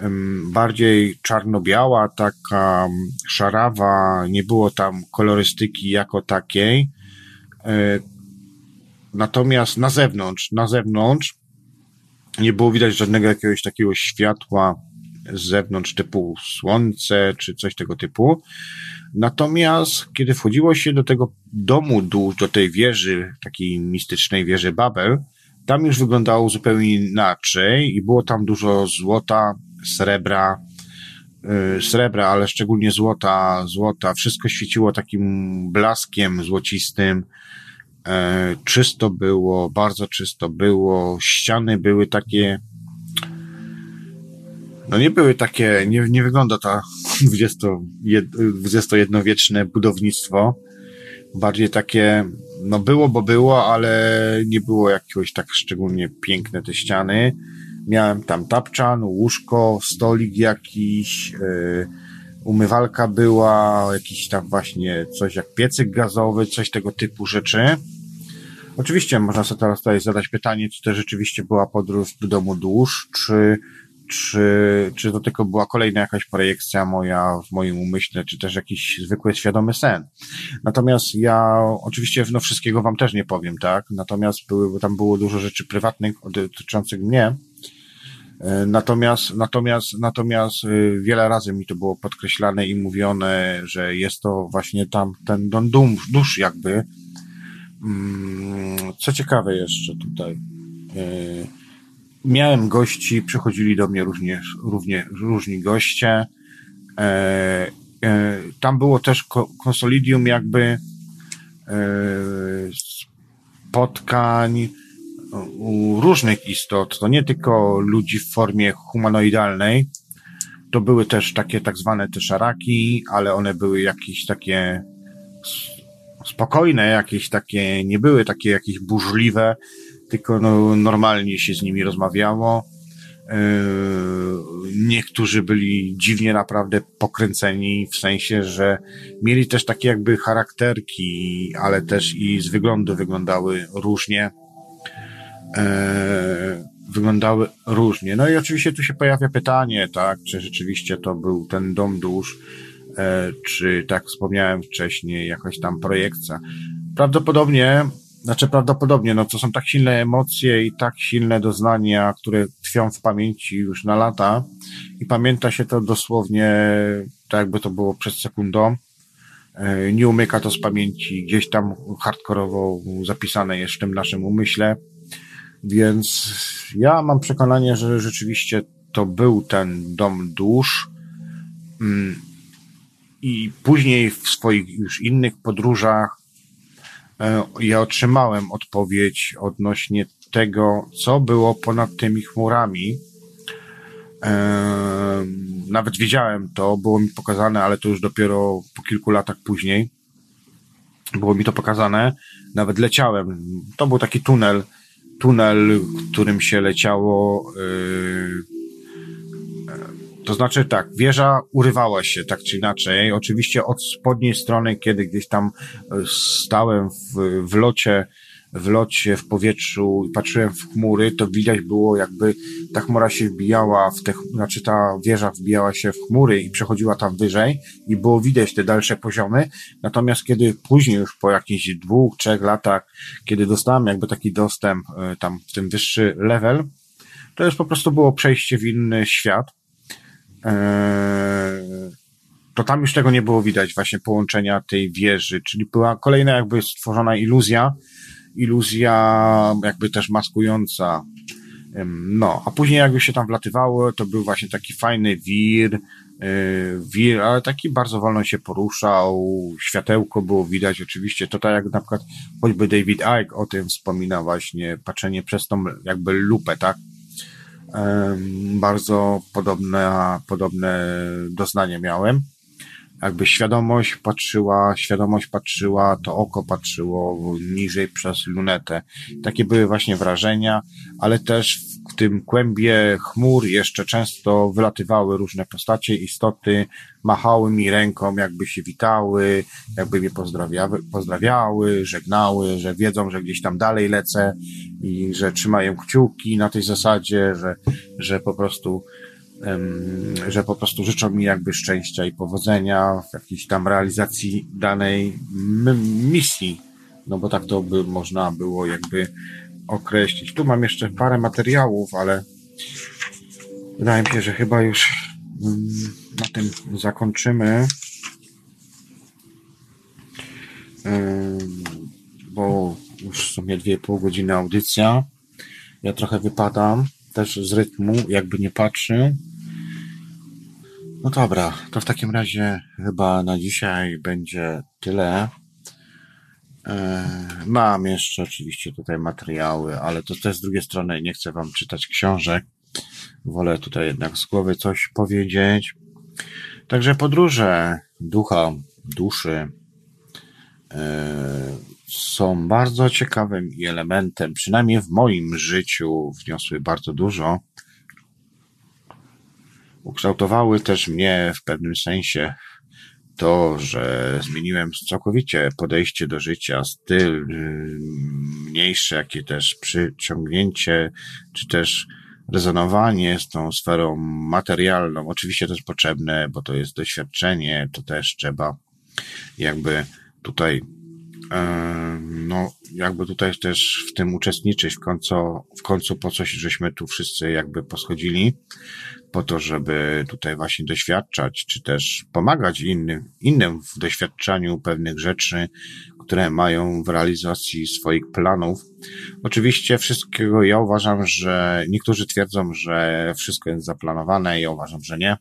yy, bardziej czarno-biała, taka szarawa, nie było tam kolorystyki jako takiej. Natomiast na zewnątrz, na zewnątrz nie było widać żadnego jakiegoś takiego światła z zewnątrz typu słońce czy coś tego typu. Natomiast kiedy wchodziło się do tego domu do tej wieży, takiej mistycznej wieży Babel, tam już wyglądało zupełnie inaczej i było tam dużo złota, srebra, yy, srebra, ale szczególnie złota, złota. Wszystko świeciło takim blaskiem złocistym. E, czysto było, bardzo czysto było, ściany były takie, no nie były takie, nie, nie wygląda to 21-wieczne budownictwo, bardziej takie, no było, bo było, ale nie było jakiegoś tak szczególnie piękne te ściany. Miałem tam tapczan, łóżko, stolik jakiś, yy, umywalka była, jakiś tam właśnie coś jak piecyk gazowy, coś tego typu rzeczy. Oczywiście można sobie teraz tutaj zadać pytanie, czy to rzeczywiście była podróż do domu dusz, czy, czy, czy to tylko była kolejna jakaś projekcja moja w moim umyśle, czy też jakiś zwykły świadomy sen. Natomiast ja oczywiście no wszystkiego wam też nie powiem, tak? Natomiast były, tam było dużo rzeczy prywatnych dotyczących mnie. E, natomiast, natomiast, natomiast e, wiele razy mi to było podkreślane i mówione, że jest to właśnie tam ten dom dusz jakby, Mm, co ciekawe jeszcze tutaj. E, miałem gości, przychodzili do mnie również, również różni goście. E, e, tam było też konsolidium jakby spotkań u różnych istot. To nie tylko ludzi w formie humanoidalnej. To były też takie tak zwane te szaraki, ale one były jakieś takie spokojne, jakieś takie, nie były takie jakieś burzliwe, tylko no, normalnie się z nimi rozmawiało. Yy, niektórzy byli dziwnie naprawdę pokręceni, w sensie, że mieli też takie jakby charakterki, ale też i z wyglądu wyglądały różnie. Yy, wyglądały różnie. No i oczywiście tu się pojawia pytanie, tak, czy rzeczywiście to był ten dom dusz, E, czy tak wspomniałem wcześniej, jakaś tam projekcja. Prawdopodobnie, znaczy prawdopodobnie, no to są tak silne emocje i tak silne doznania, które tkwią w pamięci już na lata i pamięta się to dosłownie tak jakby to było przed sekundą. E, nie umyka to z pamięci, gdzieś tam hardkorowo zapisane jest w tym naszym umyśle. Więc ja mam przekonanie, że rzeczywiście to był ten dom dusz. Mm, i później w swoich już innych podróżach ja otrzymałem odpowiedź odnośnie tego, co było ponad tymi chmurami. E, nawet wiedziałem to, było mi pokazane, ale to już dopiero po kilku latach później. Było mi to pokazane. Nawet leciałem. To był taki tunel, tunel, którym się leciało. Yy, to znaczy tak, wieża urywała się tak czy inaczej. Oczywiście od spodniej strony, kiedy gdzieś tam e, stałem w, w locie, w locie, w powietrzu i patrzyłem w chmury, to widać było jakby ta chmura się wbijała w te, znaczy ta wieża wbijała się w chmury i przechodziła tam wyżej i było widać te dalsze poziomy. Natomiast kiedy później już po jakichś dwóch, trzech latach, kiedy dostałem jakby taki dostęp e, tam w tym wyższy level, to już po prostu było przejście w inny świat to tam już tego nie było widać, właśnie połączenia tej wieży, czyli była kolejna jakby stworzona iluzja, iluzja jakby też maskująca. No, a później jakby się tam wlatywało, to był właśnie taki fajny wir, e, wir, ale taki bardzo wolno się poruszał, światełko było widać oczywiście, to tak jak na przykład choćby David Icke o tym wspomina właśnie, patrzenie przez tą jakby lupę, tak? Bardzo podobne, podobne doznanie miałem. Jakby świadomość patrzyła, świadomość patrzyła, to oko patrzyło niżej przez lunetę. Takie były właśnie wrażenia, ale też w tym kłębie chmur jeszcze często wylatywały różne postacie, istoty, machały mi ręką, jakby się witały, jakby mnie pozdrawiały, pozdrawiały, żegnały, że wiedzą, że gdzieś tam dalej lecę i że trzymają kciuki na tej zasadzie, że, że po prostu że po prostu życzą mi jakby szczęścia i powodzenia w jakiejś tam realizacji danej misji. No bo tak to by można było jakby określić. Tu mam jeszcze parę materiałów, ale wydaje mi się, że chyba już mm, na tym zakończymy. Bo już w sumie 2,5 godziny audycja. Ja trochę wypadam też z rytmu, jakby nie patrzy. No dobra, to w takim razie chyba na dzisiaj będzie tyle. E, mam jeszcze oczywiście tutaj materiały, ale to też z drugiej strony nie chcę Wam czytać książek. Wolę tutaj jednak z głowy coś powiedzieć. Także podróże ducha, duszy e, są bardzo ciekawym elementem, przynajmniej w moim życiu wniosły bardzo dużo. Ukształtowały też mnie w pewnym sensie to, że zmieniłem całkowicie podejście do życia, styl y, mniejsze, jakie też przyciągnięcie, czy też rezonowanie z tą sferą materialną. Oczywiście to jest potrzebne, bo to jest doświadczenie, to też trzeba jakby tutaj no, jakby tutaj też w tym uczestniczyć w końcu, w końcu po coś, żeśmy tu wszyscy jakby poschodzili, po to, żeby tutaj właśnie doświadczać, czy też pomagać innym, innym w doświadczaniu pewnych rzeczy, które mają w realizacji swoich planów. Oczywiście wszystkiego ja uważam, że niektórzy twierdzą, że wszystko jest zaplanowane, ja uważam, że nie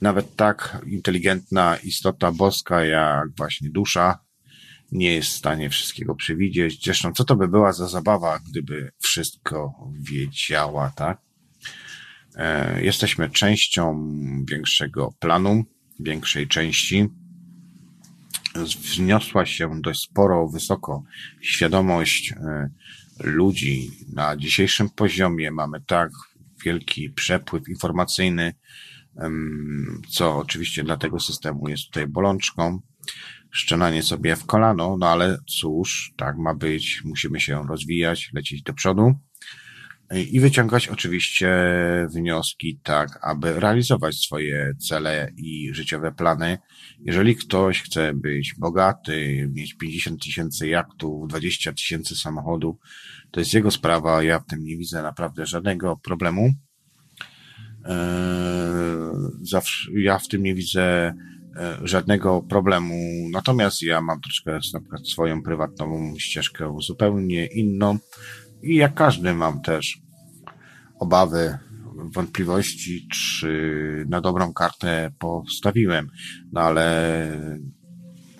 nawet tak inteligentna istota boska jak właśnie dusza nie jest w stanie wszystkiego przewidzieć. Zresztą, co to by była za zabawa, gdyby wszystko wiedziała, tak? E, jesteśmy częścią większego planu, większej części. Wzniosła się dość sporo, wysoko świadomość e, ludzi na dzisiejszym poziomie. Mamy tak wielki przepływ informacyjny, co oczywiście dla tego systemu jest tutaj bolączką. Szczenanie sobie w kolano, no ale cóż, tak ma być, musimy się rozwijać, lecieć do przodu i wyciągać oczywiście wnioski tak, aby realizować swoje cele i życiowe plany. Jeżeli ktoś chce być bogaty, mieć 50 tysięcy jachtów, 20 tysięcy samochodów, to jest jego sprawa, ja w tym nie widzę naprawdę żadnego problemu. E, zawsze, ja w tym nie widzę e, żadnego problemu. Natomiast ja mam troszkę na przykład swoją prywatną ścieżkę zupełnie inną i jak każdy mam też obawy, wątpliwości, czy na dobrą kartę postawiłem. No ale,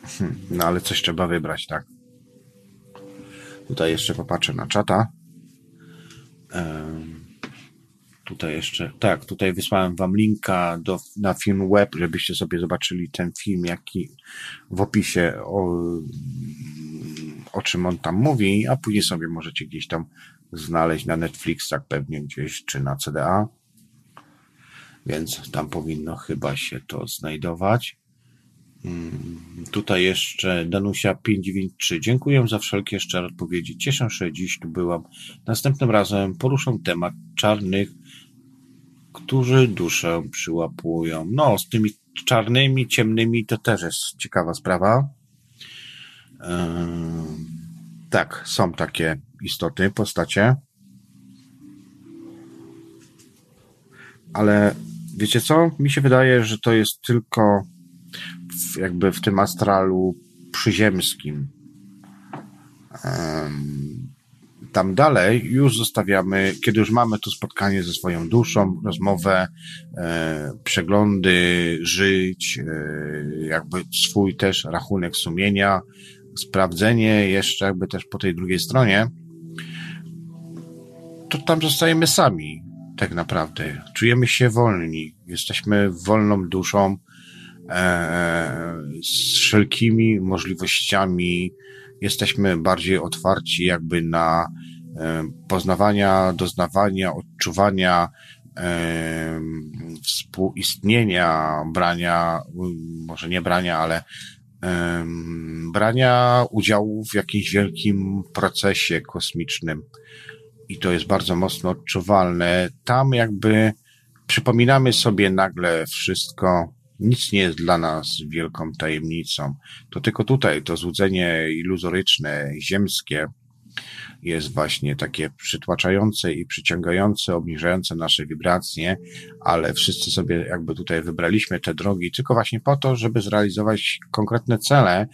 hmm, no ale coś trzeba wybrać, tak? Tutaj jeszcze popatrzę na czata. Um, Tutaj jeszcze, tak, tutaj wysłałem wam linka do, na film web, żebyście sobie zobaczyli ten film, jaki w opisie o, o czym on tam mówi, a później sobie możecie gdzieś tam znaleźć na Netflixach pewnie gdzieś, czy na CDA. Więc tam powinno chyba się to znajdować. Mm, tutaj jeszcze Danusia 593. Dziękuję za wszelkie szczere odpowiedzi. Cieszę się, że dziś tu byłam. Następnym razem poruszę temat czarnych którzy duszę przyłapują. No, z tymi czarnymi, ciemnymi to też jest ciekawa sprawa. Yy, tak, są takie istoty, postacie. Ale wiecie co? Mi się wydaje, że to jest tylko w, jakby w tym astralu przyziemskim. Yy, tam dalej już zostawiamy, kiedy już mamy to spotkanie ze swoją duszą, rozmowę, e, przeglądy żyć, e, jakby swój też rachunek sumienia, sprawdzenie jeszcze jakby też po tej drugiej stronie. to tam zostajemy sami, tak naprawdę. Czujemy się wolni. Jesteśmy wolną duszą, e, z wszelkimi możliwościami. Jesteśmy bardziej otwarci jakby na e, poznawania, doznawania, odczuwania, e, współistnienia, brania, może nie brania, ale brania udziału w jakimś wielkim procesie kosmicznym. I to jest bardzo mocno odczuwalne. Tam jakby przypominamy sobie nagle wszystko, nic nie jest dla nas wielką tajemnicą. To tylko tutaj to złudzenie iluzoryczne, ziemskie, jest właśnie takie przytłaczające i przyciągające, obniżające nasze wibracje, ale wszyscy sobie jakby tutaj wybraliśmy te drogi tylko właśnie po to, żeby zrealizować konkretne cele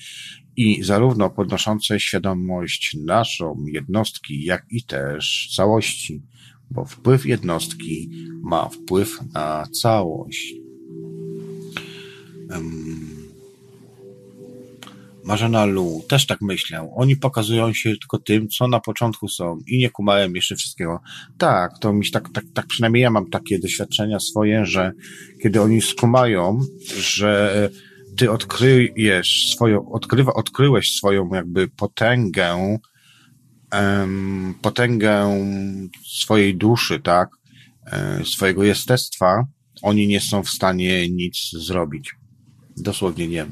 i zarówno podnoszące świadomość naszą jednostki, jak i też całości, bo wpływ jednostki ma wpływ na całość. Marzena Lu, też tak myślę. Oni pokazują się tylko tym, co na początku są i nie kumałem jeszcze wszystkiego. Tak, to mi tak, tak, tak przynajmniej ja mam takie doświadczenia swoje, że kiedy oni skumają, że ty odkryjesz swoją, odkrywa, odkryłeś swoją jakby potęgę, um, potęgę swojej duszy, tak, e, swojego jestestwa, oni nie są w stanie nic zrobić. Dosłownie nie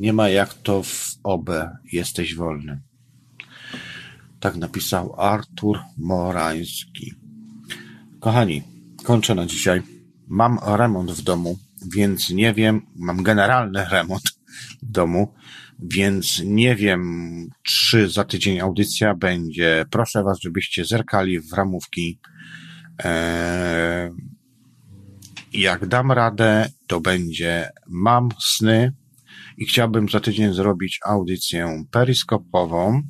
nie ma jak to w obę, jesteś wolny. Tak napisał Artur Morański. Kochani, kończę na dzisiaj. Mam remont w domu, więc nie wiem, mam generalny remont w domu, więc nie wiem, czy za tydzień audycja będzie. Proszę Was, żebyście zerkali w ramówki. Eee, jak dam radę, to będzie Mam sny, i chciałbym za tydzień zrobić audycję periskopową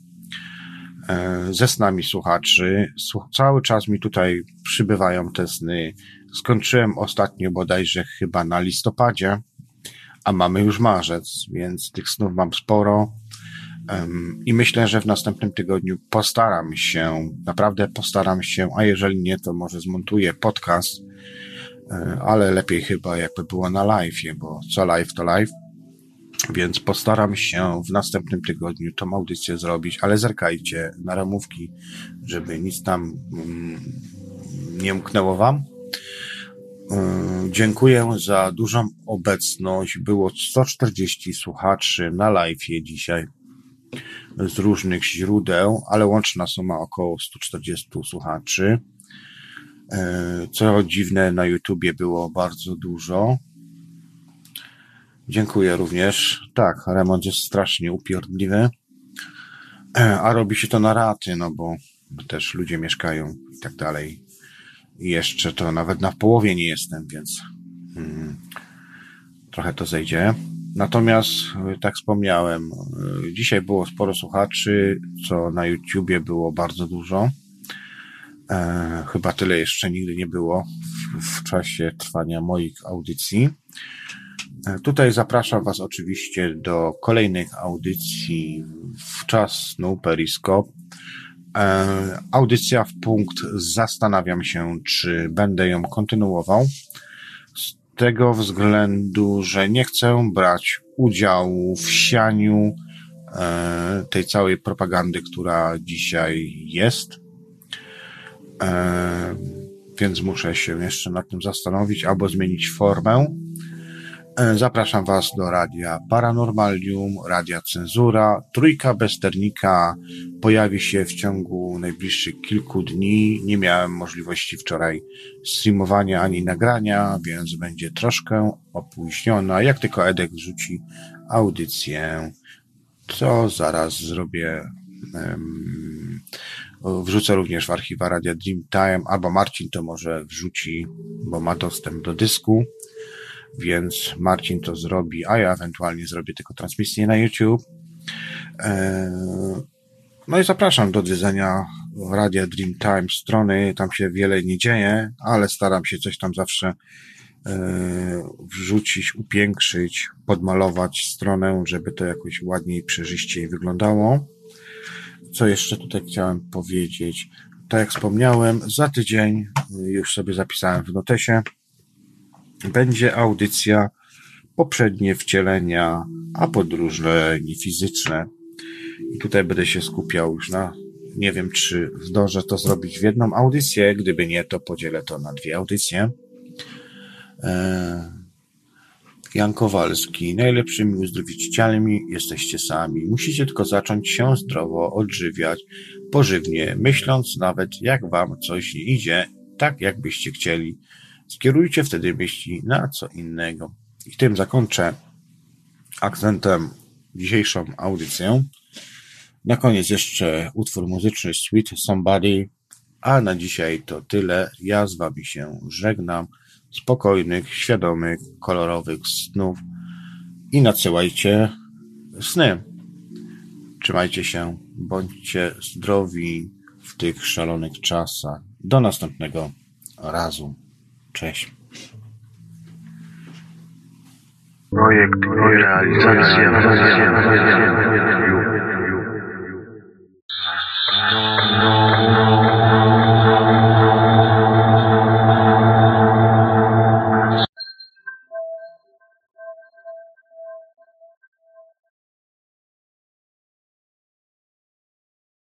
e, ze snami słuchaczy. Cały czas mi tutaj przybywają te sny. Skończyłem ostatnio bodajże chyba na listopadzie, a mamy już marzec, więc tych snów mam sporo. I myślę, że w następnym tygodniu postaram się, naprawdę postaram się, a jeżeli nie, to może zmontuję podcast, ale lepiej chyba jakby było na live, bo co live to live. Więc postaram się w następnym tygodniu tą audycję zrobić, ale zerkajcie na ramówki, żeby nic tam mm, nie umknęło Wam. Yy, dziękuję za dużą obecność. Było 140 słuchaczy na live dzisiaj z różnych źródeł, ale łączna suma około 140 słuchaczy. Yy, co dziwne, na YouTubie było bardzo dużo. Dziękuję również. Tak, remont jest strasznie upierdliwy. E, a robi się to na raty, no bo też ludzie mieszkają i tak dalej. I jeszcze to nawet na połowie nie jestem, więc hmm, trochę to zejdzie. Natomiast, tak wspomniałem, e, dzisiaj było sporo słuchaczy, co na YouTubie było bardzo dużo. E, chyba tyle jeszcze nigdy nie było w, czasie trwania moich audycji. E, tutaj zapraszam Was oczywiście do kolejnych audycji w czas no Periskop. E, audycja w punkt zastanawiam się, czy będę ją kontynuował. Z tego względu, że nie chcę brać udziału w sianiu e, tej całej propagandy, która dzisiaj jest. Więc muszę się jeszcze nad tym zastanowić albo zmienić formę E, zapraszam Was do radia Paranormalium, radia Cenzura. Trójka Besternika pojawi się w ciągu najbliższych kilku dni. Nie miałem możliwości wczoraj streamowania ani nagrania, więc będzie troszkę opóźniona. Jak tylko Edek wrzuci audycję, to zaraz zrobię. Um, wrzucę również w archiwa Radia Dreamtime, albo Marcin to może wrzuci, bo ma dostęp do dysku więc Marcin to zrobi, a ja ewentualnie zrobię tylko transmisję na YouTube. E, no i zapraszam do odwiedzenia Radia Dreamtime strony. Tam się wiele nie dzieje, ale staram się coś tam zawsze e, wrzucić, upiększyć, podmalować stronę, żeby to jakoś ładniej, przejrzyściej wyglądało. Co jeszcze tutaj chciałem powiedzieć? tak jak wspomniałem, za tydzień, już sobie zapisałem w notesie, będzie audycja poprzednie wcielenia, a podróże fizyczne. I tutaj będę się skupiał już na, nie wiem, czy zdążę to zrobić w jedną audycję. Gdyby nie, to podzielę to na dwie audycje. E, Jan Kowalski. Najlepszymi uzdrowicielami jesteście sami. Musicie tylko zacząć się zdrowo odżywiać, pożywnie, myśląc nawet jak wam coś nie idzie, tak jakbyście chcieli. Skierujcie wtedy myśli na co innego. I tym zakończę akcentem dzisiejszą audycję. Na koniec jeszcze utwór muzyczny Sweet Somebody, a na dzisiaj to tyle. Ja z wami się żegnam. Spokojnych, świadomych, kolorowych snów i nadsyłajcie sny. Trzymajcie się, bądźcie zdrowi w tych szalonych czasach. Do następnego razu. Cześć. Projekt i realizacja